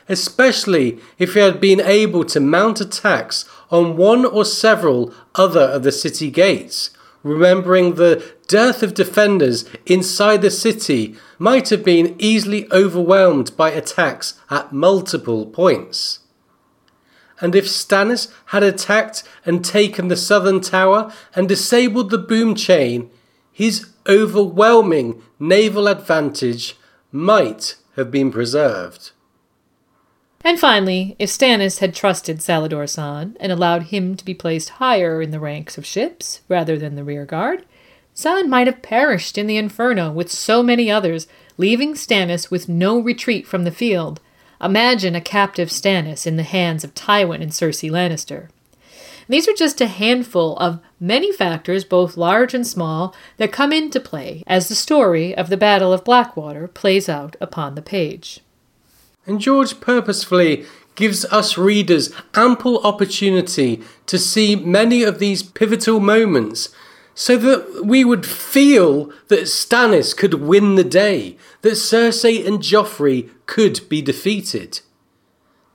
Especially if he had been able to mount attacks on one or several other of the city gates, remembering the dearth of defenders inside the city might have been easily overwhelmed by attacks at multiple points. And if Stannis had attacked and taken the southern tower and disabled the boom chain, his overwhelming naval advantage might have been preserved. And finally, if Stannis had trusted Salladhor Saan and allowed him to be placed higher in the ranks of ships rather than the rearguard, Saan might have perished in the Inferno with so many others, leaving Stannis with no retreat from the field. Imagine a captive Stannis in the hands of Tywin and Cersei Lannister. These are just a handful of many factors, both large and small, that come into play as the story of the Battle of Blackwater plays out upon the page. And George purposefully gives us readers ample opportunity to see many of these pivotal moments so that we would feel that Stannis could win the day, that Cersei and Joffrey could be defeated.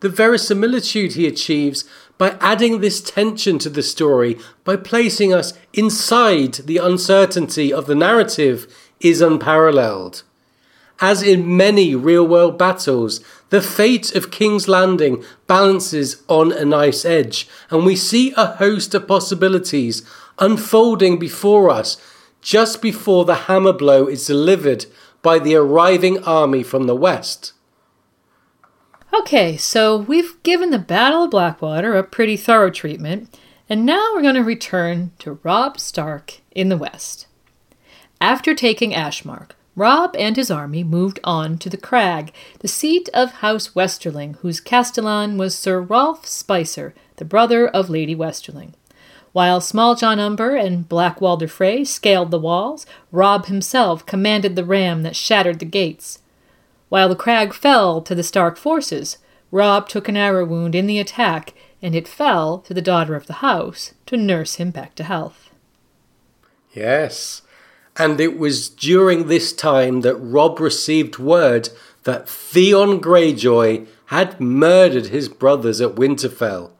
The verisimilitude he achieves by adding this tension to the story, by placing us inside the uncertainty of the narrative, is unparalleled. As in many real world battles, the fate of King's Landing balances on a nice edge, and we see a host of possibilities unfolding before us just before the hammer blow is delivered by the arriving army from the west. Okay, so we've given the Battle of Blackwater a pretty thorough treatment, and now we're going to return to Robb Stark in the west. After taking Ashemark, Robb and his army moved on to the Crag, the seat of House Westerling, whose castellan was Sir Rolph Spicer, the brother of Lady Westerling. While Smalljon Umber and Black Walder Frey scaled the walls, Robb himself commanded the ram that shattered the gates. While the crag fell to the Stark forces, Robb took an arrow wound in the attack, and it fell to the daughter of the house to nurse him back to health. Yes, and it was during this time that Robb received word that Theon Greyjoy had murdered his brothers at Winterfell.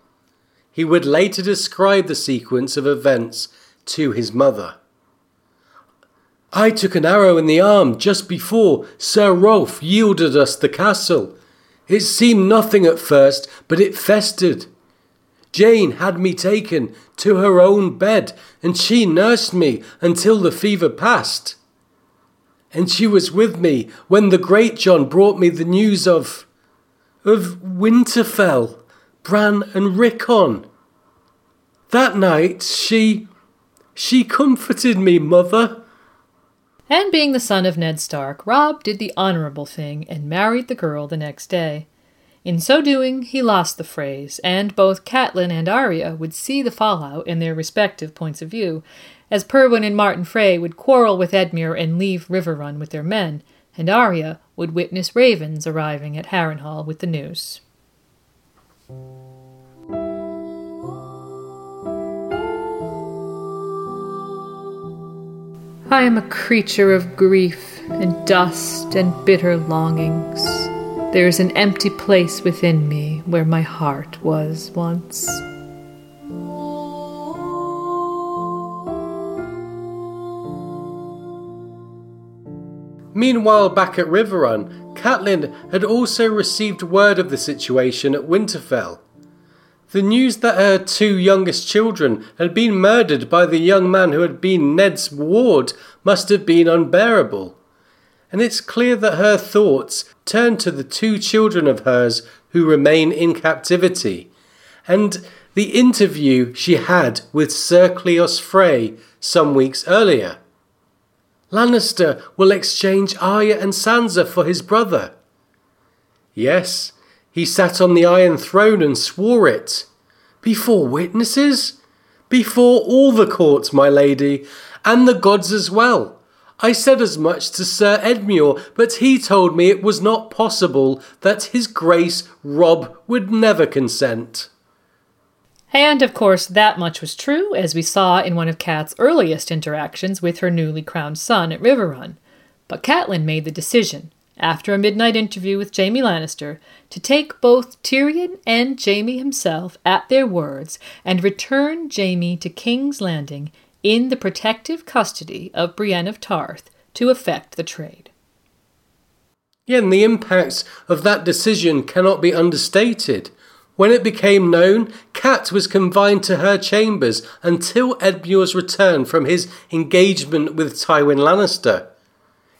He would later describe the sequence of events to his mother. I took an arrow in the arm just before Sir Rolph yielded us the castle. It seemed nothing at first, but it festered. Jane had me taken to her own bed, and she nursed me until the fever passed. And she was with me when the Greatjon brought me the news of. of Winterfell, Bran and Rickon. That night she. she comforted me, mother. And being the son of Ned Stark, Robb did the honorable thing and married the girl the next day. In so doing, he lost the Freys, and both Catelyn and Arya would see the fallout in their respective points of view, as Perwyn and Martyn Frey would quarrel with Edmure and leave Riverrun with their men, and Arya would witness ravens arriving at Harrenhal with the news. I am a creature of grief and dust and bitter longings. There is an empty place within me where my heart was once. Meanwhile, back at Riverrun, Catelyn had also received word of the situation at Winterfell. The news that her two youngest children had been murdered by the young man who had been Ned's ward must have been unbearable and it's clear that her thoughts turn to the two children of hers who remain in captivity, and the interview she had with Sir Cleos Frey some weeks earlier. Lannister will exchange Arya and Sansa for his brother. Yes, he sat on the Iron Throne and swore it, Before witnesses? Before all the courts, my lady, and the gods as well. I said as much to Sir Edmure, but he told me it was not possible, that his grace Robb would never consent. And of course, that much was true, as we saw in one of Cat's earliest interactions with her newly crowned son at Riverrun. But Catelyn made the decision, after a midnight interview with Jaime Lannister, to take both Tyrion and Jaime himself at their words and return Jaime to King's Landing in the protective custody of Brienne of Tarth to effect the trade. Yeah, and the impacts of that decision cannot be understated. When it became known, Cat was confined to her chambers until Edmure's return from his engagement with Tywin Lannister.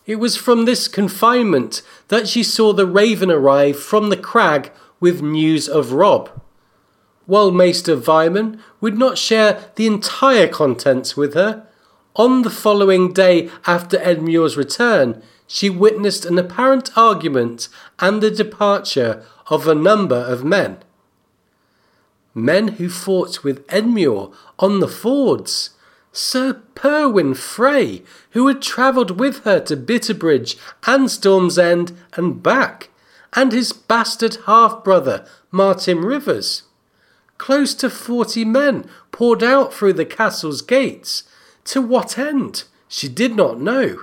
It was from this confinement that she saw the raven arrive from the crag with news of Robb. While Maester Vyman would not share the entire contents with her, on the following day after Edmure's return, she witnessed an apparent argument and the departure of a number of men. Men who fought with Edmure on the fords, Sir Perwyn Frey, who had travelled with her to Bitterbridge and Storm's End and back, and his bastard half brother, Martyn Rivers. Close to forty men poured out through the castle's gates. To what end? She did not know.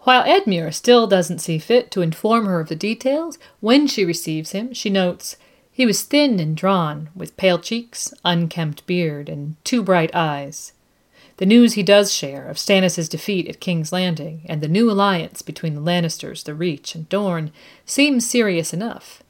While Edmure still doesn't see fit to inform her of the details, when she receives him, she notes, he was thin and drawn, with pale cheeks, unkempt beard, and two bright eyes. The news he does share of Stannis' defeat at King's Landing and the new alliance between the Lannisters, the Reach, and Dorne seems serious enough.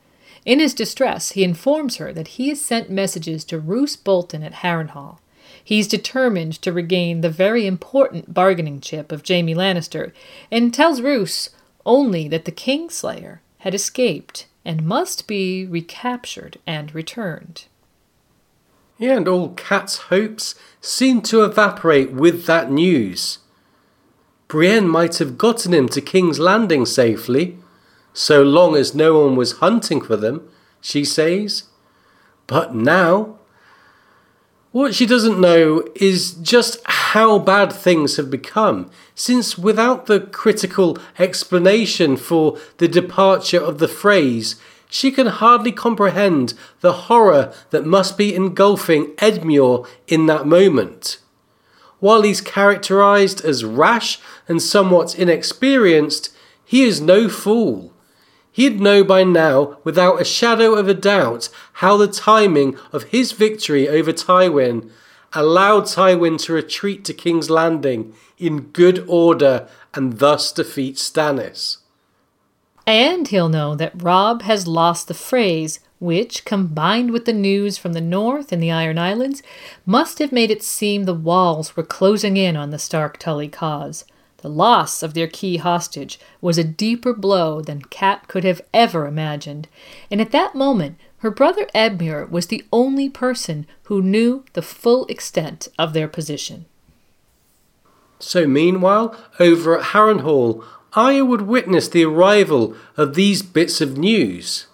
In his distress, he informs her that he has sent messages to Roose Bolton at Harrenhal. He's determined to regain the very important bargaining chip of Jaime Lannister, and tells Roose only that the Kingslayer had escaped and must be recaptured and returned. Yeah, and all Cat's hopes seemed to evaporate with that news. Brienne might have gotten him to King's Landing safely, so long as no one was hunting for them, she says. But now, what she doesn't know is just how bad things have become, since without the critical explanation for the departure of the Freys, she can hardly comprehend the horror that must be engulfing Edmure in that moment. While he's characterized as rash and somewhat inexperienced, he is no fool. He'd know by now, without a shadow of a doubt, how the timing of his victory over Tywin allowed Tywin to retreat to King's Landing in good order and thus defeat Stannis. And he'll know that Robb has lost the Freys, which, combined with the news from the north and the Iron Islands, must have made it seem the walls were closing in on the Stark Tully cause. The loss of their key hostage was a deeper blow than Cat could have ever imagined, and at that moment her brother Edmure was the only person who knew the full extent of their position. So, meanwhile, over at Harrenhal, Arya would witness the arrival of these bits of news.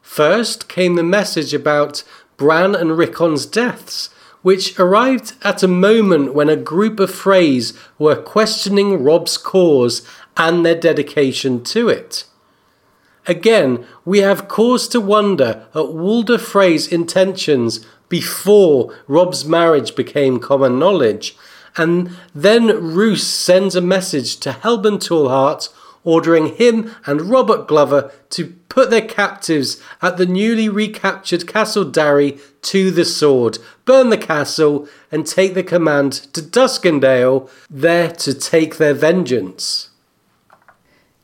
First came the message about Bran and Rickon's deaths, which arrived at a moment when a group of Freys were questioning Robb's cause and their dedication to it. Again, we have cause to wonder at Walder Frey's intentions before Robb's marriage became common knowledge, and then Roose sends a message to Helman Tallhart ordering him and Robett Glover to put their captives at the newly recaptured Castle Darry to the sword, burn the castle, and take the command to Duskendale, there to take their vengeance.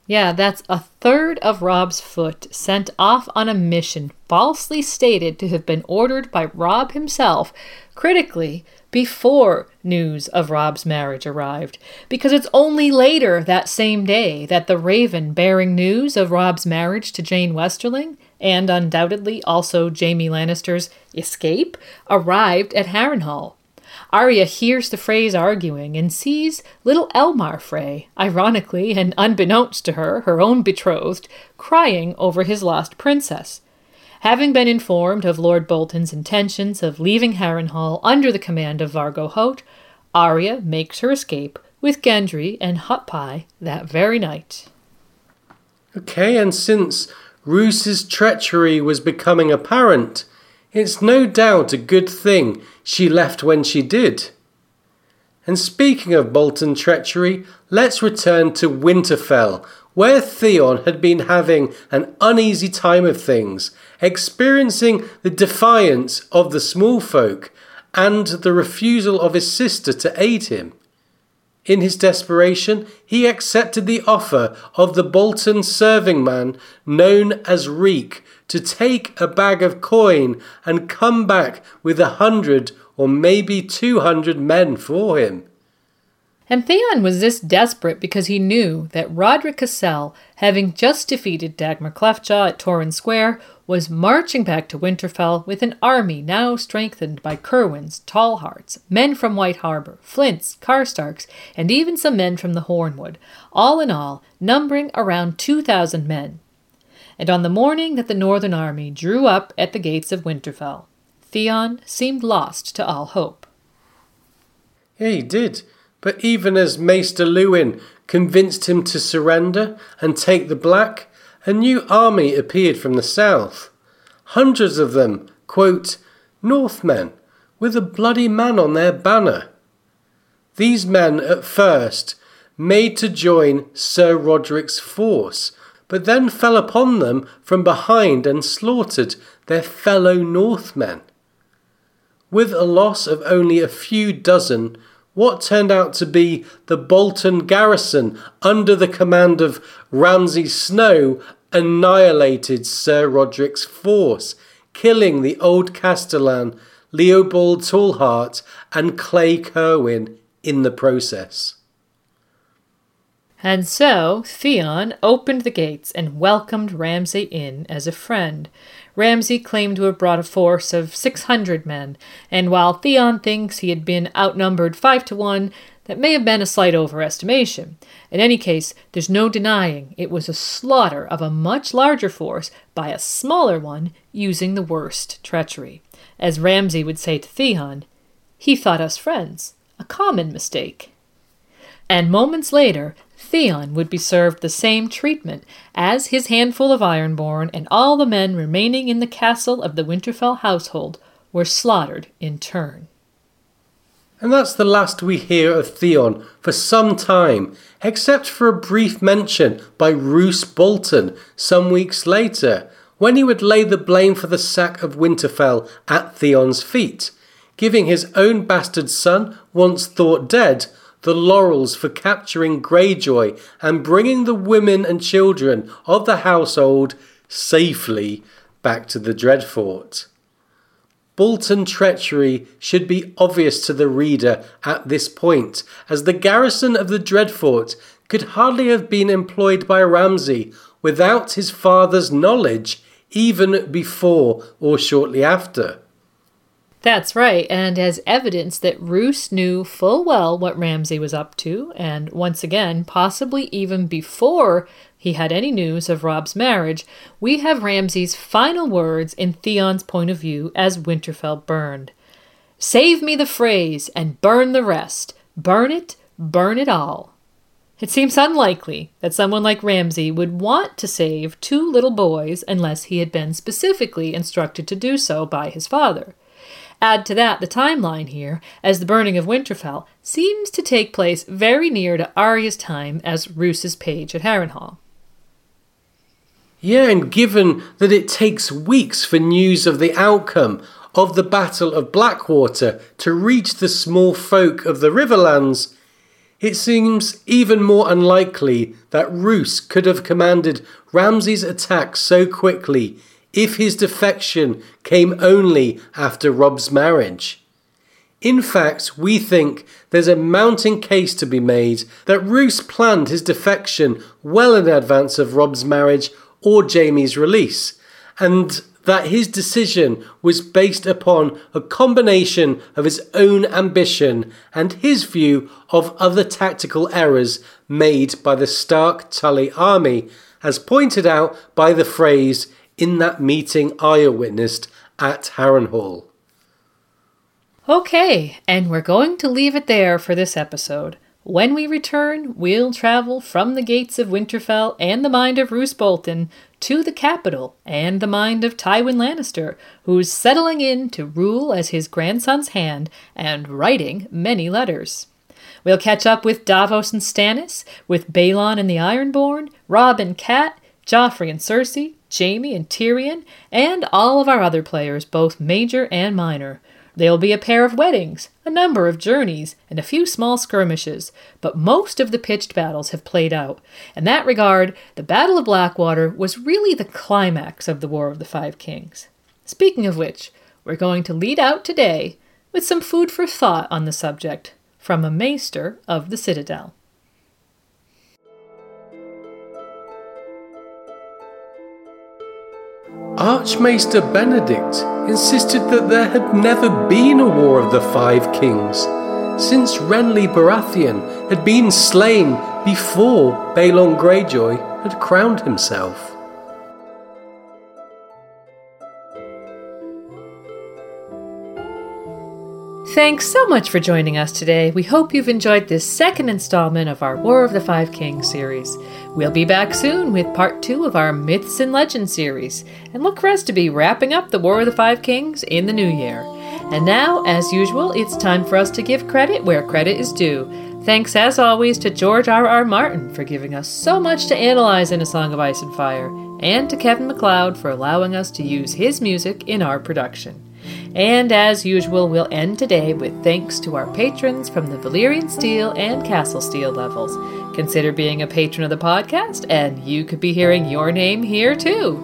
Yeah, that's a third of Robb's foot sent off on a mission falsely stated to have been ordered by Robb himself, critically, before news of Robb's marriage arrived, because it's only later that same day that the Raven bearing news of Robb's marriage to Jeyne Westerling, and undoubtedly also Jaime Lannister's escape, arrived at Harrenhal. Arya hears the Freys arguing and sees little Elmar Frey, ironically and unbeknownst to her, her own betrothed, crying over his lost princess. Having been informed of Lord Bolton's intentions of leaving Harrenhal under the command of Vargo Hoat, Arya makes her escape with Gendry and Hot Pie that very night. Okay, and since Roose's treachery was becoming apparent, it's no doubt a good thing she left when she did. And speaking of Bolton treachery, let's return to Winterfell, where Theon had been having an uneasy time of things, experiencing the defiance of the small folk and the refusal of his sister to aid him. In his desperation, he accepted the offer of the Bolton serving man known as Reek to take a bag of coin and come back with a hundred or maybe two hundred men for him. And Theon was this desperate because he knew that Rodrik Cassel, having just defeated Dagmar Cleftjaw at Torrhen Square, was marching back to Winterfell with an army now strengthened by Cerwyns, Tallharts, men from White Harbor, Flints, Karstarks, and even some men from the Hornwood, all in all numbering around 2,000 men. And on the morning that the Northern army drew up at the gates of Winterfell, Theon seemed lost to all hope. Yeah, he did. But even as Maester Luwin convinced him to surrender and take the black, a new army appeared from the south. Hundreds of them, quote, Northmen, with a bloody man on their banner. These men at first made to join Sir Rodrik's force, but then fell upon them from behind and slaughtered their fellow Northmen. With a loss of only a few dozen, what turned out to be the Bolton garrison under the command of Ramsay Snow annihilated Sir Rodrik's force, killing the old Castellan Leobald Tallhart and Clay Cerwyn in the process. And so Theon opened the gates and welcomed Ramsay in as a friend, Ramsay claimed to have brought a force of 600 men, and while Theon thinks he had been outnumbered 5 to 1, that may have been a slight overestimation. In any case, there's no denying it was a slaughter of a much larger force by a smaller one using the worst treachery. As Ramsay would say to Theon, he thought us friends, a common mistake. And moments later, Theon would be served the same treatment as his handful of Ironborn, and all the men remaining in the castle of the Winterfell household were slaughtered in turn. And that's the last we hear of Theon for some time, except for a brief mention by Roose Bolton some weeks later, when he would lay the blame for the sack of Winterfell at Theon's feet, giving his own bastard son, once thought dead, the laurels for capturing Greyjoy and bringing the women and children of the household safely back to the Dreadfort. Bolton treachery should be obvious to the reader at this point, as the garrison of the Dreadfort could hardly have been employed by Ramsay without his father's knowledge, even before or shortly after. That's right, and as evidence that Roose knew full well what Ramsay was up to, and once again, possibly even before he had any news of Robb's marriage, we have Ramsay's final words in Theon's point of view as Winterfell burned. Save me the Freys and burn the rest. Burn it, burn it all. It seems unlikely that someone like Ramsay would want to save two little boys unless he had been specifically instructed to do so by his father. Add to that the timeline here, as the burning of Winterfell seems to take place very near to Arya's time as Roose's page at Harrenhal. Yeah, and given that it takes weeks for news of the outcome of the Battle of Blackwater to reach the small folk of the Riverlands, it seems even more unlikely that Roose could have commanded Ramsay's attack so quickly if his defection came only after Robb's marriage. In fact, we think there's a mounting case to be made that Roose planned his defection well in advance of Robb's marriage or Jaime's release, and that his decision was based upon a combination of his own ambition and his view of other tactical errors made by the Stark Tully army, as pointed out by the Freys in that meeting I witnessed at Harrenhal. Okay, and we're going to leave it there for this episode. When we return, we'll travel from the gates of Winterfell and the mind of Roose Bolton to the capital and the mind of Tywin Lannister, who's settling in to rule as his grandson's hand and writing many letters. We'll catch up with Davos and Stannis, with Balon and the Ironborn, Robb and Cat, Joffrey and Cersei, Jaime and Tyrion, and all of our other players, both major and minor. There'll be a pair of weddings, a number of journeys, and a few small skirmishes, but most of the pitched battles have played out. In that regard, the Battle of Blackwater was really the climax of the War of the Five Kings. Speaking of which, we're going to lead out today with some food for thought on the subject from a maester of the Citadel. Archmaester Benedict insisted that there had never been a War of the Five Kings, since Renly Baratheon had been slain before Balon Greyjoy had crowned himself. Thanks so much for joining us today. We hope you've enjoyed this second installment of our War of the Five Kings series. We'll be back soon with part two of our Myths and Legends series, and look for us to be wrapping up the War of the Five Kings in the new year. And now, as usual, it's time for us to give credit where credit is due. Thanks, as always, to George R. R. Martin for giving us so much to analyze in A Song of Ice and Fire, and to Kevin MacLeod for allowing us to use his music in our production. And as usual, we'll end today with thanks to our patrons from the Valyrian Steel and Castle Steel levels. Consider being a patron of the podcast, and you could be hearing your name here too.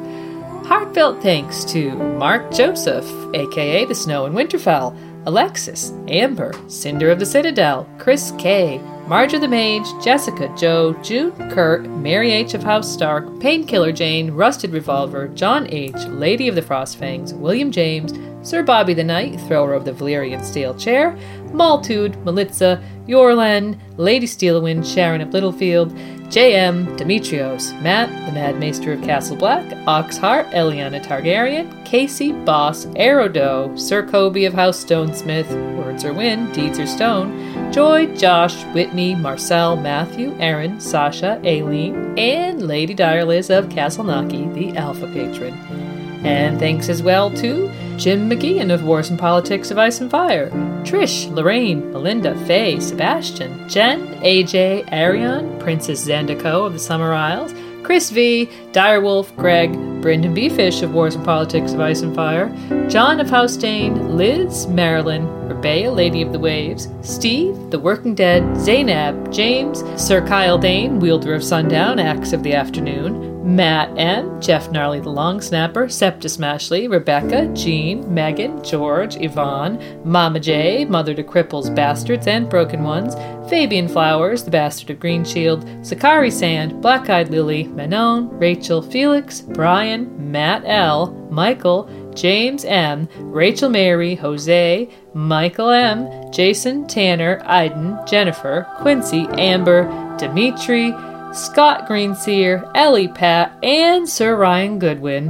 Heartfelt thanks to Mark Joseph, aka the Snow in Winterfell, Alexis, Amber, Cinder of the Citadel, Chris K, Marge the Mage, Jessica, Joe, June, Kurt, Mary H. of House Stark, Painkiller Jane, Rusted Revolver, John H., Lady of the Frostfangs, William James, Sir Bobby the Knight, thrower of the Valyrian steel chair, Maltude, Melitza, Yorlen, Lady Steelwind, Sharon of Littlefield, J.M., Demetrios, Matt, the Mad Maester of Castle Black, Oxheart, Eliana Targaryen, Casey, Boss, Aerodo, Sir Kobe of House Stonesmith, Words are Wind, Deeds are Stone, Joy, Josh, Whitney, Marcel, Matthew, Aaron, Sasha, Aileen, and Lady Direliz of Castle Naki, the Alpha Patron. And thanks as well to Jim McGeehan of Wars and Politics of Ice and Fire, Trish, Lorraine, Melinda, Faye, Sebastian, Jen, AJ, Arion, Princess Zandico of the Summer Isles, Chris V, Direwolf, Greg, Brendan B. Fish of Wars and Politics of Ice and Fire, John of House Dane, Liz, Marilyn, Rebea, Lady of the Waves, Steve, The Working Dead, Zainab, James, Sir Kyle Dane, Wielder of Sundown, Axe of the Afternoon, Matt M., Jeff Gnarly the Long Snapper, Septus Mashley, Rebecca, Jean, Megan, George, Yvonne, Mama J, Mother to Cripples, Bastards, and Broken Ones, Fabian Flowers, the Bastard of Green Shield, Sakari Sand, Black Eyed Lily, Manon, Rachel, Felix, Brian, Matt L., Michael, James M., Rachel Mary, Jose, Michael M., Jason, Tanner, Iden, Jennifer, Quincy, Amber, Dimitri, Scott Greenseer, Ellie Pat, and Sir Ryan Goodwin,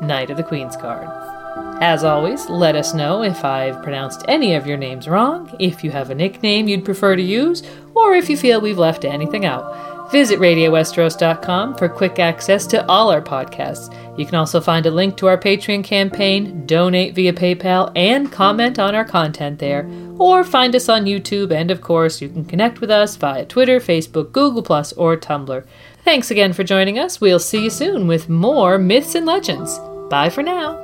Knight of the Queen's Guard. As always, let us know if I've pronounced any of your names wrong, if you have a nickname you'd prefer to use, or if you feel we've left anything out. Visit RadioWesteros.com for quick access to all our podcasts. You can also find a link to our Patreon campaign, donate via PayPal, and comment on our content there. Or find us on YouTube, and of course, you can connect with us via Twitter, Facebook, Google, or Tumblr. Thanks again for joining us. We'll see you soon with more myths and legends. Bye for now.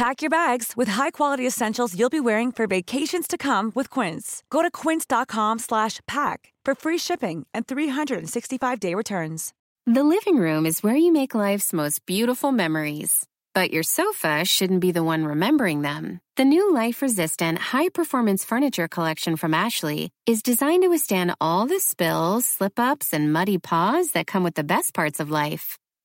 Pack your bags with high-quality essentials you'll be wearing for vacations to come with Quince. Go to quince.com/pack for free shipping and 365-day returns. The living room is where you make life's most beautiful memories. But your sofa shouldn't be the one remembering them. The new life resistant, high performance furniture collection from Ashley is designed to withstand all the spills, slip ups, and muddy paws that come with the best parts of life.